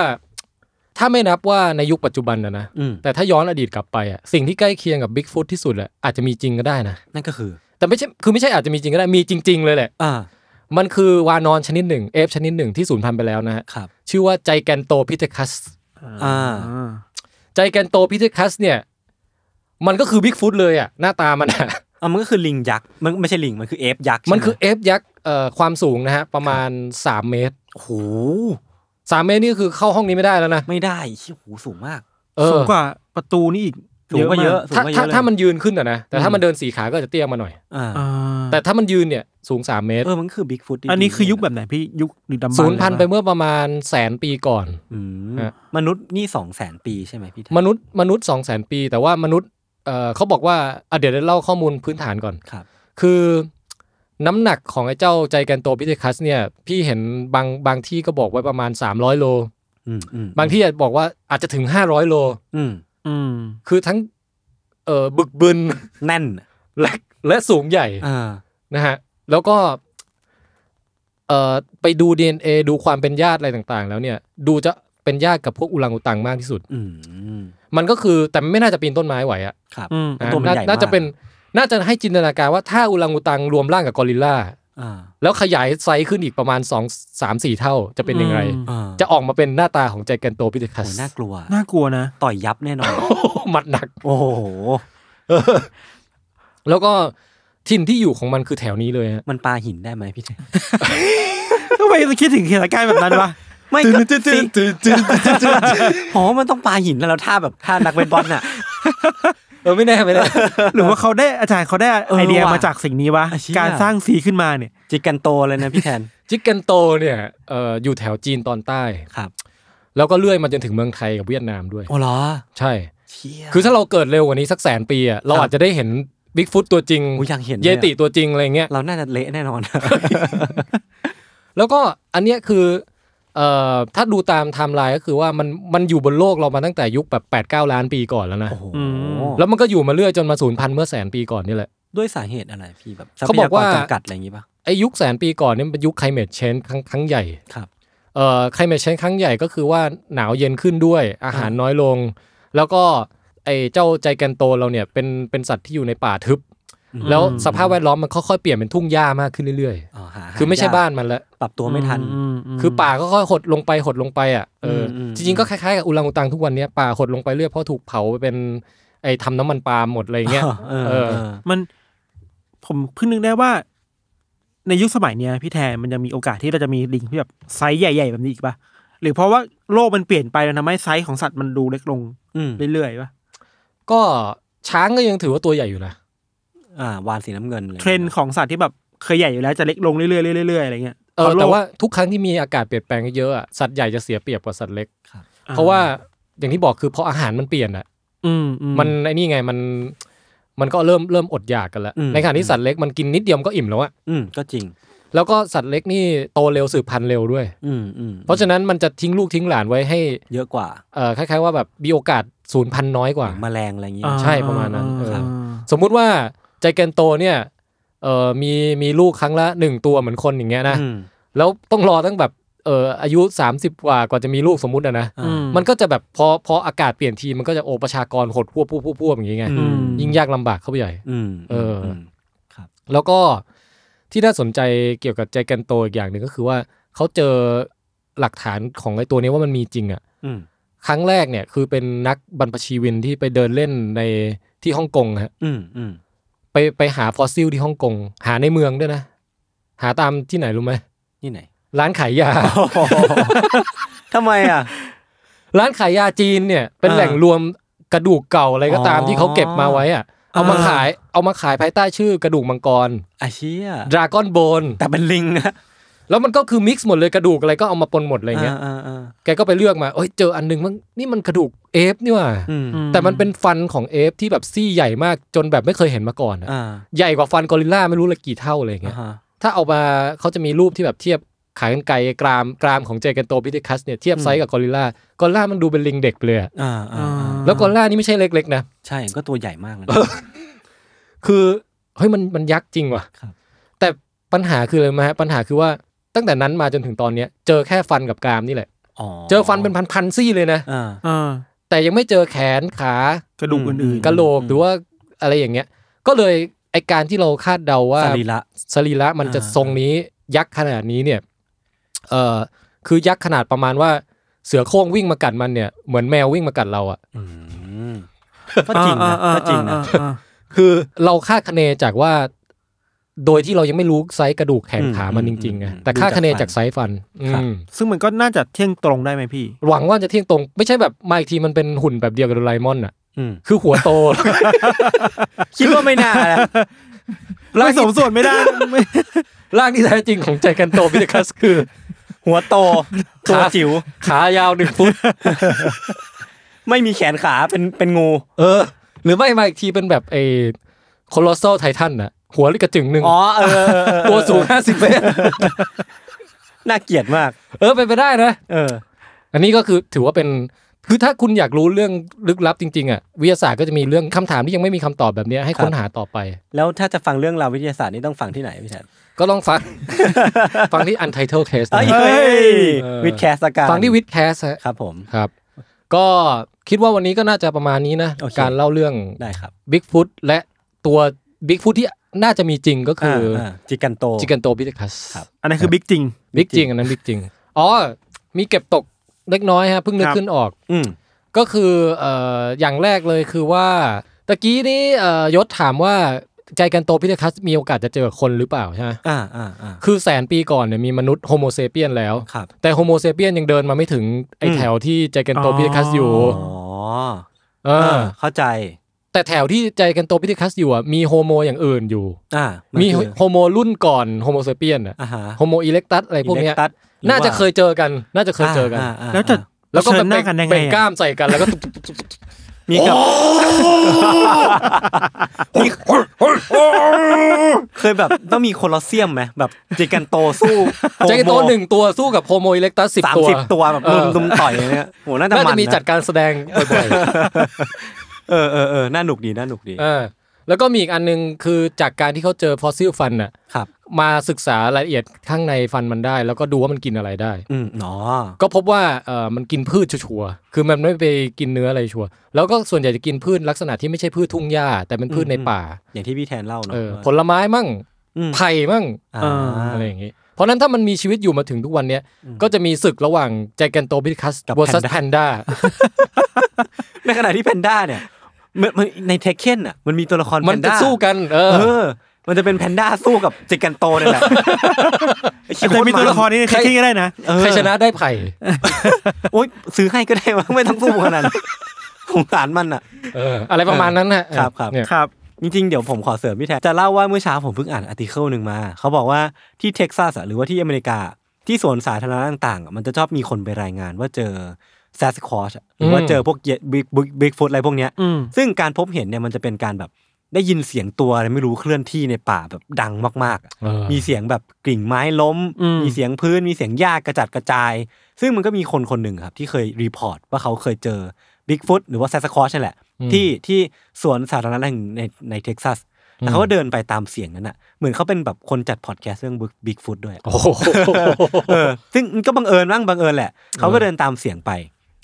ถ้าไม่นับว่าในยุคปัจจุบันนะนะอืมแต่ถ้าย้อนอดีตกลับไปอะสิ่งที่ใกล้เคียงกับบิ๊กฟุตที่สุดแหละอาจจะมีจริงก็ได้นะ นั่นก็คือ แต่ไม่ใช่คือไม่ใช่อาจจะมีจริงก็ได้มีจริง ๆ เลยแหละอ่ามันคือวานรชนิดหนึ่ง ape ชนิดหนึ่งที่สูญพันธุ์ไปแล้วนะฮะครับชื่อว่า Gigantopithecus อ่า Gigantopithecus เนี่ย มันก็คือบิ๊กฟุตเลยอะหน้าตามันอะอะมันก็คือลิงยักษ์มันไม่ใช่ลิงมันคือ ape ยักษ์มันคือใช่ไหเอฟยักษ์เอ่อความสูงนะฮะประมาณ3เมตรโอ้โห 3เมตรนี่ก็คือเข้าห้องนี้ไม่ได้แล้วนะ ไม่ได้โอ้โหสูงมากเออสูงกว่าประตูนี่อีกสูงกว่าเยอะถ้าสูงกว่าเยถ้าอะเลยถ้ามันยืนขึ้นอะนะ แต่ถ้ามันเดินสี่ขาก็จะเตี้ยมาหน่อย อ่าอ่าแต่ถ้ามันยืนเนี่ยสูง3เมตรเออมันก็คือบิ๊กฟุตอันนี้คือยุคแบบไหนพี่ยุคดึกดำบรรพ์ศูนย์พันธุ์ไปเลยปะเมื่อประมาณแสนปีก่อนอืมฮะ มนุษย์นี่สองแสนปีใช่ไหมพี่แทนมนุษย์มนุษย์สองแสนปี แต่ว่ามนุษย์เอ่อเขาบอกว่าอะเดี๋ยวเล่าข้อมูลพื้นฐานก่อน ครับ คือ น้ำหนักของไอ้เจ้าใจแกนโตพิเทคัสเนี่ยพี่เห็นบางบางที่ก็บอกไว้ประมาณ 300 โลอืมอืมบางที่อาจบอกว่าอาจจะถึง 500 โลอืมอืมคือทั้งเอ่อบึกบึนแน่นและและสูงใหญ่อ่านะฮะแล้วก็เอ่อไปดู DNA ดูความเป็นญาติอะไรต่างๆ แล้วเนี่ย ดูจะเป็นญาติกับพวกอุลังอุตังมากที่สุดอืมมันก็คือแต่ไม่น่าจะปีนต้นไม้ไหวอะครับอืมนะตัวมันน่าใหญ่มากน่าจะเป็น น่าจะให้จินตนาการว่าถ้าอุรังอุตังรวมร่างกับกอริลลาอ่าแล้วขยายไซส์ขึ้นอีกประมาณ 2 3 4 เท่าจะเป็นยังไงอ่าจะออกมาเป็นหน้าตาของ Gigantopithecus โหน่ากลัว น่ากลัวนะ ต่อยยับแน่นอนหมัดหนัก โอ้โห แล้วก็ถิ่นที่อยู่ของมันคือแถวนี้เลยฮะมันปาหินได้ไหมพี่แทนทำไมต้องคิดถึงเหตุการณ์แบบนั้นวะไม่ก็สิโหมันต้องปาหินแล้วแล้วท่าแบบท่านักเบสบอลน่ะเออไม่แน่ไม่แน่ หรือว่าเขาได้อาจารย์เขาได้เออไอเดียว่ะมาจากสิ่งนี้วะอะเชี่ยการสร้าง Zeke ขึ้นมาเนี่ย Giganto เลยนะพี่แทน Giganto เนี่ยเอ่ออยู่แถวจีนตอนใต้ ครับแล้วก็เรื่อยมาจนถึงเมืองไทยกับเวียดนามด้วย โอ้เหรอใช่ เชี่ย คือถ้าเราเกิดเร็วกว่านี้สักแสนปีอะเราครับอาจจะได้เห็นบิ๊กฟุตตัวจริงอุ๊ยอยากเห็นเลยเยอะติตัวจริงอะไรเงี้ย เราน่าจะเละแน่นอน แล้วก็อันเนี้ยคือ เอ่อถ้าดูตามไทม์ไลน์ก็คือว่ามันมันอยู่บนโลกเรามาตั้งแต่ยุคแบบ8ปดเล้านปีก่อนแล้วนะโอ้โหอืมแล้วมันก็อยู่มาเรื่อยจนมาศูนย์พันเมื่อแสนปีก่อนนี่แหละด้วยสาเหตุอะไรพี่แบบทรัเขาพบอกยากรว่าจำกัดอะไรอย่างงี้ป่ะไอ้ยุคแสนปีก่อนเนี่ยมันเป็นยุคไคลเม e เชนครั้งครั้งใหญ่ครับเอ่อไคลเม e เชนครั้งใหญ่ก็คือว่าหนาวเย็นขึ้นด้วยอาหารน้อยลง แล้วก็ไอ้เจ้าใจแกนโตเราเนี่ยเป็นเป็นสัตว์ที่อยู่ในป่าทึบ แล้วสภาพแวดล้อมมันค่อยๆเปลี่ยนเป็นทุ่งหญ้ามากขึ้นเรื่อยอ๋อหาๆคือไม่ใช่หยกบ้านมันละปรับตัวไม่ทันออืมคือป่าก็ค่อยๆหดลงไปหดลงไปอะเอออมอืมจริงๆก็คล้ายๆกับอุรังอุตังทุกวันเนี้ยป่าหดลงไปเรื่อยเพราะถูกเผาไปเป็นไอ้ทำน้ำมันปาล์มหมดอะไรอย่างเงี้ยเออเอเอออมันผมเพิ่งนึกได้ว่า ในยุคสมัยเนี้ยพี่แทนมันจะมีโอกาสที่เราจะมีลิงที่แบบไซส์ใหญ่ๆแบบนี้อีกปะหรือเพราะว่าโลกมันเปลี่ยนไปแล้วทำให้ไซส์ของสัตว์มันดูเล็กลงอืมเรื่อยๆปะก็ช้างก็ยังถือว่าตัวใหญ่อยู่นะ อ่าวาฬสีน้ำเงินเลยเทรนด์ของสัตว์ที่แบบเคยใหญ่อยู่แล้วจะเล็กลงเรื่อยๆเรื่อยๆอะไรเงี้ยเออพโลกแต่ว่าทุกครั้งที่มีอากาศเปลี่ยนแปลงเยอะๆอะสัตว์ใหญ่จะเสียเปรียบกว่าสัตว์เล็กครับเพราะว่าอย่างที่บอกคือพออาหารมันเปลี่ยนอะอืมอืมันไอ้นี่ไงมันมันก็เริ่มเริ่มอดอยากกันแล้วอืมในขณะที่สัตว์เล็กมันกินนิดเดียวมันก็อิ่มแล้วอะอืมก็จริง แล้วก็สัตว์เล็กนี่โตเร็วสืบพันธุ์เร็วด้วย อืมอืมเพราะฉะนั้นมันจะทิ้งลูกทิ้งหลานไว้ให้ เยอะกว่าเอ่อคล้าย ๆ ว่าแบบมีโอกาสสูญพันธุ์น้อยกว่าแมลงอะไรอย่างงี้อ่าใช่ประมาณนั้นเออครับสมมุติว่า ใจแกนโตเนี่ยเอ่อมีมีลูกครั้งละหนึ่งตัวเหมือนคนอย่างเงี้ยนะอืมแล้วต้องรอตั้งแบบเอ่ออายุ 30 กว่ากว่าจะมีลูกสมมุติอะนะอ่าอืมมันก็จะแบบพอพออากาศเปลี่ยนทีมันก็จะโอประชากรหดพวบพวบพวบพวบอย่างงี้ไงอืมยิ่งยากลำบากเข้าไปใหญ่อืมเอออืมครับแล้วก็ที่น่าสนใจเกี่ยวกับใจแกนโตอีกอย่างหนึ่งก็คือว่าเขาเจอหลักฐานของไอ้ตัวนี้ว่ามันมีจริงอะอืมครั้งแรกเนี่ยคือเป็นนักบรรพชีวินที่ไปเดินเล่นในที่ฮ่องกงฮะอืมอืม ไปไปหาฟอสซิลที่ฮ่องกงหาในเมืองด้วยนะ หาตามที่ไหนรู้ไหมนี่ไหน ร้านขายยา ทำไมอะ ร้านขายยาจีนเนี่ย เป็นอ่าแหล่งรวมกระดูกเก่าอะไรก็ตามอ๋อที่เขาเก็บมาไว้อะ เอามาอ่าขายเอามาขายภายใต้ชื่อกระดูกมังกรอาเชียดราก้อนโบนแต่เป็นลิงอะ แล้วมันก็คือ mix หมดเลยกระดูกอะไรก็เอามาปนหมดอะไรเงี้ยอ่าอ่าแกก็ไปเลือกมาเอ้ยเจออันหนึงมันนี่มันกระดูก ape นี่หว่าอืมแต่มันเป็นฟันของ ape ที่แบบซี่ใหญ่มากจนแบบไม่เคยเห็นมาก่อนอะอ่าใหญ่กว่าฟันกอริลลาไม่รู้เลยกี่เท่าอะไรเงี้ยอ่าฮะถ้าเอามาเขาจะมีรูปที่แบบเทียบขากรรไกร กรามกรามของ Gigantopithecus เนี่ยเทียบไซส์กับกอริลลากอริลลามันดูเป็นลิงเด็กไปเลยอะอ่าอ่าอ่าแล้วกอริลลานี่ไม่ใช่เล็กๆนะใช่ก็ตัวใหญ่มากเลยคือเฮ้ยมันมันยักษ์จริงว่ะครับแต่ปัญหาคืออะไรไหมฮะปัญหาคือว่า ตั้งแต่นั้นมาจนถึงตอนเนี้ยเจอแค่ฟันกับกรามนี่แหละอ๋อเจอฟันเป็นพันๆซี่เลยนะอ่าอ่าแต่ยังไม่เจอแขนขากระดูกอืมอื่นๆกะโหลกหรือว่าอะไรอย่างเงี้ย ก็เลยไอการที่เราคาดเดาว่าสรีระสรีระมันจะอ่าทรงนี้ยักษ์ขนาดนี้เนี่ยเอ่อคือยักษ์ขนาดประมาณว่าเสือโคร่งวิ่งมากัดมันเนี่ยเหมือนแมววิ่งมากัดเราอะอืมก็จริงนะอ่าก็จริงนะอ่าอ่าอ่าคือเราคาดคะเนจากว่า โดยที่เรายังไม่รู้ไซส์กระดูกแขนขามันจริงๆไงแต่คาดคะเนจากไซส์ฟันอืมซึ่งมันก็น่าจะเที่ยงตรงได้ไหมพี่ หวังว่าจะเที่ยงตรง ไม่ใช่แบบมาอีกทีมันเป็นหุ่นแบบเดียวกับโดราเอมอนอะอืมคือหัวโต คิดว่าไม่น่านะไม่สมส่วนไม่ได้ไม่ร่างที่แท้จริงของ Gigantopithecus คือ หัวโตตัวจิ๋วขายาวหนึ่งฟุตไม่มีแขนขาเป็นเป็นงู เออ หรือไม่มาอีกทีเป็นแบบไอ้โคลอส a ลไททันน่ะ หัวลิกระจึงหนึ่งอ๋อเออเออเออตัวสูงห้าสิบเมตรน่าเกลียดมาก เออเป็นไปได้นะเออ อันนี้ก็คือถือว่าเป็นคือถ้าคุณอยากรู้เรื่องลึกลับจริงๆอะวิทยาศาสตร์ก็จะมีเรื่องคำถามที่ยังไม่มีคำตอบแบบเนี้ยให้ครับค้นหาต่อไป แล้วถ้าจะฟังเรื่องราววิทยาศาสตร์นี่ต้องฟังที่ไหนพี่แทนก็ต้องฟัง ฟังที่ Untitled Case เอ้ยนะเฮ้ยเออ WiTcast การฟังที่ WiTcast ฮะครับผมครับ ก็คิดว่าวันนี้ก็น่าจะประมาณนี้นะโอเคการเล่าเรื่องได้ครับ Bigfoot และตัวบิ๊กฟุตที่ น่าจะมีจริงก็คืออ่า Giganto Gigantopithecus ครับอันนั้นคือ big จริง big จริงอันนั้น big จริงอ๋อมีเก็บตกเล็กน้อยฮะเพิ่งนึกครับขึ้นออก อืมก็คือเอ่ออย่างแรกเลยคือว่าตะกี้นี้เอ่อยศถามว่า Gigantopithecus มีโอกาสจะเจอคนหรือเปล่าใช่ไหมอ่าอ่าอ่าคือแสนปีก่อนเนี่ยมีมนุษย์ Homo sapiens แล้วครับแต่ Homo sapiens ยังเดินมาไม่ถึงไออืมแถวที่ Gigantopithecus อยู่ อ๋อ เอเอออเข้าใจ แต่แถวที่ Gigantopithecus อยู่อะมี Homo อย่างอื่นอยู่อ่ามันคือ Homo รุ่นก่อน Homo sapiens อะอ่าฮะ Homo erectus อะไรพวกเนี้ย Erectus หรือว่าน่าจะเคยเจอกัน น่าจะเคยเจอกันาาแล้วจะ แล้วก็เผชิญหน้ากันเป็นยังไงเบ่งอะกล้ามใส่กันแล้วก็ตุ๊บตุ๊บตุ๊บตุ๊บมีกับมีเคยแบบต้องมีโคลอสเซียมไหมแบบ Giganto สู้ Giganto หนึ่งตัวสู้กับ Homo erectus สิบสามตัว สิบตัวแบบเอลุอมลุมต่อยอย่างเงี้ยโหน่าจะมันน่าจะมีนะจัดการแสดงบ่อย เออเออเออน่าหนุกดีน่าหนุกดีๆเออ แล้วก็มีอีกอันหนึงคือจากการที่เขาเจอฟอสซิลฟันน่ะครับ มาศึกษารายละเอียดข้างในฟันมันได้ แล้วก็ดูว่ามันกินอะไรได้ อืมเนาะก็พบว่าเออมันกินพืชชัวร์ๆคือมันไม่ไปกินเนื้ออะไรชัวร์แล้วก็ส่วนใหญ่จะกินพืชลักษณะที่ไม่ใช่พืชทุ่งหญ้าแต่เป็นพืชในป่า อย่างที่พี่แทนเล่าเนาะเออผลไม้มั่งอืม ไผ่มั่งอ่าเอออะไรอย่างงี้ เพราะฉะนั้นถ้ามันมีชีวิตอยู่มาถึงทุกวันเนี้ยก็จะมีศึกระหว่าง Gigantopithecus กับ versus Panda แพนด้า ในขณะที่แพนด้าเนี่ย มันมันใน Tekken อะมันมีตัวละครมันแพจะด้าสู้กันเอเอออ มันจะเป็นแพนด้าสู้กับ Giganto เนี่ยแหละไอ้เหี้ยแต่มีตัวละครนี้ใน Tekken ก็ได้นะเออใครชนะได้ไผ่โอ๊ยซื้อให้ก็ได้วะไม่ต้องสู้ขนาดนั้นสงสารมันอะเอออะไรประมาณนั้นนะครับครับเนี่ยครับจริงๆ เดี๋ยวผมขอเสริมพี่แทนจะเล่าว่าเมื่อเช้าผมเพิ่งอ่าน article หนึ่งมา เขาบอกว่าที่เท็กซัสอะหรือว่าที่อเมริกา ที่สวนสาธารณะต่างๆอะมันจะชอบมีคนไปรายงานว่าเจอ Sasquatch หรือว่าเจอพวก Big Bigfoot อะไรพวกเนี้ยอืมซึ่งการพบเห็นเนี่ยมันจะเป็นการแบบได้ยินเสียงตัวอะไรไม่รู้เคลื่อนที่ในป่าแบบดังมากๆอะเออมีเสียงแบบกิ่งไม้ล้มอืมมีเสียงพื้น มีเสียงหญ้ากระจัดกระจาย ซึ่งมันก็มีคนคนหนึ่งครับ ที่เคย report ว่าเขาเคยเจอบิ๊กฟุตหรือว่า Sasquatch นี่แหละ ที่ที่สวนสาธารณะแห่งในในเท็กซัสแล้วเขาก็เดินไปตามเสียงนั้นอะ เหมือนเขาเป็นแบบคนจัดพอดแคสต์เรื่องบิ๊กฟุตด้วยโอ้โหเออซึ่งมันก็บังเอิญบ้างบังเอิญแหละเขาก็เดินตามเสียงไป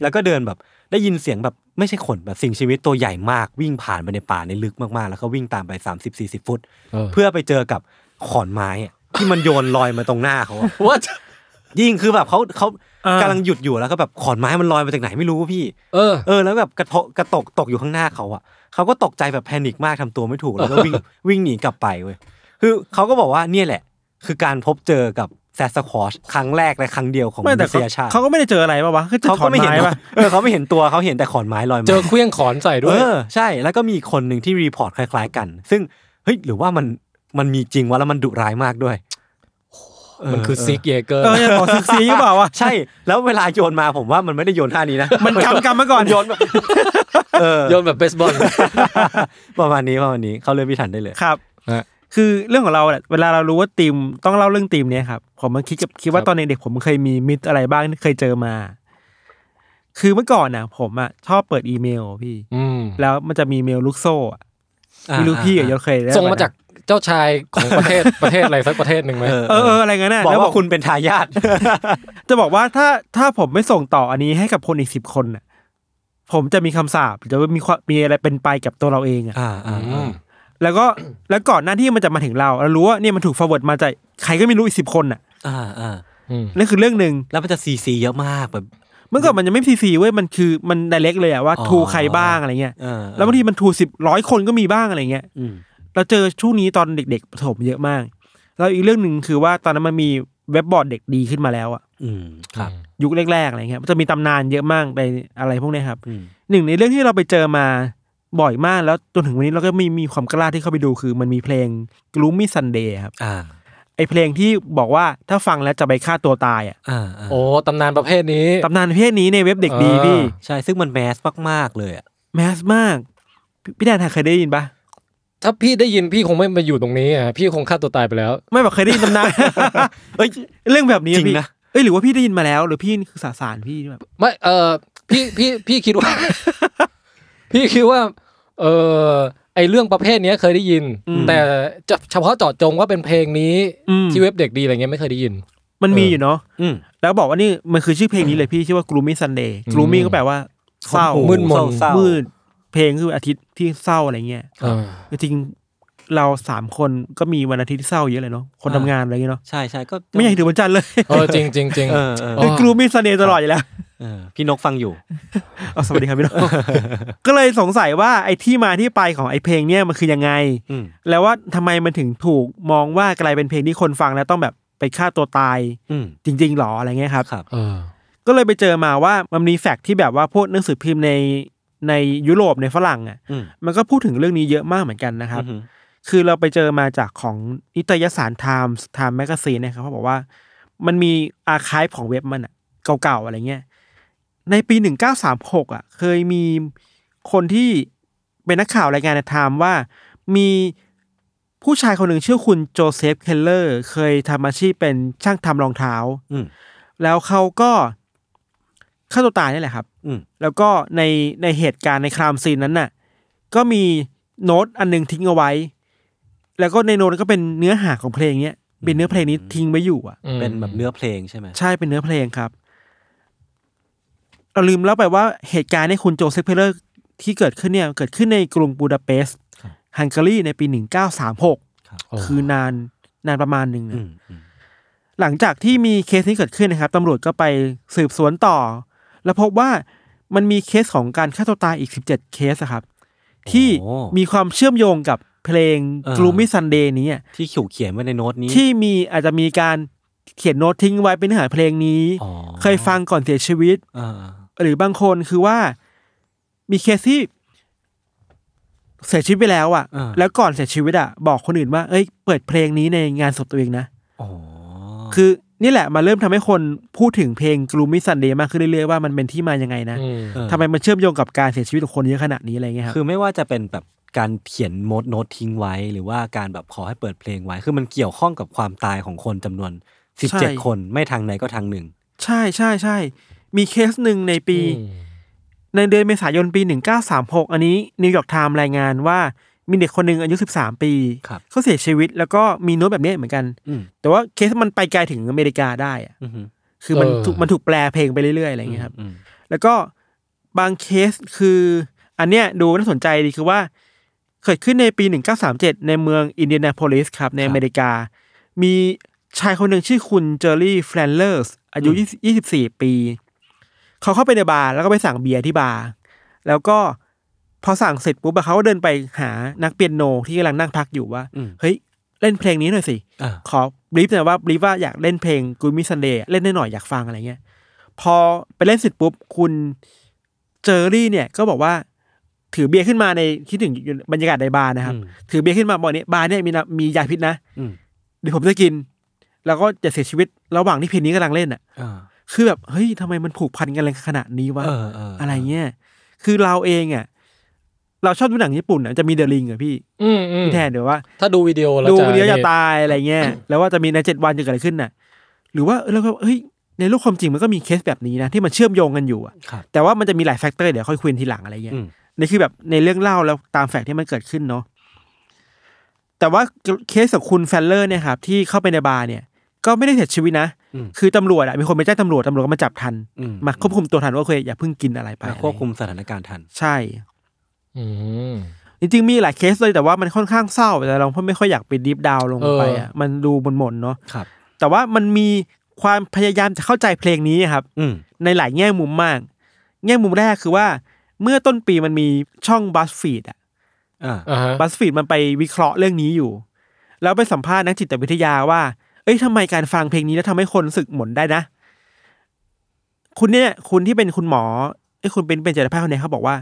แล้วก็เดินแบบได้ยินเสียงแบบไม่ใช่คนแบบสิ่งชีวิตตัวใหญ่มากวิ่งผ่านไปในป่าในลึกมากๆ แล้วก็วิ่งตามไป 30 40 ฟุตเออเพื่อไปเจอกับขอนไม้อะที่มันโยนลอยมาตรงหน้าเขาอะ What ยิ่งคือแบบเขาเขาอ่าก กำลังหยุดอยู่แล้วก็แบบขอนไม้มันลอยมาจากไหนไม่รู้พี่ เออ เออแล้วแบบกระทบกระตกตกอยู่ข้างหน้าเขาอะเขาก็ตกใจแบบแพนิคมากทำตัวไม่ถูกแล้วก็วิ่ง วิ่งหนีกลับไปเว้ยคือเขาก็บอกว่าเนี่ยแหละ คือการพบเจอกับ แซสคอชครั้งแรกและครั้งเดียวของมไม่แต่นุษยชาติเขาก็ไม่ได้เจออะไรป่าวะก็เจอเขาขก็อนไม่เห็นไม้ป่ะ เออเขาไม่เห็นตัวเขาเห็นแต่ขอนไม้ลอยมา เจอเครื่องขอนใส่ด้วเอยอใช่แล้วก็มีอีกคนหนึ่งที่รีพอร์ตคล้าย ๆ กัน ซึ่งเฮ้ยหรือว่ามันมันมีจริงวะแล้วมันดุร้ายมากด้วยเมันคือซิกเยเกอร์เออเนี่ยบอกซิกซีหรือเปล่าวะ ใช่ แล้วเวลาโยนมาผมว่ามันไม่ได้โยนท่านี้นะ มันกำกำมาก่อน โยนแบบเออโยนแบบเบสบอล ประมาณนี้ประมาณนี้เขาเริ่มพิถันได้เลย ครับฮะ คือเรื่องของเราแหละเวลาเรารู้ว่าทีมต้องเล่าเรื่องทีมเนี้ยครับผมมันคิดกับคิดว่าครับตอนเด็กๆผมเคยมีมิตรอะไรบ้างที่เคยเจอมา คือเมื่อก่อนน่ะผมอะชอบเปิดอีเมลพี่อืมแล้วมันจะมีเมลลูกโซ่อะไม่รู้พี่กับยศเคยได้ส่งมาปะจากเจ้าชายของประเทศประเทศอะไรสักประเทศหนึ่งไหมเออเออเอออะไรเงี้ยน่ะบอกแล้วว่าคุณเป็นทายาทจะบอกว่าถ้าถ้าผมไม่ส่งต่ออันนี้ให้กับคนอีกสิบคนน่ะ ผมจะมีคำสาปจะมีความมีอะไรเป็นไปกับตัวเราเองอะอ่าอ่าอืม แล้วก็แล้วก่อนหน้าที่มันจะมาถึงเราเรารู้ว่าเนี่ยมันถูก forward มาจากใครก็ไม่รู้อีกสิบคนน่ะอ่าอ่าอืมนั่นคือเรื่องหนึ่งแล้วมันจะซีซีเยอะมากแบบ เมื่อก่อนมันยังไม่ซีซีเว้ยมันคือมัน direct เลยอะว่าอ๋อทูใครบ้างอะไรเงี้ยเออแล้วบางทีมันทูสิบร้อยคนก็มีบ้างอะไรเงี้ยอืมเราเจอช่วงนี้ตอนเด็กๆประถมเยอะมาก แล้วอีกเรื่องหนึ่งคือว่าตอนนั้นมันมีเว็บบอร์ดเด็กดีขึ้นมาแล้วอะอืมครับ ยุคแรกๆอะไรเงี้ยมันจะมีตำนานเยอะมากในอะไรพวกเนี้ยครับอืมหนึ่งในเรื่องที่เราไปเจอมา บ่อยมากแล้วจนถึงวันนี้เราก็มีมีความกล้าที่เข้าไปดูคือมันมีเพลง Gloomy Sunday ครับอ่าไอเพลงที่บอกว่าถ้าฟังแล้วจะไปฆ่าตัวตายอะอ่าอ่าโอ้ตำนานประเภทนี้ตำนานเพศนี้ในเว็บเด็กดีอ่าพี่ใช่ซึ่งมันแมสมากๆเลยอะแมสมากพี่พี่แดนเคยได้ยินปะถ้าพี่ได้ยินพี่คงไม่มาอยู่ตรงนี้อะพี่คงฆ่าตัวตายไปแล้ว ไม่แบบเคยได้ยินตำนานเอ้ยเรื่องแบบนี้จริงพี่นะเอ้ยหรือว่าพี่ได้ยินมาแล้ว หรือพี่คือสาสารพี่แบบไม่เออพี่พี่พี่คิดว่า พี่คิดว่า เออไอ้เรื่องประเภทเนี้ยเคยได้ยินแต่จะเฉพาะเจาะจงว่าเป็นเพลงนี้อืม ที่เว็บเด็กดีอะไรเงี้ยไม่เคยได้ยิน มันมีเออออยู่เนาะอืม แล้วบอกว่านี่มันคือชื่อเพลงนี้เลยพี่ชื่อว่า Gloomy Sunday อืม Gloomy ก็แปลว่าเศร้ามืดมน เศร้าๆ มืดเพลงคืออาทิตย์ที่เศร้าอะไรเงี้ยเออ จริงๆเราสามคนก็มีวันอาทิตย์ที่เศร้าเยอะเลยเนาะคนทำงานอะไรเงี้ยเนาะใช่ใช่ก็ไม่อยากให้ถือวันจันทร์เลยเออจริงจริงจริง เออเอออ๋อ Gloomy Sunday ตลอดอยู่แล้วเออพี่นกฟังอยู่เอาสวัสดีครับพี่น้องก็เลยสงสัยว่าไอ้ที่มาที่ไปของไอ้เพลงเนี่ยมันคือยังไงอืมแล้วว่าทำไมมันถึงถูกมองว่ากลายเป็นเพลงที่คนฟังแล้วต้องแบบไปฆ่าตัวตายอืมจริงๆหรออะไรเงี้ยครับครับเออก็เลยไปเจอมาว่ามันมีแฟกต์ที่แบบว่าพวกหนังสือพิมพ์ในในยุโรปในฝรั่งอะอืมมันก็พูดถึงเรื่องนี้เยอะมากเหมือนกันนะครับอือหือคือเราไปเจอมาจากของนิตยสาร Times Time Magazine นะครับเขาบอกว่า มันมีอาร์คายของเว็บมันอะเก่าๆอะไรเงี้ย ในปี 1936 อะ เคยมีคนที่เป็นนักข่าวรายงานใน Time ว่า มีผู้ชายคนหนึ่งชื่อคุณโจเซฟเคลเลอร์ เคยทำอาชีพเป็นช่างทำรองเท้าอืมแล้วเขาก็ฆ่าตัวตายนี่แหละครับอืมแล้วก็ในในเหตุการณ์ใน crime scene นั้นน่ะ ก็มีโน้ตอันหนึงทิ้งเอาไว้ แล้วก็ในโน้ตก็เป็นเนื้อหาของเพลงเนี้ยเป็นเนื้อเพลงนี้ทิ้งไว้อยู่อะอืมเป็นแบบเนื้อเพลงใช่ไหมใช่เป็นเนื้อเพลงครับ เราลืมเล่าไปว่าเหตุการณ์ในคุณโจเซฟเคลเลอร์ที่เกิดขึ้นเนี่ยเกิดขึ้นในกรุงบูดาเปสต์ฮังการีในปีหนึ่งเก้าสามหกโอ้คือนานนานประมาณหนึ่งอืนะมอืมหลังจากที่มีเคสนี้เกิดขึ้นนะครับตำรวจก็ไปสืบสวนต่อ แล้วพบว่ามันมีเคสของการฆ่าตัวตายอีก17เคสอะครับ ที่โอ้มีความเชื่อมโยงกับเพลงเออ Gloomy Sunday นี้อะที่ขิวเขียนไว้ในโน้ตนี้ ที่มีอาจจะมีการเขียนโน้ตทิ้งไว้เป็นเนื้อหาเพลงนี้อ๋อเคยฟังก่อนเสียชีวิตอ่า หรือบางคนคือว่ามีเคสที่เสียชีวิตไปแล้วอะอ่าแล้วก่อนเสียชีวิตอะบอกคนอื่นว่า เอ้ย เปิดเพลงนี้ในงานศพตัวเองนะอ๋อคือนี่แหละมาเริ่มทำให้คนพูดถึงเพลง Gloomy Sunday มากขึ้นเรื่อยๆว่ามันเป็นที่มายังไงนะอืมเออทำไมมันเชื่อมโยงกับการเสียชีวิตของคนเยอะขนาดนี้อะไรเงี้ยครับคือไม่ว่าจะเป็นแบบการเขียนโน้ตโน้ตทิ้งไว้ หรือว่าการแบบขอให้เปิดเพลงไว้ คือมันเกี่ยวข้องกับความตายของคนจำนวนใช่17คนไม่ทางไหนก็ทางหนึ่ง ใช่ใช่ใช่ มีเคสหนึ่งในปีอืมในเดือนเมษายนปี 1936 อันนี้นิวยอร์กไทม์รายงานว่ามีเด็กคนหนึ่งอายุ 13 ปีครับเขาเสียชีวิตแล้วก็มีโน้ตแบบนี้เหมือนกันอืมแต่ว่าเคสมันไปไกลถึงอเมริกาได้อะอือฮึคือมันถูกมันถูกแปลเพลงไปเรื่อยๆอะไรอย่างเงี้ยครับอืมแล้วก็บางเคสคือ อันเนี้ยดูน่าสนใจดีคือว่า เกิดขึ้นในปี 1937 ในเมืองอินเดียนาโพลิสครับ ในอเมริกา มีชายคนหนึ่งชื่อคุณเจอร์รี่แฟลนเลอร์สอายุ 24 ปี เขาเข้าไปในบาร์แล้วก็ไปสั่งเบียร์ที่บาร์แล้วก็พอสั่งเสร็จปุ๊บอะเขาก็เดินไปหานักเปียโนที่กำลังนั่งพักอยู่ว่าอืมเฮ้ยเล่นเพลงนี้หน่อยสิอ่าขอ brief หน่อยว่า brief ว่าอยากเล่นเพลง Gloomy Sunday เล่นได้หน่อยอยากฟังอะไรเงี้ยพอไปเล่นเสร็จปุ๊บคุณเจอรี่เนี่ยก็บอกว่าถือเบียร์ขึ้นมาในคิดถึงบรรยากาศในบาร์นะครับอืมถือเบียร์ขึ้นมาบอกเนี่ยบาร์เนี่ยมีนะมียาพิษนะอืมเดี๋ยวผมจะกิน แล้วก็จะเสียชีวิตระหว่างที่เพลงนี้กำลังเล่นอะอ่า คือแบบเฮ้ยทำไมมันผูกพันกันอะไรขนาดนี้วะเออเอออะไรเงี้ยคือเราเองอะเราชอบดูหนังญี่ปุ่นอะจะมี The Ring อะพี่อืมอืมพี่แทนเดี๋ยวว่า ถ้าดูวิดีโอแล้วดูจะวิดีโอจะนี่ตายอะไรเงี้ยแล้วว่าจะมีในเจ็ดวันจะเกิดอะไรขึ้นน่ะ หรือว่าเออแล้วก็เฮ้ยในโลกความจริงมันก็มีเคสแบบนี้นะที่มันเชื่อมโยงกันอยู่อะครับแต่ว่ามันจะมีหลาย factor เดี๋ยวค่อยคุยทีหลังอะไรเงี้ยอืมนี่คือแบบในเรื่องเล่าแล้วตาม fact ที่มันเกิดขึ้นเนาะแต่ว่าเคสของคุณแฟลเลอร์เนี่ยครับที่เข้าไปในบาร์เนี่ย ก็ไม่ได้เสียชีวิตนะอืมคือตำรวจอะมีคนไปแจ้งตำรวจตำรวจก็มาจับทันอืมมาควบคุมตัวทันว่าโอเคอย่าเพิ่งกินอะไรไปมาควบคุมสถานการณ์ทัน ใช่อืมจริงๆมีหลายเคสเลยแต่ว่ามันค่อนข้างเศร้าแต่เราไม่ค่อยอยากไปดีฟดาวลงไปอะเออมันดูหม่นๆเนาะครับแต่ว่ามันมีความพยายามจะเข้าใจเพลงนี้ครับอืมในหลายแง่มุมมาก แง่มุมแรกคือว่า เมื่อต้นปีมันมีช่องบัสฟีดอะอ่าอ่าฮะบัสฟีดมันไปวิเคราะห์เรื่องนี้อยู่ แล้วไปสัมภาษณ์นักจิตวิทยาว่า เอ้ยทำไมการฟังเพลงนี้แล้วทำให้คนรู้สึกหม่นได้นะ คุณเนี่ย คุณที่เป็นคุณหมอไอ้ยคุณเป็นเป็นจิตแพทย์คนนี้เขาบอกว่า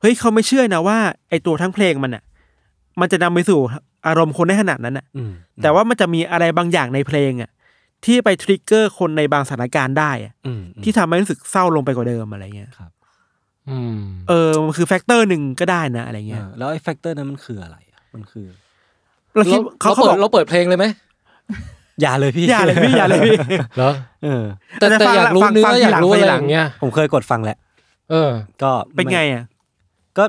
เฮ้ยเขาไม่เชื่อนะว่าไอ้ตัวทั้งเพลงมันอะ มันจะนำไปสู่อารมณ์คนได้ขนาดนั้นอะอืมแต่ว่ามันจะมีอะไรบางอย่างในเพลงอะ ที่ไป trigger คนในบางสถานการณ์ได้อะอืมที่ทำให้รู้สึกเศร้าลงไปกว่าเดิมอะไรเงี้ยอืมเออมันคือ factor หนึ่งก็ได้นะอะไรเงี้ยอ่าแล้วไอ้ factor นั้นมันคืออะไรอะมันคือเราคิดเขาเราเขาเปิบอดกเราเปิดเพลงเลยไหม อย่าเลยพี่อย่าเลยพี่อย่าเลยพี่เหรอเออแต่แต่แต่ฟังอยากรู้ฟังเนื้ฟัองทีอยากหลังรู้ฟังอะไรทีหอลังย่างเงี้ยผมเคยกดฟังแหละ เออ ก็เป็นไงอะก็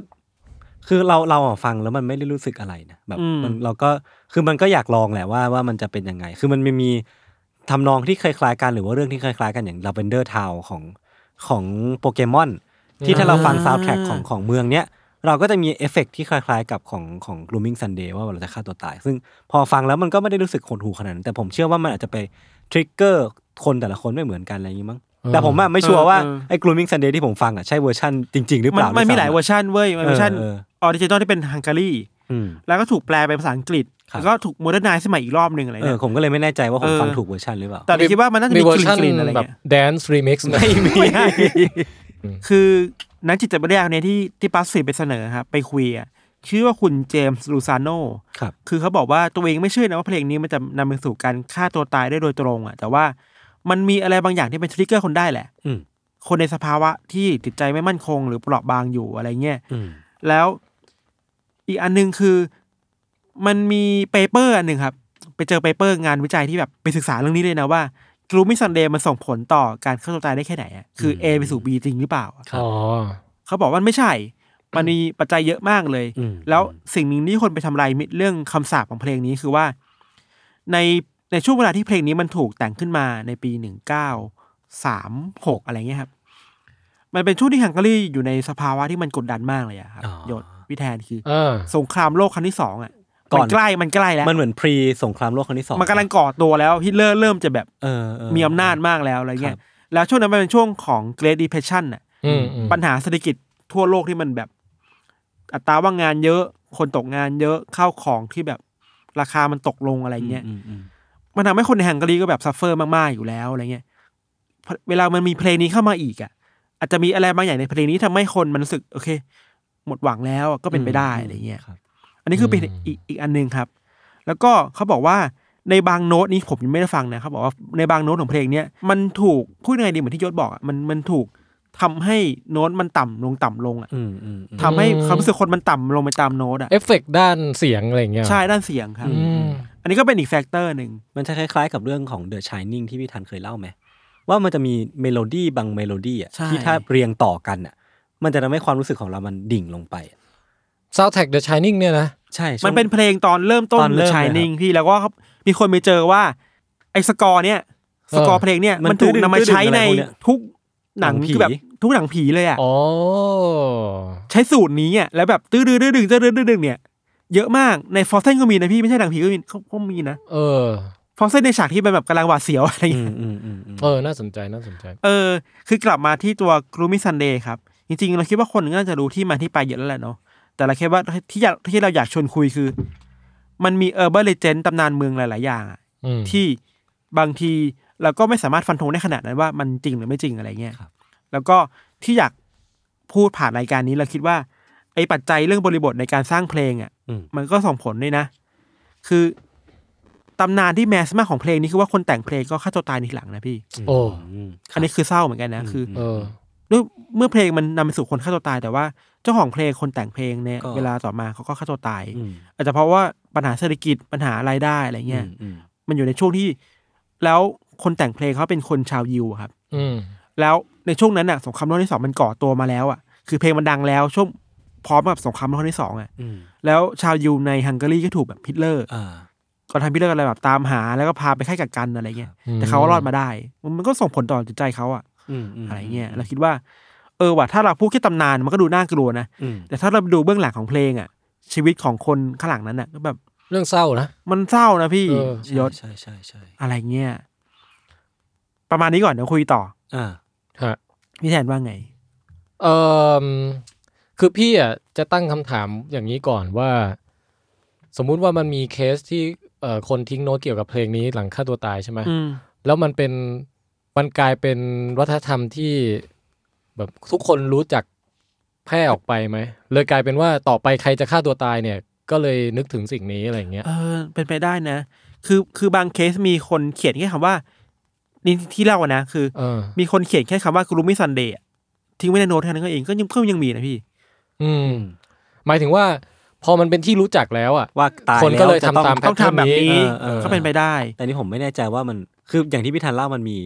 คือเราเราอะฟังแล้วมันไม่ได้รู้สึกอะไรนะแบบอืมมันเราก็คือมันก็อยากลองแหละว่าว่ามันจะเป็นยังไง คือมันไม่มีทำนองที่คล้ายๆกันหรือว่าเรื่องที่คล้ายๆกันอย่าง Lavender Town ของของโปเกมอนที่ถ้าเราฟังซาวด์แทร็กของของเมืองเนี้ย เราก็จะมีเอฟเฟกต์ที่คล้ายๆ กับของของ Gloomy Sunday ว่าเราจะฆ่าตัวตาย ซึ่งพอฟังแล้วมันก็ไม่ได้รู้สึกขนลุกขนาดนั้นแต่ผมเชื่อว่ามันอาจจะไป trigger คนแต่ละคนไม่เหมือนกันอะไรอย่างนี้มั้งเออแต่ผมอะไม่ชัวร์ว่าเออเออไอ้ Gloomy Sunday ที่ผมฟังอะใช่เวอร์ชันจริง ๆ หรือเปล่ามันมีด้วย มันมีหลายเวอร์ชันเว้ยมันมีเวอร์ชันเออ original ที่เป็นฮังการีอืมแล้วก็ถูกแปลเป็นภาษาอังกฤษครับแล้วก็ถูก modernize สมัยอีกรอบหนึ่งอะไรเออเนี่ยผมก็เลยไม่แน่ใจว่าผมเออฟังถูกเวอร์ชันหรือเปล่า แต่เราคิดว่ามันน่าจะมีมีเวอกร์ลิ่นชันกลิ่นอะไรแบบเงี้ย dance remix ไหมไม่ให้คือ นักจิตวิทยาเนี่ยที่ที่ปัสฟีไปเสนอครับไปคุยอะชื่อว่าคุณเจมส์ลูซานโนครับ คือเขาบอกว่าตัวเองไม่เชื่อนะว่าเพลงนี้มันจะนำไปสู่การฆ่าตัวตายได้โดยตรงอะ แต่ว่ามันมีอะไรบางอย่างที่เป็น trigger คนได้แหละ อืมคนในสภาวะที่จิตใจไม่มั่นคง หรือเปราะบางอยู่อะไรเงี้ยอืมแล้วอีกอันหนึ่งคือมันมี paper อันหนึ่งครับ ไปเจอ paper งานวิจัยที่แบบไปศึกษาเรื่องนี้เลยนะว่า Gloomy Sunday มันส่งผลต่อการฆ่าตัวตายได้แค่ไหนอะคือ A ไปสู่ B จริงหรือเปล่าอ๋อเขาบอกว่ามันไม่ใช่ มันมีปัจจัยเยอะมากเลยอืมแล้วสิ่งหนึ่งที่คนไปทำลายเรื่องคำสาปของเพลงนี้คือว่า ในในช่วงเวลาที่เพลงนี้มันถูกแต่งขึ้นมาในปีหนึ่งเก้าสามหกอะไรเงี้ยครับ มันเป็นช่วงที่ฮังการีอยู่ในสภาวะที่มันกดดันมากเลยอะครับอ๋อยศพี่แทนคือเออสงครามโลกครั้งที่สองอะ ก่มัอนนใกล้มันใกล้แล้วมันเหมือนพรีสงครามโลกครั้งที่สองมันกำลังก่อตัวแล้วฮิตเลอร์เริ่มจะแบบเออเมีอำนาจมากแล้วอะไรเงี้คยรับแล้วช่วงนั้นมันเป็นช่วงของ Great Depression อะอืมอืมปัญหาเศรษฐกิจทั่วโลกที่มันแบบ อัตราว่างงานเยอะคนตกงานเยอะข้าวของที่แบบราคามันตกลงอะไรเงี้ยอืมอืมมันทำให้คนในฮังการีก็แบบซัฟเฟอร์มากๆอยู่แล้วอะไรเงี้ยพอเวลามันมีเพลงนี้เข้ามาอีกอะ อาจจะมีอะไรบางอย่างในเพลงนี้ทำให้คนมันรู้สึก โอเค หมดหวังแล้วอะก็เป็นไปได้อะไรเงี้ยครับ อันนี้คือเป็นอีกอีกอันหนึ่งครับ แล้วก็เขาบอกว่าในบางโน้ตนี้ผมยังไม่ได้ฟังนะเขาบอกว่าในบางโน้ตของเพลงเนี้ยมันถูกพูดยังไงดีเหมือนที่ยศบอกอะมันมันถูกทำให้โน้ตมันต่ำลงต่ำลงอะอืมอืมอืมทำให้ความรู้สึกคนมันต่ำลงไปตามโน้ตอะเอฟเฟกต์ด้านเสียงอะไรอย่างเงี้ยใช่ด้านเสียงครับอืมอันนี้ก็เป็นอีก factor หนึ่งมันจะคล้ายๆกับเรื่องของ The Shining ที่พี่ทันเคยเล่าไหมว่ามันจะมีเมโลดี้บางเมโลดี้อะใช่ที่ถ้าเรียงต่อกันอะมันจะทำให้ความรู้สึกของเรามันดิ่งลงไปอะ soundtrack The Shining เนี่ยนะ ใช่ช่วงมันเป็นเพลงตอนเริ่มต้นตอนเริ่ The มเลย Shining พี่แล้วก็มีคนไปเจอว่าไอ้สกอร์เนี่ยสกอร์เพลงเนี่ยมันมันถูกตื้อดึงนำมาใช้ตื้อดึงอะไรในพวกเนี้ยทุกหนังหนังผี คือแบบทุกหนังผีเลยอะ อ๋อ ใช้สูตรนี้อะแล้วแบบตื้อดื้อดื้อดึงตื้อดื้อดื้อดึงเนี่ยเยอะมากใน Frozen ก็มีนะพี่ไม่ใช่หนังผีก็มีเขาเขามีนะเออ Frozen ในฉากที่เป็นแบบกำลังหวาดเสียวอะไรอย่างอืเงี้ยอืมอืมอืมอืมเออ น่าสนใจ น่าสนใจ เออ คือกลับมาที่ตัว Gloomy Sunday ครับ จริงๆ เราคิดว่าคนน่าจะรู้ที่มาที่ไปเยอะแล้วแหละเนาะ แต่เราคิดว่าที่อยากที่เราอยากชวนคุยคือ มันมี urban legend ตำนานเมืองหลาย ๆ อย่างอะอืมที่บางทีเราก็ไม่สามารถฟันธงได้ขนาดนั้นว่ามันจริงหรือไม่จริงอะไรเงี้ยแล้วก็ที่อยากพูดผ่านรายการนี้เราคิดว่า ไอ้ปัจจัยเรื่องบริบทในการสร้างเพลงอะอืมมันก็ส่งผลด้วยนะ คือตำนานที่ mass มากของเพลงนี้คือว่าคนแต่งเพลงก็ฆ่าตัวตายในทีหลังนะพี่ โอ้อืมอันนี้คือเศร้าเหมือนกันนะ คือ เออด้วยเมื่อเพลงมันนำไปสู่คนฆ่าตัวตายแต่ว่า เจ้าของเพลงคนแต่งเพลงเนี่ยก็ เวลาต่อมาเขาก็ฆ่าตัวตาย อืมอาจจะเพราะว่าปัญหาเศรษฐกิจปัญหารายได้อะไรเงี้ย อืมมันอยู่ในช่วงที่ แล้วคนแต่งเพลงเขาเป็นคนชาวยิวอะครับ อืมแล้วในช่วงนั้นน่ะสงครามโลกที่สองมันก่อตัวมาแล้วอะคือเพลงมันดังแล้วช่วงพร้อมกับสงครามโลกที่สองอะอืมแล้วชาวยิวในฮังการีก็ถูกแบบฮิตเลอร์อ่า ก็ทำฮิตเลอร์อะไรแบบตามหาแล้วก็พาไปค่ายกักกันอะไรเงี้ยอืมแต่เขาก็รอดมาได้มันมันก็ส่งผลต่อจิตใจเขาอะอืมมอะไรเงี้ยเราคิดว่า เออว่ะถ้าเราพูดแค่ตำนานมันก็ดูน่ากลัวนะอืมแต่ถ้าเราดูเบื้องหลังของเพลงอะ ชีวิตของคนข้างหลังนั้นอะก็แบบเรื่องเศร้านะมันเศร้านะพี่เออใช่ยศใช่ใช่ใช่อะไรเงี้ยประมาณนี้ก่อนเดี๋ยวคุยต่อ อ่าฮะพี่แทนว่าไง เออคือพี่อะจะตั้งคำถามอย่างนี้ก่อนว่า สมมุติว่ามันมีเคสที่เอ่อคนทิ้งโน้ตเกี่ยวกับเพลงนี้หลังฆ่าตัวตายใช่ไหมอืมแล้วมันเป็นมันกลายเป็นวัฒนธรรมที่ แบบทุกคนรู้จักแพร่ออกไปไหมเลยกลายเป็นว่าต่อไปใครจะฆ่าตัวตายเนี่ย ก็เลยนึกถึงสิ่งนี้อะไรอย่างเงี้ยเออเป็นไปได้นะ คือคือบางเคสมีคนเขียนแค่คำว่านี่ที่เล่าอะนะคือเออมีคนเขียนแค่คำว่า Gloomy Sundayทิ้งไว้ในโน้ตแค่นั้นก็เองก็ยังก็ยังมีนะพี่ อืม หมายถึงว่า พอมันเป็นที่รู้จักแล้วอะว่าตายคนก็เลยแวจะทำตามต้องทำแบบนี้เออเออก็เป็นไปได้ แต่นี่ผมไม่แน่ใจว่ามันคืออย่างที่พี่ทันเล่ามันมี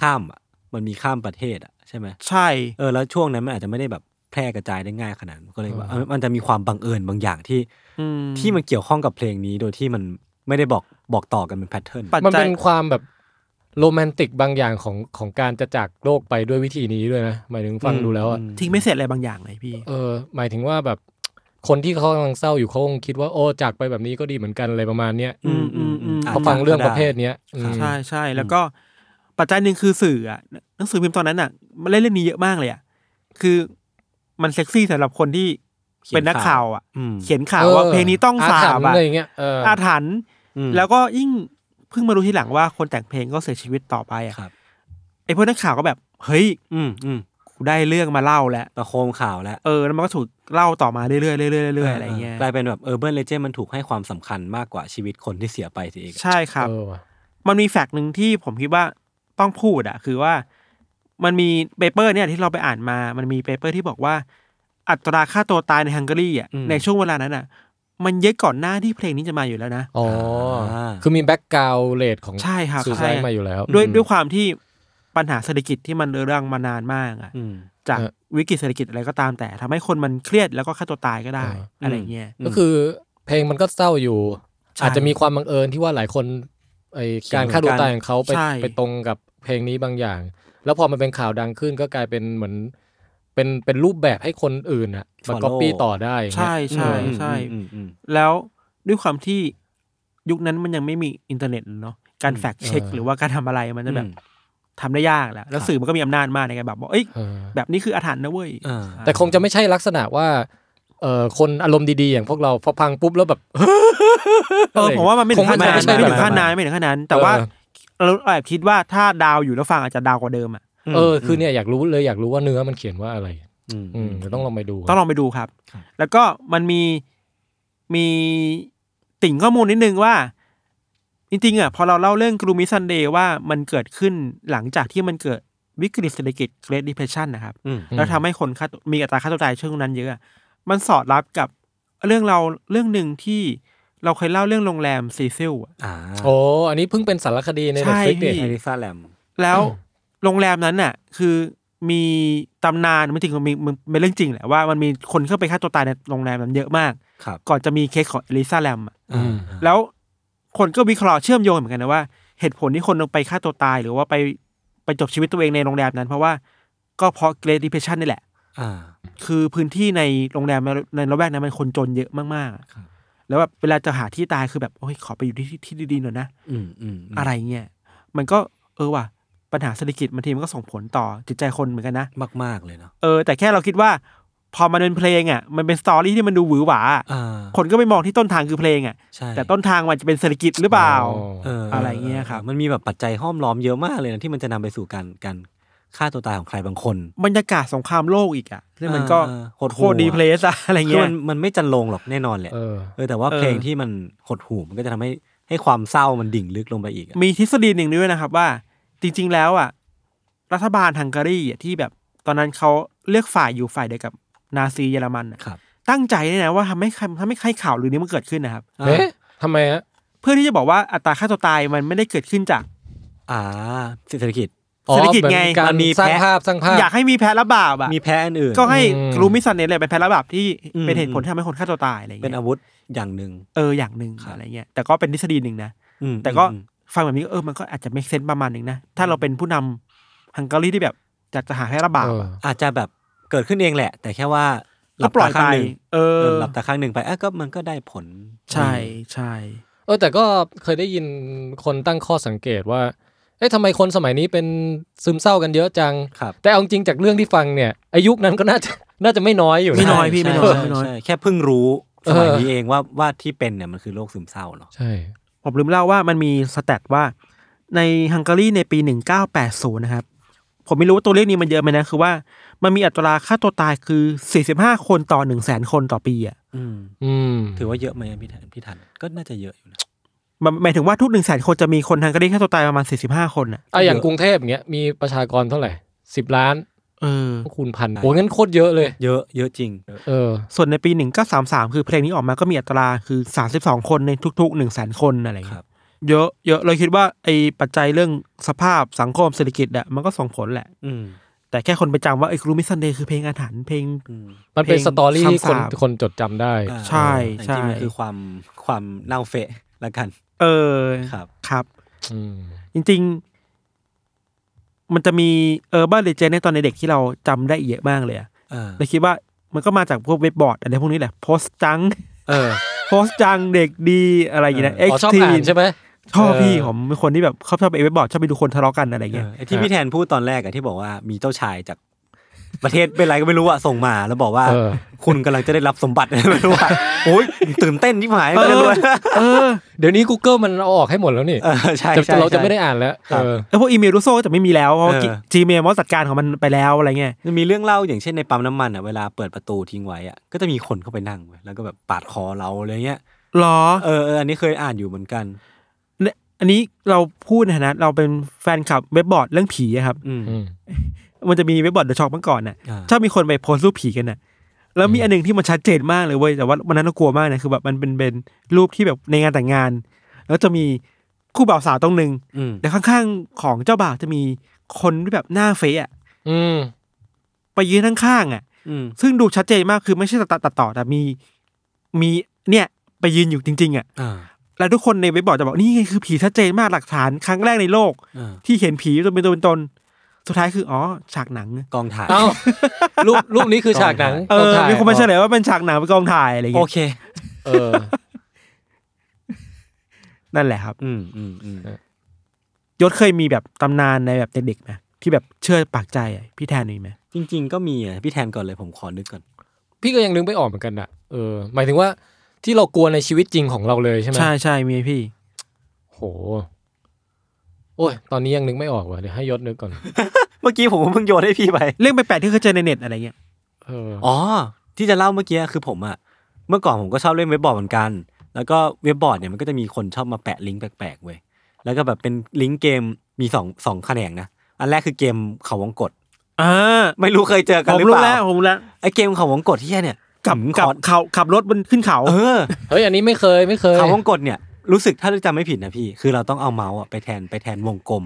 ข้ามอะมันมีข้ามประเทศอะ ใช่ไหมใช่เออแล้วช่วงนั้นมันอาจจะไม่ได้แบบแพร่กระจายได้ง่ายขนาดนั้นก็เลยว่าเออเออมันจะมีความบังเอิญบางอย่างที่อืมที่มันเกี่ยวข้องกับเพลงนี้โดยที่มันไม่ได้บอกบอกต่อกันเป็นแพทเทิร์นปัจมันจัยเป็นความแบบโรแมนติกบางอย่างของของการจะจากโลกไปด้วยวิธีนี้ด้วยนะหมายถึงฟังดูแล้วอะทิ้งไม่เสร็จอะไรบางอย่างเลยพี่ เออ หมายถึงว่าแบบคนที่เขากำลังเศร้าอยู่เขาคงคิดว่าโอ้จากไปแบบนี้ก็ดีเหมือนกันอะไรประมาณเนี้ยอืมอืมอืมจเขาจะฟังเรื่องก็ปได้ระเภทเนี้ยอืม ใช่ใช่แล้วก็ปัจจัยหนึ่งคือสื่ออะ หนังสือพิมพ์ตอนนั้นอะมันเล่นเรื่องนี้เยอะมากเลยอะคือมันเซ็กซี่สำหรับคนที่เป็นนักข่าวอะอืมเขียนข่าวว่าเพลงนี้ต้องสาถรบรพ์อะอะไรอย่างเงี้ยเออออาถรรพ์อืมแล้วก็ยิ่งเพิ่งมารู้ทีหลังว่าคนแต่งเพลงก็เสียชีวิตต่อไปอะครับไอ้พวกนักข่าวก็แบบ เฮ้ย อืมอืมกูได้เรื่องมาเล่าแล้วประโคมข่าวแล้วเออแล้วมันก็ถูกเล่าต่อมาเรื่อยๆเรื่อยๆเรื่อยๆอะไรเงี้ยกลายเป็นแบบ urban legend มันถูกให้ความสำคัญมากกว่าชีวิตคนที่เสียไปสิเองใช่ครับเออว่ะมันมี fact หนึ่งที่ผมคิดว่าต้องพูดอะคือว่า มันมี paper เนี่ยที่เราไปอ่านมา มันมี paper ที่บอกว่า อัตราฆ่าตัวตายในฮังการีอะอืมในช่วงเวลานั้นอะ มันเยอะก่อนหน้าที่เพลงนี้จะมาอยู่แล้วนะอ๋ออ่าคือมีแบ็กกราวเลทของใช่ครับซูใช่ซายมาอยู่แล้ว ด้วยอืมด้วยความที่ปัญหาเศรษฐกิจที่มันเรื้อรังมานานมากอะอืมจากเออวิกฤตเศรษฐกิจอะไรก็ตามแต่ทำให้คนมันเครียดแล้วก็ฆ่าตัวตายก็ได้เอออะไรเงี้ยก็คือเพลงมันก็เศร้าอยู่ใช่อาจจะมีความบังเอิญที่ว่าหลายคนไอเขียนการฆ่าตัวตายของเขาไปใช่ไปตรงกับเพลงนี้บางอย่าง แล้วพอมันเป็นข่าวดังขึ้นก็กลายเป็นเหมือน เป็นเป็นรูปแบบให้คนอื่นอะมา Follow ก๊อปปี้ต่อได้อย่างเงี้ยใช่ใช่อืมใช่อืมอืมแล้วด้วยความที่ยุคนั้นมันยังไม่มีอินเทอร์เน็ตเนาะการอืม fact check เออหรือว่าการทำอะไรมันจะแบบอืมทำได้ยากแหละแล้วครับสื่อมันก็มีอำนาจมากในการแบบบอกเอ้ยเออแบบนี้คืออาถรรพ์นะเว้ยอ่าแต่คงจะไม่ใช่ลักษณะว่าเอ่อคนอารมณ์ดีๆ อย่างพวกเราพอฟังปุ๊บแล้วแบบเออผมว่ามันไม่ถึงขั้นนั้นคงไม่ใช่ไม่ถึงแบบขั้นนั้นั้นนไม่ถึงขั้นนั้น แต่ว่า เราแอบคิดว่าถ้า down อยู่แล้วฟังอาจจะ down กว่าเดิมอะเออคือเนี่ยอยากรู้เลยอยากรู้ว่าเนื้อมันเขียนว่าอะไร อืมอืมเดี๋ยวต้องลองไปดู ต้องลองไปดูครับครับ แล้วก็มันมีมีติ่งข้อมูลนิดนึงว่า จริงๆอะพอเราเล่าเรื่อง Gloomy Sunday ว่ามันเกิดขึ้นหลังจากที่มันเกิดวิกฤตเศรษฐกิจ Great Depression นะครับอืมแล้วทำให้คนฆ่าตัวมีอัตราฆ่าตัวตายช่วงนั้นเยอะอะ มันสอดรับกับเรื่องเราเรื่องหนึ่งที่ เราเคยเล่าเรื่องโรงแรมซีซิลอะอ่าโอ้อันนี้เพิ่งเป็นสารคดีในใช่ Netflix พี่เนี่ยไอริซาแลมแล้วโรงแรมนั้นน่ะ คือมีตำนานไม่จริงมันมีมันเป็นเรื่องจริงแหละว่ามันมีคนเข้าไปฆ่าตัวตายในโรงแรมนั้นเยอะมากครับก่อนจะมีเคสของเอลิซาแลมอะอืมแล้วคนก็วิเคราะห์เชื่อมโยงเหมือนกันนะว่าเหตุผลที่คนไปฆ่าตัวตาย หรือว่าไปไปจบชีวิตตัวเองในโรงแรมนั้น เพราะว่าก็เพราะ Great Depression นี่แหละอ่าคือพื้นที่ในโรงแรมในระแวกนั้นมันคนจนเยอะมากๆครับ แล้วแบบเวลาจะหาที่ตายคือแบบโอ้ยขอไปอยู่ที่ที่ที่ดีๆหน่อยนะอืมอืมมอะไรเงี้ยมันก็เออว่ะปัญหาเศรษฐกิจบางทีมันก็ส่งผลต่อจิตใจคนเหมือนกันนะมากมาก ๆเลยเนาะเออแต่แค่เราคิดว่า พอมันเป็นเพลงอะมันเป็นสตอรี่ที่มันดูหวือหวาอ่าคนก็ไปมองที่ต้นทางคือเพลงอะใช่แต่ต้นทางมันจะเป็นเศรษฐกิจหรือเปล่าเอออะไรเงี้ยครับมันมีแบบปัจจัยห้อมล้อมเยอะมากเลยนะที่มันจะนำไปสู่การการ ฆ่าตัวตายของใครบางคน บรรยากาศสงครามโลกอีกอะซึ่งมันก็เออโหดโคหู่ตรดีเพลสอะอะไรคือเงี้ยมันมันไม่จันลงหรอกแน่นอนแหละเออเออแต่ว่าเออเพลงที่มันหดหู่มันก็จะทำให้ให้ความเศร้ามันดิ่งลึกลงไปอีกอะมีทฤษฎีหนึ่งด้วยนะครับว่า จริง ๆ แล้วอะ รัฐบาลฮังการีอะที่แบบตอนนั้นเขาเลือกฝ่ายอยู่ฝ่ายเดียวกับนาซีเยอรมันอะครับตั้งใจเนี่ยนะว่าทำให้ทำให้ใครข่าวลือนี้มันเกิดขึ้นนะครับเอ๊ะทำไมฮะเพื่อที่จะบอกว่าอัตราค่าตัวตายมันไม่ได้เกิดขึ้นจาก อ่าเศรษฐกิจอ๋อ เศรษฐกิจหมือนไงการมันมีสร้างแพะภาพสร้างภาพอยากให้มีแพ้รับบาปอะมีแพ้อันอื่นก็ให้อืมกรูมิสันเนตเลยเป็นแพ้รับบาปที่อืมเป็นเหตุผลที่ทำให้คนฆ่าตัวตายอะไรอย่างเป็นเงี้ยอาวุธอย่างหนึ่งเอออย่างหนึ่งครับอะไรเงี้ยแต่ก็เป็นทฤษฎีหนึ่งนะอืมแต่ก็อืมฟังแบบนี้ก็เออมันก็อาจจะไม่เซนประมาณหนึ่งนะถ้าเราเป็นผู้นำฮังการีที่แบบอยากจะหาแพ้รับบาปเอออะอาจจะแบบเกิดขึ้นเองแหละ แต่แค่ว่าหก็ลับปล่อยตาข้างไปหนึ่งเออเออหลับตาข้างหนึ่งไปอะก็มันก็ได้ผลใช่ใช่เออแต่ก็เคยได้ยินคนตั้งข้อสังเกตว่า เอ๊ะทำไมคนสมัยนี้เป็นซึมเศร้ากันเยอะจัง ครับ แต่เอาจริงจากเรื่องที่ฟังเนี่ยอายุคนั้นก็น่าจะน่าจะไม่น้อยอยู่ไม่นะ น้อยพี่ใช่ไม่น้อยใช่ไม่น้อย ใช่แค่เพิ่งรู้เออสมัยนี้เองว่าว่าที่เป็นเนี่ยมันคือโรคซึมเศร้าเนาะใช่ ผมลืมเล่าว่ามันมีสแตทว่า ในฮังการีในปี 1980 นะครับ ผมไม่รู้ว่าตัวเลขนี้มันเยอะไหมนะ คือว่ามันมีอัตราค่าตัวตายคือ 45 คนต่อ 1 0 0 0 0 0 คนต่อปีอะอืม อืมถือว่าเยอะไหมพี่ทันพี่ทันก็น่าจะเยอะอยู่นะมัน หมายถึงว่าทุก1 0 0 0 0 0คนจะมีคนฮังการีฆ่าตัวตายประมาณ45คนอะอะอย่างกรุงเทพอย่างเงี้ยมีประชากรเท่าไหร่สิบล้านเออคูณพันโอ้งั้นโคตรเยอะเลย เยอะเยอะจริง เออ ส่วนในปี1933คือเพลงนี้ออกมาก็มีอัตราคือ32คนในทุกๆ1 0 0 0 0 0คนอะไรอย่างคเงี้รัยบเยอะเยอะเลยคิดว่าไอ้ปัจจัยเรื่องสภาพสังคมเศรษฐกิจอะมันก็ส่งผลแหละ อืมแต่แค่คนไปจำว่าไอ้ครูมิสันเดย์คือเพลงอาถรรพ์เพลงอืมมันเป็นเพลงสตอรี่ที่คนคำสาปคนจดจำได้อ่าใช่แต่ใช่จริงๆมันคือความความเน่าเฟะ ละกัน เออครับครับอืมจริง ๆ มันจะมีเออบ้านเลเจนในตอนในเด็กที่เราจำได้เยอะมากเลยอะเออเลยคิดว่ามันก็มาจากพวกเว็บบอร์ดอะไรพวกนี้แหละโพสจังเออโพสจังเด็กดีอะไรอย่างเงี้ยอ๋อชอบอ่านใช่ไหมชอบพี่เออผมเป็นคนที่แบบชอบชอบไปเว็บบอร์ดชอบไปดูคนทะเลาะกันอะไรเงี้ยไอ้ที่พี่แทนพูดตอนแรกอะที่บอกว่ามีเจ้าชายจาก ประเทศเป็นอะไรก็ไม่รู้อะส่งมาแล้วบอกว่าเออคุณกำลังจะได้รับสมบัติไม่รู้ว่าโอ้ยตื่นเต้นที่หายเอไม่อรู้เออเดี๋ยวนี้ Google มันเอาออกให้หมดแล้วนี่เออใช่แต่ใช่เราจะใช่ไม่ได้อ่านแล้วครับเออแล้วพวกอีเมลรูโซ่ก็จะไม่มีแล้วเพราะว่าเออจีเมลมันจัดการของมันไปแล้วอะไรเงี้ยมันมีเรื่องเล่าอย่างเช่นในปั๊มน้ำมันอะเวลาเปิดประตูทิ้งไว้อะก็จะมีคนเข้าไปนั่งเว้ยแล้วก็แบบปาดคอเราอะไรเงี้ยหรอเออเอออันนี้เคยอ่านอยู่เหมือนกันเนี่ยอันนี้เราพูดในฐานะเราเป็นแฟนคลับเว็บบอร์ดเรื่องผีอะครับอื มอืมมันจะมีเว็บบอร์ด The Shock เมื่อก่อนน่ะอ่าชอบมีคนไปโพสต์รูปผีกันน่ะ แล้วมีอันหนึ่งที่มันชัดเจนมากเลยเว้ยแต่ว่าวันนั้นเรากลัวมากนะคือแบบมันเป็นเป็นรูปที่แบบในงานแต่งงาน แล้วจะมีคู่บ่าวสาวตรงหนึ่งอืมแต่ข้างๆของเจ้าบ่าวจะมีคนที่แบบหน้าเฟะอะอืมไปยืนข้างๆอะอืมซึ่งดูชัดเจนมากคือไม่ใช่ตัดตัดต่อแต่มีมีเนี่ยไปยืนอยู่จริง ๆ อะอ่าแล้วทุกคนในเว็บบอร์ดจะบอกนี่ไงคือผีชัดเจนมากหลักฐานครั้งแรกในโลกอ่าที่เห็นผีตัวเป็นตัวเป็นตน สุดท้ายคืออ๋อฉากหนังกองถ่ายเอ้ารูปรูปนี้คือฉากหนังเออถ่ายมีคนมาเฉลยว่าเป็นฉากหนังเป็นกองถ่ายอะไรอย่างโอเงี้ยเค เออ นั่นแหละครับ อืมอืมอืมยศเคยมีแบบตำนานในแบบเด็กๆไหมที่แบบเชื่อปากใจอะพี่แทนมีไหมจริง ๆ ก็มีอะพี่แทนก่อนเลยผมขอนึกก่อน พี่ก็ยังนึกไม่ออกเหมือนกันอะเออหมายถึงว่าที่เรากลัวในชีวิตจริงของเราเลยใช่ไหมใช่ใช่มีพี่ โห โอ้ย ตอนนี้ยังนึกไม่ออกว่ะเดี๋ยวให้ยศนึกก่อน เมื่อกี้ผมเพิ่งโยนให้พี่ไป เรื่องแปลกๆที่เคยเจอในเน็ตอะไรเงี้ยเอออ๋อ ที่จะเล่าเมื่อกี้คือผมอะเมื่อก่อนผมก็ชอบเล่นเว็บบอร์ดเหมือนกัน แล้วก็เว็บบอร์ดเนี่ยมันก็จะมีคนชอบมาแปะลิงก์แปลกๆเว้ย แล้วก็แบบเป็นลิงก์เกมมีสองสองแขนงนะ อันแรกคือเกมเขาวงกดอ่าไม่รู้เคยเจอผกันมหรือรู้เปแล้ล่าวผมรู้แล้วไอเกมเขาวงกดที่เนี่ย กับหืมกับขอเขาขับรถบนขึ้นเขา เออ เฮ้ย อันนี้ไม่เคยไม่เคย เขาวงกดเนี่ย รู้สึกถ้าจำไม่ผิดนะพี่ คือเราต้องเอาเมาส์อะไปแทนไปแทนวงกลม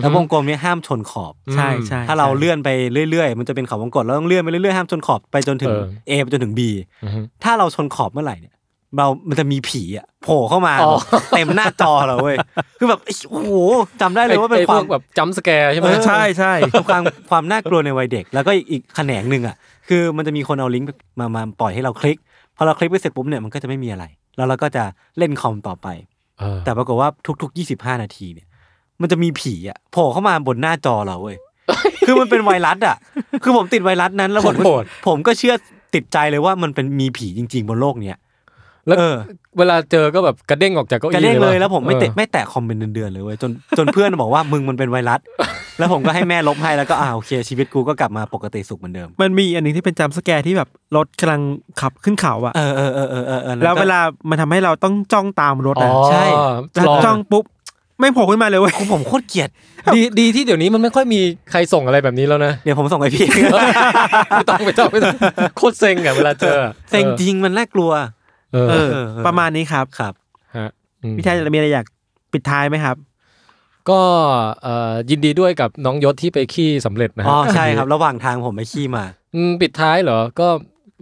แล้ววงกลมเนี่ยห้ามชนขอบ ใช่ใช่ถ้าเราใช่เลื่อนไปเรื่อยๆ มันจะเป็นเขาวงกดเราต้องเลื่อนไปเรื่อยๆ ห้ามชนขอบไปจนถึงเออ A ไปจนถึง B อือฮึถ้าเราชนขอบเมื่อไหร่เนี่ยเรา มันจะมีผีอะโผล่เข้ามาอ๋อแบบเต็มหน้าจอเราเว้ย คือแบบโอ้โหจำได้เลยว่าเป็นไอ้คพวาวมกแบบจัมป์สแกร์ใช่ไหมเออใช่ใช่ความความน่ากลัวในวัยเด็ก แล้วก็อีกอีกแขนงหนึ่งอะ คือมันจะมีคนเอาลิงก์มามาปล่อยให้เราคลิก พอเราคลิกไปเสร็จปุ๊บเนี่ยมันก็จะไม่มีอะไร แล้วเราก็จะเล่นคอมต่อไปเออแต่ปรากฏว่าทุก ๆ 25 นาทีเนี่ย มันจะมีผีอะโผล่เข้ามาบนหน้าจอเราเว้ยคือมันเป็นไวรัสอะ คือผมติดไวรัสนั้นแล้วผมก็โหดผมก็เชื่อติดใจเลยว่ามันเป็นมีผีจริง ๆ บนโลกเนี้ย แล้วเออเวลาเจอก็แบบกระเด้งออกจากเก้าอี้กระเด้งเลยะแล้วผมไม่ออเตะไม่แตะคอมเป็นเดือนๆเลยเว้ยจนจนเพื่อนบอกว่ามึงมันเป็นไวรัส แล้วผมก็ให้แม่ลบให้แล้วก็อ่าโอเคชีวิตกูก็กลับมาปกติสุขเหมือนเดิม มันมีอันหนึงที่เป็นจำสแกร์ที่แบบรถกำลังขับขึ้นเขาอะเออเออเออเออเออเออแล้วก็เวลามันทำให้เราต้องจ้องตามรถอ๋ออะใช่แล้วลองจ้องปุ๊บไม่งโผล่ขึ้นมาเลยเว้ยผมผมโคตรเกลียด ดีดีที่เดี๋ยวนี้มันไม่ค่อยมีใครส่งอะไรแบบนี้แล้วนะ เดี๋ยวผมส่งไปพี่ไม่ต้องไม่ต้องไม่ต้องโคตรเซ็งอะเวลาเจอ เซ็งจริงมันน่ากลัว เออเอเอออ เออ ประมาณนี้ครับครับ ฮะอืมพี่แทนจะมีอะไรอยากปิดท้ายไหมครับก็เอ่อยินดีด้วยกับน้องยศที่ไปขี้สำเร็จนะฮะอ๋อใช่ครับ ระหว่างทางผมไปขี้มา อืมปิดท้ายเหรอ ก็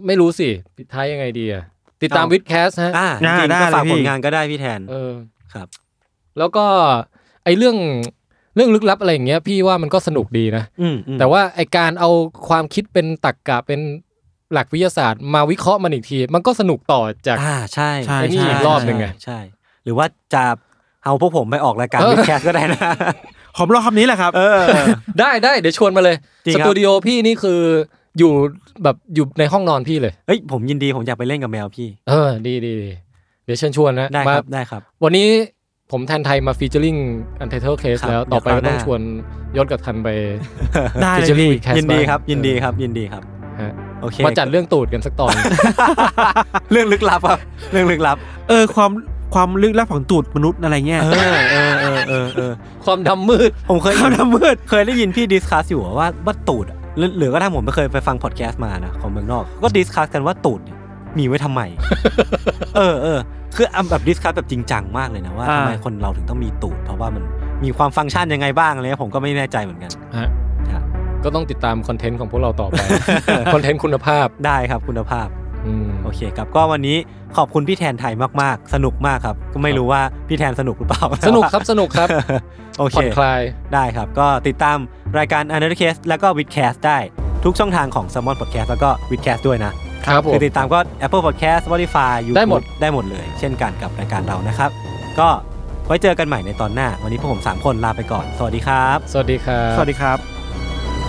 ไม่รู้สิ ปิดท้ายยังไงดีอะติดตามเอา วิดแคสฮะ อ่าจได้ริงได้ๆก็ฝากเลยพี่ผลงานก็ได้พี่แทน เออครับ แล้วก็ไอเรื่องเรื่องลึกลับอะไรอย่างเงี้ย พี่ว่ามันก็สนุกดีนะ อืมอืมแต่ว่าไอการเอาความคิดเป็นตรรกกะเป็น หลักวิทยาศาสตร์มาวิเคราะห์มันอีกที มันก็สนุกต่อจากอ่าใช่ใช่ไอ้นี่อีกรอบหนึ่งไงใช่ หรือว่าจะเอาพวกผมไปออกรายการเออ vidcast ก็ได้นะผมรอคำนี้แหละครับ เออ ได้ได้เดี๋ยวชวนมาเลยจริงครับ สตูดิโอพี่นี่คืออยู่แบบอยู่ในห้องนอนพี่เลยเฮ้ยผมยินดีผมอยากไปเล่นกับแมวพี่ เออ ดีดีดีเดี๋ยวเชิญชวนนะได้มาครับได้ครับ วันนี้ผมแทนไทมา featuring Untitled Case ครับแล้วต่อไปเดี๋ยวก็ต้องคราวหน้าชวนยศกับทันไปได้เลย featuring พี่ Cast ยินดีบ้างครับยินดีเออครับ ยินดีครับฮะ โอเคมาจัดเรื่องตูดกันสักตอน เรื่องลึกลับครับเรื่องลึกลับ เออความความลึกลับของตูดมนุษย์อะไรเงี้ย เออเออเออเออเออความดำมืด ผมเคยความดำมืด เคยได้ยินพี่ discuss อยู่ว่าว่าตูดอะหรือหรือก็ถ้าผมไม่เคยไปฟังพอดแคสต์มานะของเมืองนอก ก็ discuss กันว่าตูดเนี่ยมีไว้ทำไม เออเออคืออะแบบ discuss แบบจริงจังมากเลยนะว่าอ่าทำไมคนเราถึงต้องมีตูด เพราะว่ามันมีความฟังก์ชันยังไงบ้างอะไรเงี้ยผมก็ไม่แน่ใจเหมือนกันฮะครับ ก็ต้องติดตามคอนเทนต์ของพวกเราต่อไปคอนเทนต์คุณภาพได้ครับคุณภาพอืมโอเคครับก็วันนี้ขอบคุณพี่แทนไทยมากๆ สนุกมากครับ ก็ไม่รู้ว่าพี่แทนสนุกหรือเปล่า สนุกครับสนุกครับโอเคผ่อนคลายได้ครับ ก็ติดตามรายการ u n d e r c a s e แล้วก็ w i t c a s t ได้ทุกช่องทางของ s ซ m o n Podcast แล้วก็ w i t c a s t ด้วยนะครับผมคือติดตามก็ Apple Podcast Spotify YouTube ได้หมดได้หมดเลย เช่นกันกับรายการเรานะครับ ก็ไว้เจอกันใหม่ในตอนหน้า วันนี้พวกผม 3 คนลาไปก่อน สวัสดีครับ สวัสดีครับ สวัสดีครับ